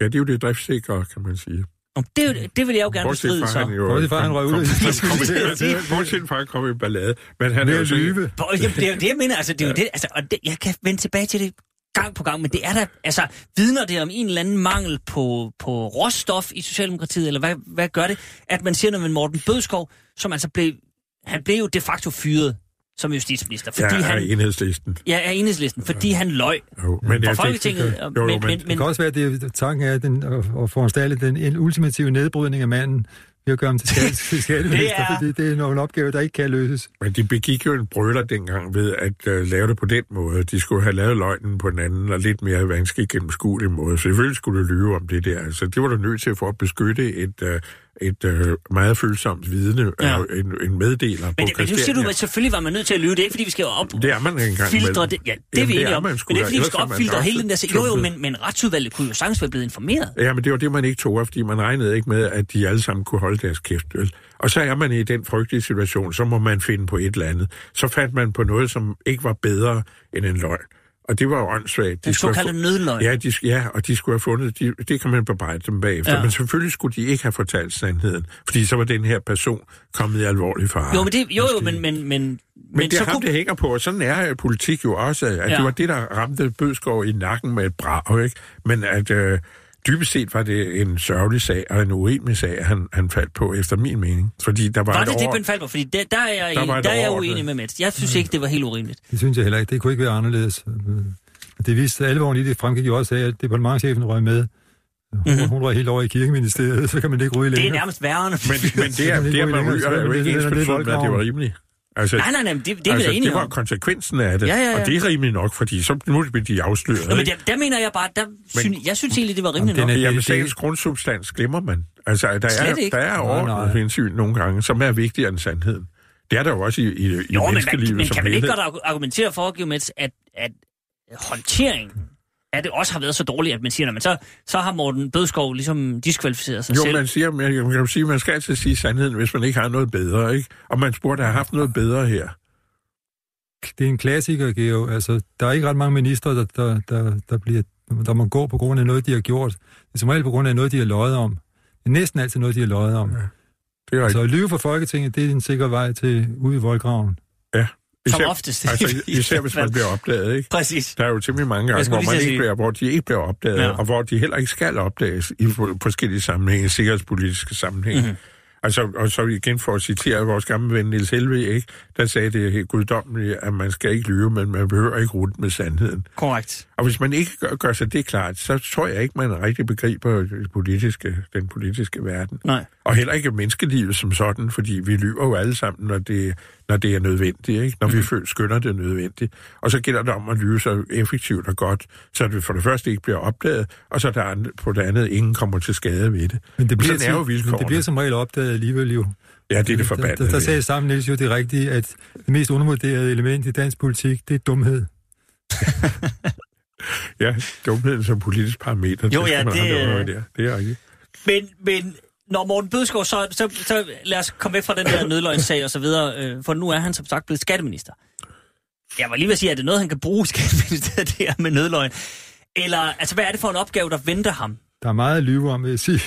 Ja, det er jo det driftssikre, kan man sige. Og det, det vil jeg jo gerne Bortset bestride så. han jo... Bortset fra, han røg ud Bortset fra, at han kom i ballade. Men han er jo lyve. Jamen, det er jo det, jeg mener. Altså, det er jo det, altså, og det, jeg kan vende tilbage til det gang på gang, men det er da, altså, vidner det om en eller anden mangel på, på råstof i Socialdemokratiet, eller hvad, hvad gør det, at man siger, når man Morten Bødskov, som altså blev, han blev jo de facto fyret som justitsminister, fordi Ja, han, er enhedslisten. ja, er enhedslisten, fordi han løg Jo, men for Folketinget, Jo, og- jo, men, men, men, Det kan også være, at det er, tanken er at den, at, foranstalle den en ultimative nedbrydning af manden ved at gøre ham til skat- til skatteminister, Det er- fordi det er nogle opgaver, der ikke kan løses. men de begik jo en brøler dengang ved at uh, lave det på den måde. De skulle have lavet løgnen på en anden og lidt mere vanskelig gennemskuelig måde. Så selvfølgelig skulle du lyve om det der. Altså, det var du nødt til for at beskytte et, uh, et uh, meget følsomt vidne, Ja. ja. en, en meddeler men, på men nu siger du, at selvfølgelig var man nødt til at lyve. Det er fordi vi skal op Det er man engang filtre det. Ja, det Jamen, vi det er om. Men det er fordi vi skal opfiltre hele den der... Jo, jo, tumpet. men, men retsudvalget kunne jo sagtens være blevet informeret. Ja, men det var det, man ikke tog, fordi man regnede ikke med, at de alle sammen kunne holde deres kæft. Vel? Og så er man i den frygtelige situation, så må man finde på et eller andet. Så fandt man på noget, som ikke var bedre end en løgn. Og det var jo åndssvagt. Den skulle have såkaldte nødløgn. Ja, de, ja, og de skulle have fundet, de, det kan man bebrejde dem bagefter. Ja. Men selvfølgelig skulle de ikke have fortalt sandheden, fordi så var den her person kommet i alvorlig fare. Jo, men det, jo, jo, men, men, men, Men, men det så er ham, kunne, det hænger på, og sådan er øh, politik jo også, at ja. det var det, der ramte Bødskov i nakken med et brag, ikke? Men at øh, dybest set var det en sørgelig sag, og en urimelig sag, han, han faldt på, efter min mening. Fordi der var, var et det det. Ben Falber? Fordi der, der er jeg, Der der der er jeg uenig med Mets. Jeg synes ikke, det var helt urimeligt. Det synes jeg heller ikke. Det kunne ikke være anderledes. Det viste alvoren i det, fremgik jo også af, at departementchefen røg med. Hun, Mhm. mm-hmm. hun røg helt over i kirkeministeriet, så kan man ikke ryge Det længere. er nærmest værre. Men, men det, er, det, går man ryger, er jo ikke er det- ens det er med, at det var rimeligt. Altså, Nej, nej, nej, det, det er vi altså, enige det var om. konsekvensen af det, Ja, ja, ja. og det er rimeligt nok, fordi så nu bliver de afsløret. Nå, men der, der mener jeg bare, der synes, jeg synes egentlig, det var rimeligt Jamen, nok. den er- Jamen, det- sagens grundsubstans glemmer man. Altså, der Slet er, ikke. der er overordnet hensyn nogle gange, som er vigtigere end sandheden. Det er der jo også i, i, i Jo, men, man, menneskelivet men som kan man ikke godt argu- argumentere for, Geomets, at, at håndteringen af det også har været så dårligt, at man siger, at så, så har Morten Bødskov ligesom diskvalificeret sig Jo, selv. man siger, man, man kan jo sige, man skal altid sige sandheden, hvis man ikke har noget bedre, ikke? Og man burde have haft noget bedre her. det er en klassiker, Geo. Altså, der er ikke ret mange ministre, der, der, der, der, bliver, der må gå på grund af noget, de har gjort. Det er som regel på grund af noget, de har løjet om. Det er næsten altid noget, de har løjet om. Det er Så rigtigt. at lyve for Folketinget, det er en sikker vej til ud i voldgraven. Som Især, oftest. altså, især hvis man bliver opdaget, ikke? Præcis. Der er jo temmelig mange gange, hvor, man ikke sige- bliver, hvor de ikke bliver opdaget, Ja. og hvor de heller ikke skal opdages i for- forskellige sammenhænge, sikkerhedspolitiske sammenhænge. Mhm. Mm-hmm. Altså, og så igen for at citere vores gamle ven Niels Helve, ikke? der sagde det helt guddommeligt, at man skal ikke lyve, men man behøver ikke rute med sandheden. Korrekt. Og hvis man ikke gør, gør sig det klart, så tror jeg ikke, man rigtig begriber det politiske, den politiske verden. Nej. Og heller ikke menneskelivet som sådan, fordi vi lyver jo alle sammen, når det, når det er nødvendigt, ikke? når mm. vi føler, skønner det er nødvendigt. Og så gælder det om at lyve så effektivt og godt, så det for det første ikke bliver opdaget, og så der på det andet ingen kommer til skade ved det. Men det bliver, Sådan er jo men det bliver som regel opdaget alligevel jo. Ja, det er det Der, forbandede. der, der ved. sagde sammen Niels jo det rigtige, at det mest undervurderede element i dansk politik, det er dumhed. Ja, dumheden som politisk parameter. Jo, ja, det, øh, der. Det er rigtigt. Men, men når Morten Bødskov, så, så, så lad os komme væk fra den der nødløgnssag og så videre, øh, for nu er han som sagt blevet skatteminister. Jeg var lige ved at sige, at det er noget, han kan bruge i skatteministeriet, det her med nødløgn. Eller, altså, hvad er det for en opgave, der venter ham? Der er meget at lyve om, vil jeg sige.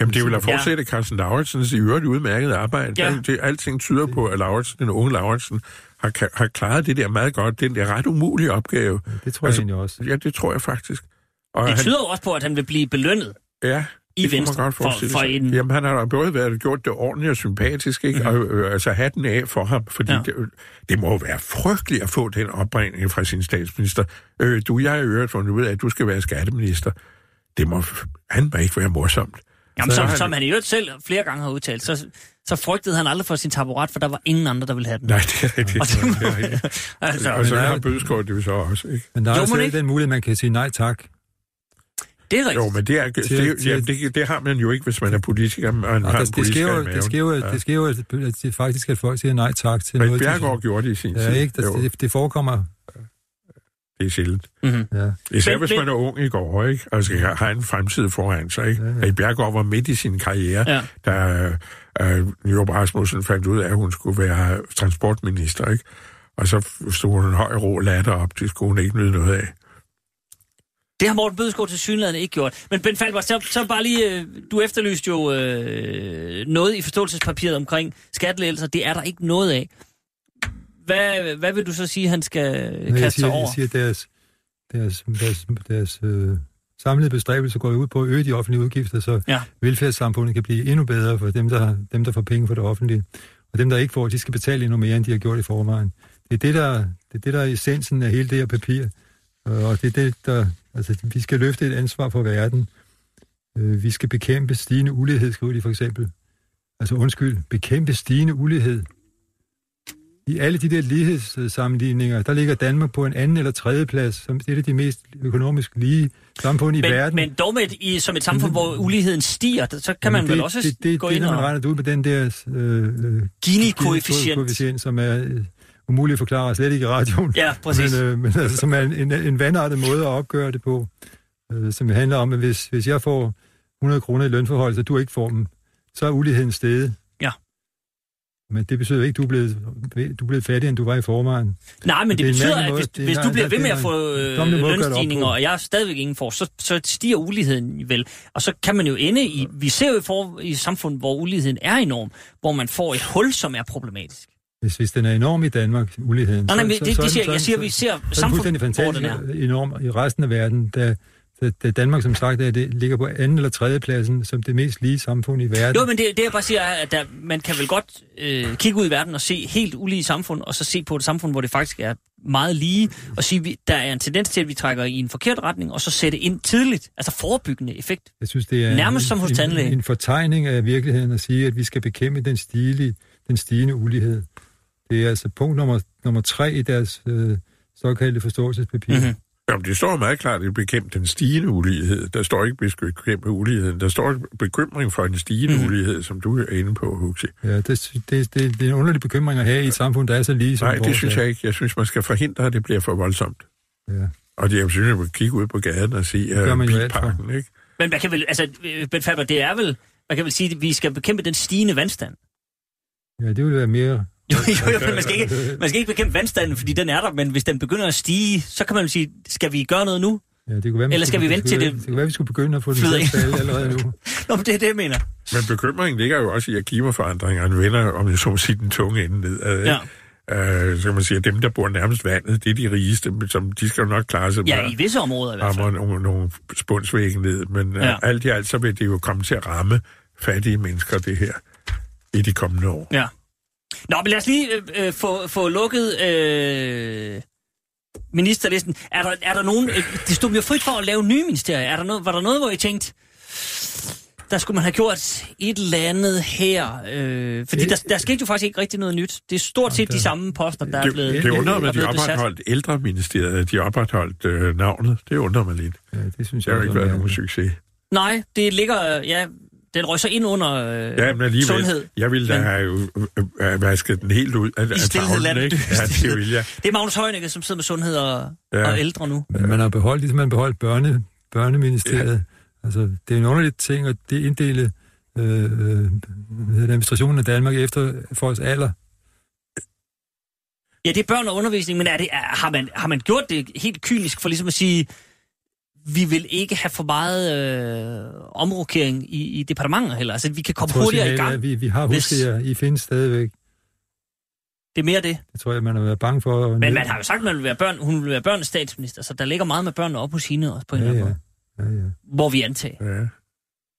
Jamen, det vil da fortsætte ja. Carsten Lauritsens i øvrigt udmærket arbejde. Ja. Det, alting tyder på, at Lauritsen, den unge Lauritsen, har, har klaret det der meget godt. Den der ret umulige opgave. Det tror jeg Altså, egentlig også. Ja, det tror jeg faktisk. Og Det tyder jo også på, at han vil blive belønnet. Ja, I det Venstre godt for- for en- Jamen, han har da både været gjort det ordentligt og sympatisk, ikke? Mm-hmm. Og øh, altså hatten af for ham, fordi Ja. det, det må være frygteligt at få den opringning fra sin statsminister. Øh, du, jeg har i øvrigt fundet ud af, at du skal være skatteminister. Det må han må ikke være morsomt. Jamen, Så som, han- som han i øvrigt selv flere gange har udtalt, så, så frygtede han aldrig for sin taburet, for der var ingen andre, der ville have den. Nej, det er rigtigt. Og det Det er rigtigt. altså, Og så Men er- har Bødskov det jo så også, ikke? Men der er Jo, også ikke? den mulighed, man kan sige nej tak. det er rigtigt. Jo, men det, er, det, Til- til- jamen, det, det har man jo ikke, hvis man er politiker, man Og har der, en det, politisk sker jo, det sker jo, Ja. det sker jo at, at det faktisk, at folk siger nej tak til Men noget. de- Bjergård gjorde det i sin tid. Ja, ikke? Jo, Det, det, det forekommer. Det er sjældent. Mm-hmm. Ja. Især Men- hvis man er ung i går, ikke? Og skal have en fremtid foran sig, ikke? Ja, ja. Bjergård var midt i sin karriere, Ja. da øh, Njørup Rasmussen fandt ud af, at hun skulle være transportminister, ikke? Og så stod hun en høj rå latter op, det skulle hun ikke nyde noget af. Det har Morten Bødskov til synligheden ikke gjort. Men Ben Falber, så, så bare lige, øh, du efterlyste jo øh, noget i forståelsespapiret omkring skattelettelser. Det er der ikke noget af. Hvad, hvad vil du så sige, han skal Men kaste jeg sig siger, over? jeg siger, deres, deres, deres, deres øh, samlede bestræbelser går ud på at øge de offentlige udgifter, så Ja. velfærdssamfundet kan blive endnu bedre for dem, der, dem, der får penge for det offentlige. Og dem, der ikke får, de skal betale endnu mere, end de har gjort i forvejen. Det er det, der, det er, det, der er essensen af hele det her papir. Øh, Og det er det, der... Altså, vi skal løfte et ansvar for verden. Øh, Vi skal bekæmpe stigende ulighed, skriver de for eksempel. Altså undskyld, bekæmpe stigende ulighed. I alle de der lighedssammenligninger, der ligger Danmark på en anden eller tredje plads, som et af de mest økonomisk lige samfund i Men, verden. men dog med et, i, som et samfund, hvor uligheden stiger, så kan man Jamen, vel det, også det, det, gå det, ind man og... regner det ud med den der øh, øh, Gini-koefficient. koefficient, som er øh, umulig at forklare, slet ikke i radioen. Ja, præcis. Men, øh, men altså, som er en, en, en vandartet måde at opgøre det på, øh, som handler om, at hvis, hvis jeg får 100 kroner i lønforhold, så du ikke får dem, så er uligheden steget. Men det betyder ikke, at du er blevet, du er blevet fattigere, end du var i forvejen. Nej, men det, Det er betyder, at måde- hvis, det er- hvis du bliver der- ved med det at er få øh, det lønstigninger, og jeg stadigvæk ingen får, så, så stiger uligheden vel. Og så kan man jo ende i... Vi ser jo i, for, i et samfund, hvor uligheden er enorm, hvor man får et hul, som er problematisk. Hvis, hvis den er enorm i Danmark, uligheden... Nej, nej, men så- det, så er det den- siger, så er jeg siger, vi ser så er samfund, hvor den er. enorm i resten af verden, da, da, da Danmark som sagt er, det ligger på anden eller tredje pladsen som det mest lige samfund i verden. Jo, men det, det jeg bare siger er, at der, man kan vel godt øh, kigge ud i verden og se helt ulige samfund, og så se på et samfund, hvor det faktisk er meget lige, og sige, vi, der er en tendens til, at vi trækker i en forkert retning, og så sætte ind tidligt, altså forebyggende effekt. Jeg synes, det er Nærmest en, som hos en, en fortegning af virkeligheden at sige, at vi skal bekæmpe den, stige, den stigende ulighed. Det er altså punkt nummer, nummer tre i deres øh, såkaldte forståelsespapir. Mhm. Mm-hmm. Jamen, det står meget klart, at bekæmpe den stigende ulighed. Der står ikke bekæmpe uligheden. Der står bekymring for en stigende mm. ulighed, som du er inde på, Huxi. Ja, det, det, det, det er en underlig bekymring at have i et samfund, der er så lige som Nej, det vores synes er. jeg ikke. Jeg synes, man skal forhindre, at det bliver for voldsomt. Ja. Og det, jeg synes, jeg vil kigge ud på gaden og se uh, man jo bilparken, ikke? Men man kan vel, altså, øh, Ben Faber, det er vel, man kan vel sige, at vi skal bekæmpe den stigende vandstand. Ja, det ville være mere... Jo, jo, jo, men man skal, ikke, man skal ikke bekæmpe vandstanden, fordi den er der, men hvis den begynder at stige, så kan man jo sige, skal vi gøre noget nu? Ja, det kunne være, Eller skal vi vente til det Det kunne være, vi skulle begynde at få den til allerede nu. Nå, men det er det, jeg mener. Men bekymringen ligger jo også i, at klimaforandringerne vender, om jeg så må sige, den tunge ende nedad. ikke? Ja. Øh, så kan man sige, at dem, der bor nærmest vandet, det er de rigeste, som de skal jo nok klare sig Ja, med i visse områder i hvert fald. nogle, nogle spundsvægge ned. Men Ja. ja. alt i alt, så vil det jo komme til at ramme fattige mennesker, det her, i de kommende år. Ja. Nå, men lad os lige øh, øh, få, få lukket øh, ministerlisten. Er der, er der nogen... Øh, det stod jo frit for at lave nye ministerier. Er der noget, var der noget, hvor I tænkte, der skulle man have gjort et eller andet her? Øh, fordi der, der skete jo faktisk ikke rigtig noget nyt. Det er stort set de samme poster, der er Det, blevet, det undrer mig, er at de opretholdt ældreministeriet, de opretholdt øh, navnet. Det undrer mig lidt. Ja, det synes Det jeg har jo ikke er været nogen succes. Nej, det ligger... Ja, den røg så ind under øh, Ja, men alligevel, sundhed. jeg ville da Men- have øh, øh, vasket den helt ud af, af stilhed tavlen, ikke? Ja, det vil jeg. Det er Magnus Heunicke, som sidder med sundhed og, ja. Og ældre nu. Men man har beholdt, ligesom man beholdt børne, børneministeriet. Ja. Altså, det er en underlig ting at det inddele øh, øh, administrationen af Danmark efter folks alder. Ja, det er børn og undervisning, men er det, er, har, man, har man gjort det helt kynisk for ligesom at sige, vi vil ikke have for meget øh, omrokering i, i departementer heller. Altså, vi kan komme tror hurtigere i gang. Vi, vi har hvis- husket jer. I findes stadigvæk. Det er mere det. Det tror jeg, man har været bange for. Men man har jo sagt, at man vil være børn, hun vil være børnens statsminister, så der ligger meget med børnene op hos hende også på en Ja, eller anden ja. måde. ja, ja. Hvor vi antager. Ja.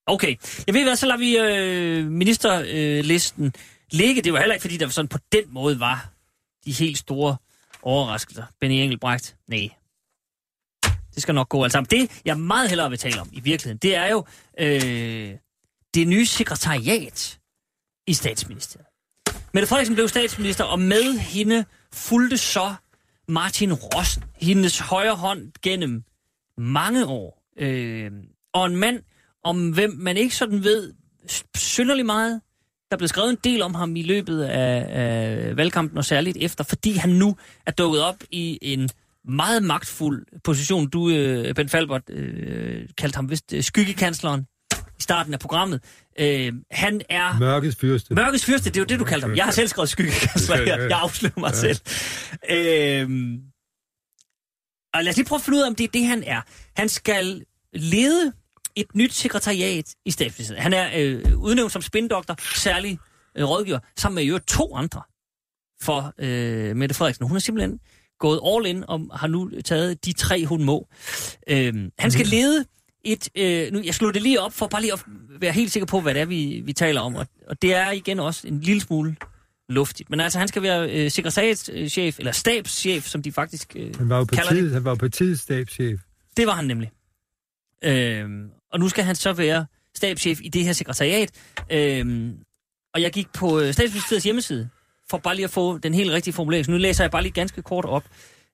Okay. Jeg ved hvad, så lader vi øh, ministerlisten ligge. Det var heller ikke, fordi der sådan på den måde var de helt store overraskelser. Benny Engelbrecht, nej. Det skal nok gå alt sammen. Det, jeg meget hellere vil tale om i virkeligheden, det er jo øh, det nye sekretariat i statsministeriet. Mette Frederiksen blev statsminister, og med hende fulgte så Martin Rossen, hendes højre hånd gennem mange år. Øh, og en mand, om hvem man ikke sådan ved synderlig meget. Der blev skrevet en del om ham i løbet af, af valgkampen, og særligt efter, fordi han nu er dukket op i en meget magtfuld position. Du, øh, Ben Falbert, øh, kaldte ham vist øh, skyggekansleren i starten af programmet. Øh, han er... Mørkets fyrste. Mørkets fyrste, det er jo det, du kalder ham. Jeg har selv skrevet skyggekansler her. Jeg afslører mig selv. Øhm, og lad os lige prøve at finde ud af, om det er det, han er. Han skal lede et nyt sekretariat i statsministeriet. Han er øh, udnævnt som spindoktor, særlig øh, rådgiver, sammen med øvrigt to andre for øh, Mette Frederiksen. Hun er simpelthen gået all in og har nu taget de tre, hun må. Øhm, han skal lede et... Øh, nu, jeg slog det lige op for bare lige at være helt sikker på, hvad det er, vi, vi taler om. Og, og det er igen også en lille smule luftigt. Men altså, han skal være øh, sekretariatschef, eller stabschef, som de faktisk øh, Han var jo kalder det. partiet, han var jo partiets stabschef. Det var han nemlig. Øhm, og nu skal han så være stabschef i det her sekretariat. Øhm, og jeg gik på øh, statsministeriets hjemmeside, for bare lige at få den helt rigtige formulering. Så nu læser jeg bare lige ganske kort op.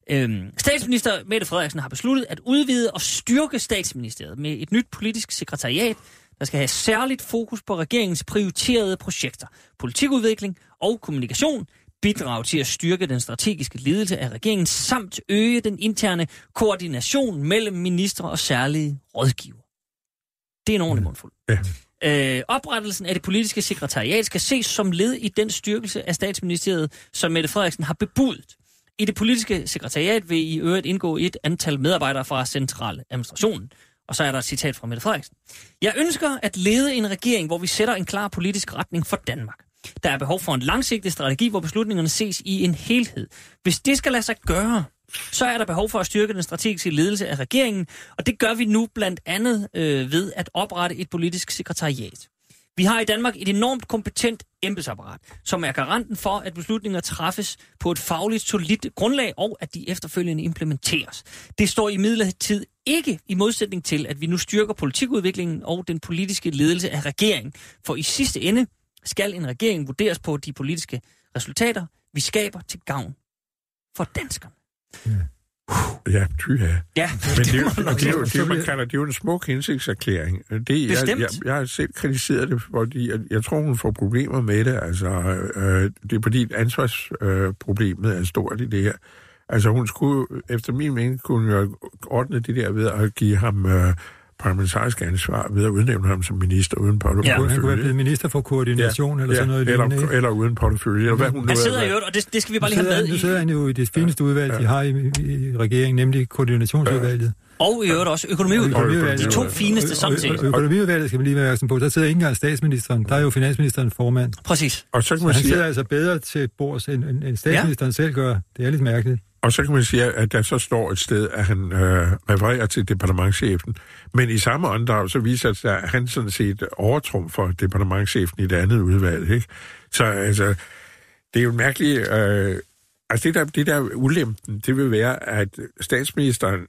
Øhm, statsminister Mette Frederiksen har besluttet at udvide og styrke statsministeriet med et nyt politisk sekretariat, der skal have særligt fokus på regeringens prioriterede projekter, politikudvikling og kommunikation, bidrage til at styrke den strategiske ledelse af regeringen, samt øge den interne koordination mellem ministre og særlige rådgiver. Det er en ordentlig mundfuld. Ja. Øh, oprettelsen af det politiske sekretariat skal ses som led i den styrkelse af statsministeriet, som Mette Frederiksen har bebudt. I det politiske sekretariat vil i øvrigt indgå et antal medarbejdere fra central administrationen. Og så er der et citat fra Mette Frederiksen. Jeg ønsker at lede en regering, hvor vi sætter en klar politisk retning for Danmark. Der er behov for en langsigtet strategi, hvor beslutningerne ses i en helhed. Hvis det skal lade sig gøre, så er der behov for at styrke den strategiske ledelse af regeringen, og det gør vi nu blandt andet øh, ved at oprette et politisk sekretariat. Vi har i Danmark et enormt kompetent embedsapparat, som er garanten for, at beslutninger træffes på et fagligt solidt grundlag, og at de efterfølgende implementeres. Det står i midlertid ikke i modsætning til, at vi nu styrker politikudviklingen og den politiske ledelse af regeringen. For i sidste ende skal en regering vurderes på de politiske resultater, vi skaber til gavn for danskerne. Ja, ty ja. Men det, er må man nok det, er jo, det, man kalder, det er jo en smuk hensigtserklæring. Det, jeg, Bestemt. jeg, jeg har selv kritiseret det, fordi jeg, jeg tror, hun får problemer med det. Altså, øh, det er fordi ansvarsproblemet øh, er stort i det her. Altså, hun skulle, efter min mening, kunne jo ordne det der ved at give ham øh, parlamentarisk ansvar, ved at udnævne ham som minister uden portefølje. Ja, Han kunne være blevet minister for koordination eller sådan noget lignende. eller, ikke? eller uden portefølje, eller hvad hun nu Han sidder er. i øvrigt, og det, det skal vi bare lige sidder, have med nu sidder i. han jo i det fineste udvalg, de har i, i regeringen, nemlig koordinationsudvalget. Og i øvrigt også økonomiudvalget. De to fineste og økonomiudvalget skal man lige være opmærksom på. Der sidder ikke engang statsministeren. Der er jo finansministeren formand. Præcis. Og så kan Så man han sige, sidder altså bedre til bords, end, end end statsministeren ja. selv gør. Det er lidt mærkeligt. Og så kan man sige, at der så står et sted, at han øh, refererer til departementchefen. Men i samme åndedrag, så viser det sig, at han sådan set overtrum for departementchefen i det andet udvalg. Ikke? Så altså, det er jo mærkeligt... Øh, altså det der, det der ulempen, det vil være, at statsministeren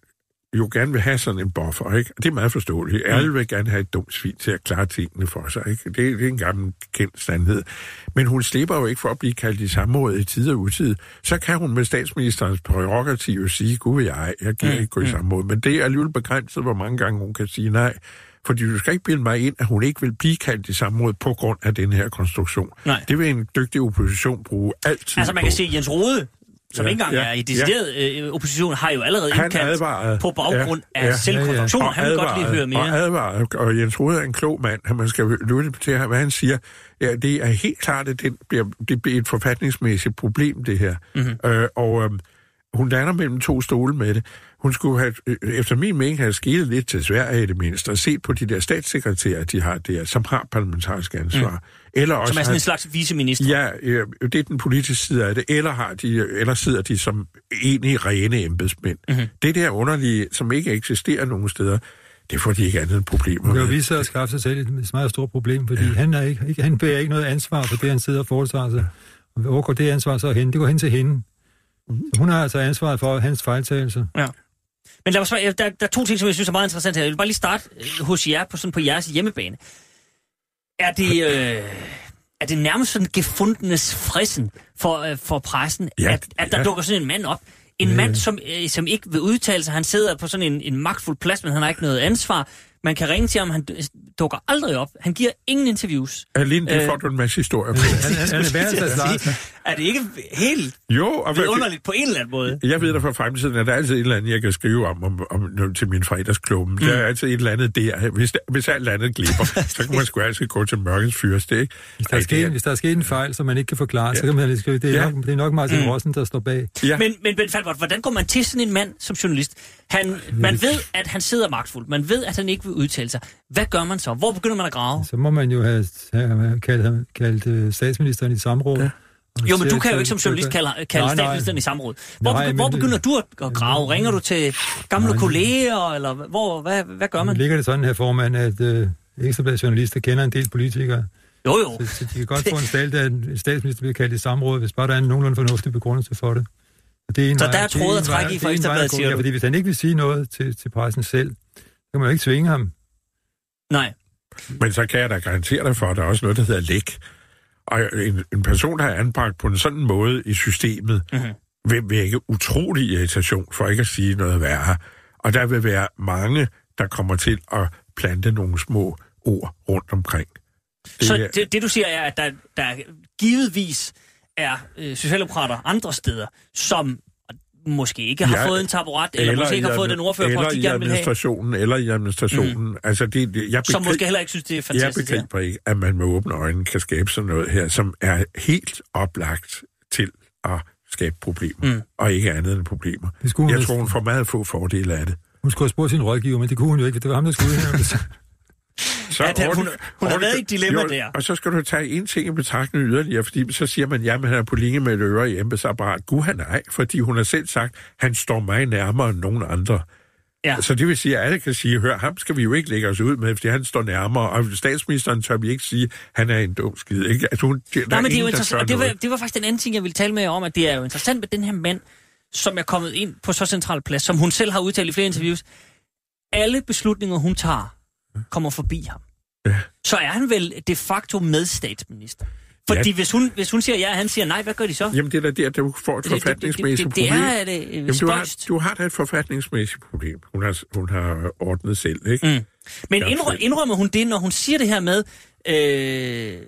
jo gerne vil have sådan en buffer, ikke? Det er meget forståeligt. Alle vil gerne have et dumt svin til at klare tingene for sig, ikke? Det, det er en gammel kendt sandhed. Men hun slipper jo ikke for at blive kaldt i samråd i tid og utid. Så kan hun med statsministerens prerogativ jo sige, gud vil jeg, jeg giver Mm, ikke gå i samråd. Men det er alligevel begrænset, hvor mange gange hun kan sige nej. Fordi du skal ikke bilde mig ind, at hun ikke vil blive kaldt i samråd på grund af den her konstruktion. Nej. Det vil en dygtig opposition bruge altid Altså man på. kan se, Jens Rode, som Ja, ikke engang ja, er i decideret øh, opposition, har jo allerede Han indkaldt advarede. på baggrund Ja, af ja. selvkonstruktion. Og Han vil godt lige advarede, høre mere. Og advaret, og Jens Rode er en klog mand, at man skal lytte til, hvad han siger. Ja, det er helt klart, at det bliver, det bliver et forfatningsmæssigt problem, det her. Mhm. Mm-hmm. Øh, og øh, hun lander mellem to stole med det. Hun skulle have, øh, efter min mening, have skilet lidt til Sverige i det mindste, og set på de der statssekretærer, de har der, som har parlamentarisk ansvar. Mm. Eller også Som er sådan have- en slags viceminister. Ja, øh, det er den politiske side af det. Eller, har de, eller sidder de som egentlig rene embedsmænd. Mhm. Mm-hmm. Det der underlige, som ikke eksisterer nogen steder, det får de ikke andet end problemer Det med. vise sig at skaffe sig selv et et meget stort problem, fordi ja. han, er ikke, ikke, han bærer ikke noget ansvar for det, han sidder og foretager sig. Og Hvor går det ansvar så hen? Det går hen til hende. Så hun har altså ansvaret for hans fejltagelser. Ja. Men lad mig svare, der, der er to ting, som jeg synes er meget interessant her. Jeg vil bare lige starte øh, hos jer på, sådan på jeres hjemmebane. Er det, øh, er det nærmest sådan gefundenes frissen for, øh, for pressen, Ja, at, at der ja. dukker sådan en mand op? En mand, som, øh, som ikke vil udtale sig. Han sidder på sådan en, en magtfuld plads, men han har ikke noget ansvar. Man kan ringe til ham, han dukker aldrig op. Han giver ingen interviews. Alene det Øh. får du en masse historier på. Han, han, han er. Er det ikke helt jo, og hvad- underligt på en eller anden måde? jeg ved da fra fremtiden, at der er altid et eller andet, jeg kan skrive om, om, om til min fredagsklubben. Mm. Der er altid et eller andet der. Hvis, der, hvis alt andet glipper, så kan man sgu altid gå til mørkens fyrste, ikke? Hvis der, er det sket, er- hvis der er sket en fejl, som man ikke kan forklare, ja. så kan man lige skrive, det er, Ja. nok, det er nok Martin mm. Rossen, der står bag. Ja. Men, men Ben Falbert, hvordan går man til sådan en mand som journalist? Han, man ved, at han sidder magtfuldt. Man ved, at han ikke vil udtale sig. Hvad gør man så? Hvor begynder man at grave? Så må man jo have, have kaldt, kaldt øh, statsministeren i samråd. Ja. Jo, men du kan jo ikke som journalist kalde, kalde Nej, nej. statsministeren i samråd. Hvor, Nej, hvor begynder du at, grave? Ringer du til gamle Nej. kolleger, eller hvor, hvad, hvad gør man? Ligger det sådan her, formand, at øh, Ekstrabladet journalister kender en del politikere, Jo, jo. så, så de kan godt få en stat, at en statsminister bliver kaldt i samråd, hvis bare der er en nogenlunde fornuftig begrundelse for det. Og det er en Så vej- der er det en at trække i for det en Ekstra vej at Bladet, gå. siger Ja, du? fordi hvis han ikke vil sige noget til, til pressen selv, så kan man jo ikke tvinge ham. Nej. Men så kan jeg da garantere dig for, at der er også noget, der hedder læk. Og en, en person, der er anbragt på en sådan måde i systemet, mm-hmm. vil vække utrolig irritation, for ikke at sige noget værre. Og der vil være mange, der kommer til at plante nogle små ord rundt omkring. Det Så det, det du siger er, at der, der givetvis er øh, socialdemokrater andre steder, som måske ikke har Ja, fået en taburet, eller, eller måske ikke har fået den ordførerpost, eller de i gerne vil have, administrationen, eller i administrationen. Mm. Altså, det, det, jeg som begriber, måske heller ikke synes, det er jeg fantastisk. her. begriber ikke, at man med åbne øjne kan skabe sådan noget her, som er helt oplagt til at skabe problemer, mm. og ikke andet end problemer. Det Jeg tror, hun får meget få fordele af det. Hun skulle have spurgt sin rådgiver, men det kunne hun jo ikke. Det var ham, der skulle udnævnes. Så Ja, det- hun- ordentligt- hun har været i et ordentligt- dilemma jo, der. Og så skal du tage en ting i betragtning yderligere, fordi så siger man, ja, men han er på linje med et øre i embedsapparat. Gud, han ej, fordi hun har selv sagt, han står mig nærmere end nogen andre. Ja. Så det vil sige, at alle kan sige, hør, ham skal vi jo ikke lægge os ud med, fordi han står nærmere, og statsministeren tør vi ikke sige, han er en dum skid. Ikke? Altså, hun, der Nej, men det er jo interessant, og det var, det var faktisk den anden ting, jeg ville tale med jer om, at det er jo interessant med den her mand, som er kommet ind på så central plads, som hun selv har udtalt i flere interviews. Alle beslutninger, hun tager, kommer forbi ham. Ja. Så er han vel de facto medstatsminister. Fordi Ja. hvis, hun, hvis hun siger ja, og han siger nej, hvad gør de så? Jamen, det er da der, du får et Det- det- forfatningsmæssigt det, det, det, problem. det er det, øh, Jamen, du, har, du har da et forfatningsmæssigt problem. Hun har, hun har ordnet selv, ikke? Mm. Men indrø- indrømmer hun det, når hun siger det her med, øh,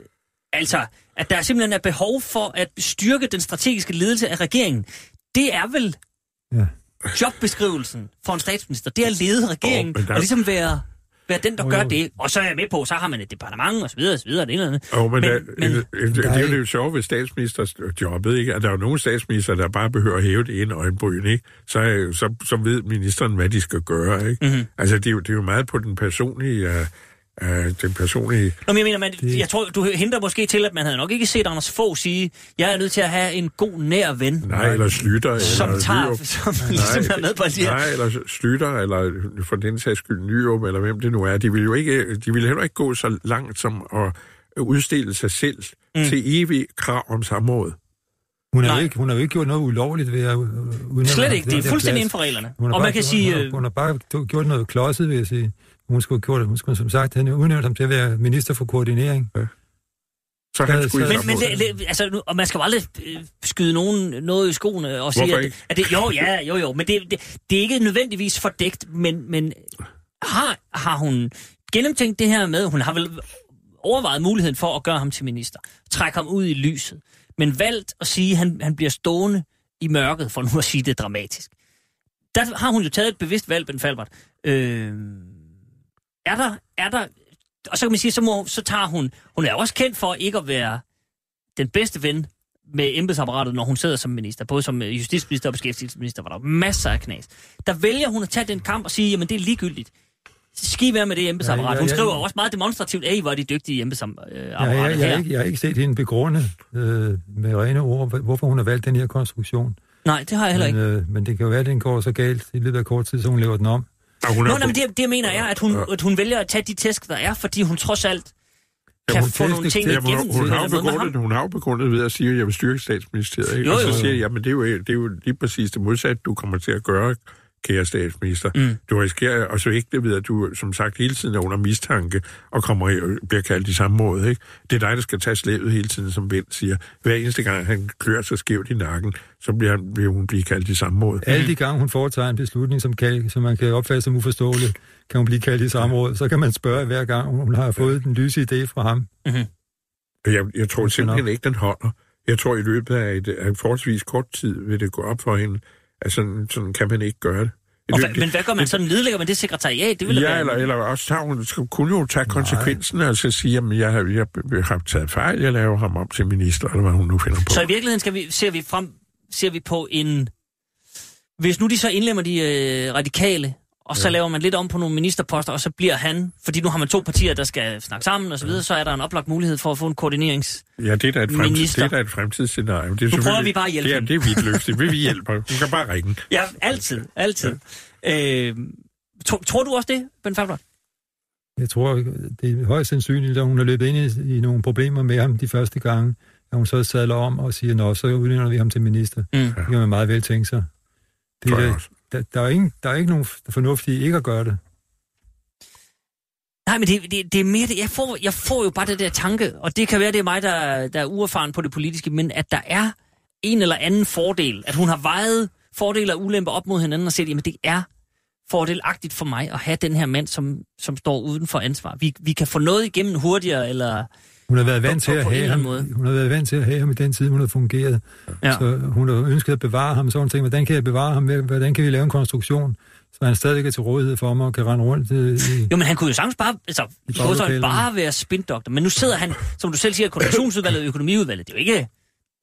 altså, at der simpelthen er behov for at styrke den strategiske ledelse af regeringen? Det er vel Ja. jobbeskrivelsen for en statsminister. Det er at lede regeringen, men der- og ligesom være, være den, der Jo, gør jo. det. Og så er jeg med på, så har man et departement, og så videre, og så videre, det eller andet. Jo, men, Men- men, men- men det, det, Der er det er jo det sjove ved statsministerjobbet, ikke? At der er jo nogle statsminister, der bare behøver at hæve det ene øjenbryn, ikke? Så, øh, så, så ved ministeren, hvad de skal gøre, ikke? Mm-hmm. Altså, det er, jo, det er jo meget på den personlige... Uh, uh, den personlige... Nå, men jeg mener, man, jeg tror, du henter måske til, at man havde nok ikke set Anders Fogh sige, jeg er nødt til at have en god nær ven, Nej, eller Slytter, som eller tager, Nyrup. som ligesom er med på de her. Nej, eller Slytter, eller for den sags skyld Nyrup, eller hvem det nu er. De vil jo ikke, de vil heller ikke gå så langt som at udstille sig selv mm. til evig krav om samråd. Hun har, Nej. jo ikke, hun har jo ikke gjort noget ulovligt ved at øh, udnævne Slet ikke, det er fuldstændig plads. inden for reglerne. Hun har Og man kan sige, Hun øh, har, hun har bare gjort noget klodset, vil jeg sige. Hun skulle have gjort. Hun skulle som sagt have udnævnt ham til at være minister for koordinering. Så han skulle så- Men, men det, det, altså, nu- og man skal jo aldrig øh, skyde nogen noget i skoene og sige, at, at det, jo, ja, jo, jo, men det, det, det er ikke nødvendigvis fordækt, men, men har, har hun gennemtænkt det her med, hun har vel overvejet muligheden for at gøre ham til minister, trække ham ud i lyset, men valgt at sige, at han, han bliver stående i mørket, for nu at sige det dramatisk. Der har hun jo taget et bevidst valg, Ben Falbert. Øh, er der, er der, og så kan man sige, så, må, så tager hun, hun er også kendt for ikke at være den bedste ven med embedsapparatet, når hun sidder som minister. Både som justitsminister og beskæftigelsesminister var der masser af knas. Der vælger hun at tage den kamp og sige, jamen det er ligegyldigt. Ski være med det embedsapparat. Ja, ja, Hun ja. skriver også meget demonstrativt, at hvor er de dygtige embedsapparatet Ja, jeg, jeg, jeg, ikke, jeg har ikke set hende begrunde øh, med rene ord, hvor- hvorfor hun har valgt den her konstruktion. Nej, det har jeg heller Men, ikke. øh, men det kan jo være, at den går så galt i løbet af kort tid, så hun laver den om. Og hun er Nå, nej, men det, det mener jeg, at hun, at hun vælger at tage de tæsk, der er, fordi hun trods alt kan hun få nogle ting igennem. Hun, hun, har jo begrundet, hun har jo begrundet ved at sige, at jeg vil styrke statsministeriet. Ikke? Jo, og så jo. siger jeg, jamen det er, jo, det er jo lige præcis det modsatte, du kommer til at gøre, kære statsminister. Mm. Du risikerer, og så ikke det ved, at du som sagt hele tiden er under mistanke og kommer bliver kaldt i samme måde. Ikke? Det er dig, der skal tage slævet hele tiden, som Bent siger. Hver eneste gang, han klør sig skævt i nakken, så bliver, han, bliver hun blive kaldt i samme måde. Alle de gange, hun foretager en beslutning, som, kan, som man kan opfatte som uforståelig, kan hun blive kaldt i samråd. Så kan man spørge hver gang, hun har fået den lyse idé fra ham. Jeg, jeg tror simpelthen ikke, den holder. Jeg tror, i løbet af, et, af en forholdsvis kort tid vil det gå op for hende, at sådan, sådan kan man ikke gøre det. Og, hva- men hvad gør man så? Nedlægger man det sekretariat? Det ville Ja, være... eller, eller også tager hun, skal, kunne jo tage konsekvensen og så sige, at jeg, har- jeg, jeg har taget fejl, jeg laver ham om til minister, eller hvad hun nu finder på. Så i virkeligheden skal vi, ser vi frem, ser vi på en... Hvis nu de så indlemmer de øh, radikale, og så ja. laver man lidt om på nogle ministerposter, og så bliver han, fordi nu har man to partier, der skal snakke sammen og så videre, så er der en oplagt mulighed for at få en koordinerings... ja, det er da et, fremtid, Minister. det er da et fremtidsscenarie. Det er Nu prøver vi bare at hjælpe det hende. det er vidt løftigt. Vi, vi hjælper. Hun kan bare ringe. Ja, altid, altid. Ja. Øh, tro, tror du også det, Ben Fabler? Jeg tror, det er højst sandsynligt, at hun har løbet ind i, i nogle problemer med ham de første gange, at hun så sadler om og siger, nå, så udnævner vi ham til minister. Mm. Det kan man meget vel tænke sig. Det, er, også der, der, er ingen, der er ikke nogen fornuft i ikke at gøre det. Nej, men det, det, det er mere det. Jeg får, jeg får jo bare det der tanke, og det kan være, det er mig, der, der er uerfaren på det politiske, men at der er en eller anden fordel, at hun har vejet fordele og ulemper op mod hinanden og set, jamen det er fordelagtigt for mig at have den her mand, som, som står uden for ansvar. Vi, vi kan få noget igennem hurtigere, eller... Hun har været vant til at have ham. måde. Hun har været vant til at have ham i den tid, hun har fungeret. Ja. Så hun har ønsket at bevare ham. Så hun tænkt, hvordan kan jeg bevare ham? Hvordan kan vi lave en konstruktion, så han stadig er til rådighed for mig og kan rende rundt øh, i... Jo, men han kunne jo sagtens bare, altså, i gåseøjne bare være spindoktor. Men nu sidder han, som du selv siger, i koordinationsudvalget og økonomiudvalget. Det er jo ikke...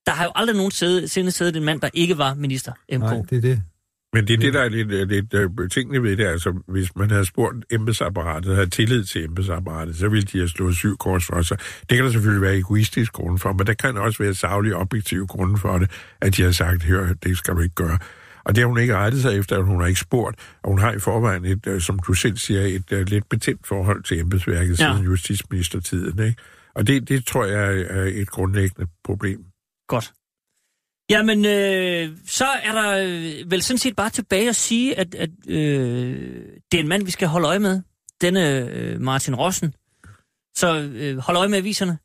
Der har jo aldrig nogen sinde siddet en mand, der ikke var minister, MK. Nej, det er det. Men det er det, der er lidt, øh, lidt uh, tingene ved det. Altså, hvis man havde spurgt embedsapparatet, havde tillid til embedsapparatet, så ville de have slået syv kors for sig. Det kan der selvfølgelig være egoistisk grund for, men der kan også være savlige objektive grunde for det, at de har sagt, hør, det skal du ikke gøre. Og det har hun ikke rettet sig efter, at hun har ikke spurgt. Og hun har i forvejen et, øh, som du selv siger, et uh, lidt betændt forhold til embedsværket ja. siden justitsministertiden. Ikke? Og det, det tror jeg er et grundlæggende problem. Godt. Jamen, øh, så er der øh, vel sådan set bare tilbage at sige, at, at øh, det er en mand, vi skal holde øje med. Denne øh, Martin Rossen. Så øh, hold øje med aviserne.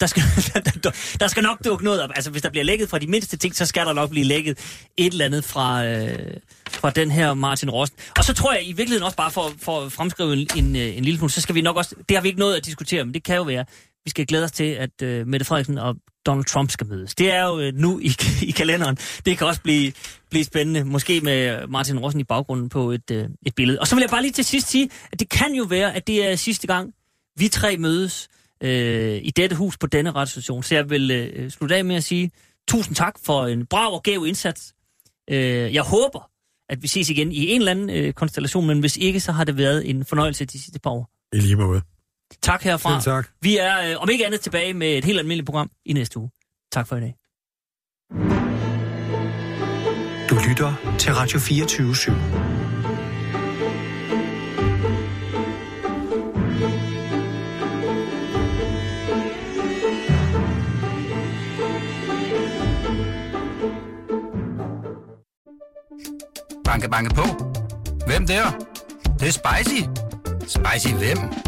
Der skal, der, der skal nok dukke noget op. Altså, hvis der bliver lækket fra de mindste ting, så skal der nok blive lækket et eller andet fra, øh, fra den her Martin Rossen. Og så tror jeg i virkeligheden også bare for, for at fremskrive en, en, øh, en lille smule, så skal vi nok også, det har vi ikke noget at diskutere, men det kan jo være, vi skal glæde os til, at øh, Mette Frederiksen og Donald Trump skal mødes. Det er jo øh, nu i, i kalenderen. Det kan også blive, blive spændende, måske med Martin Rossen i baggrunden på et, øh, et billede. Og så vil jeg bare lige til sidst sige, at det kan jo være, at det er sidste gang, vi tre mødes øh, i dette hus på denne radiostation. Så jeg vil øh, slutte af med at sige tusind tak for en brav og gæv indsats. Øh, jeg håber, at vi ses igen i en eller anden øh, konstellation, men hvis ikke, så har det været en fornøjelse de sidste par år. I lige måde. Tak herfra. Selv tak. Vi er, øh, om ikke andet, tilbage med et helt almindeligt program i næste uge. Tak for i dag. Du lytter til Radio 24 /7. Banke, banke på. Hvem der? Det, det er spicy. Spicy hvem?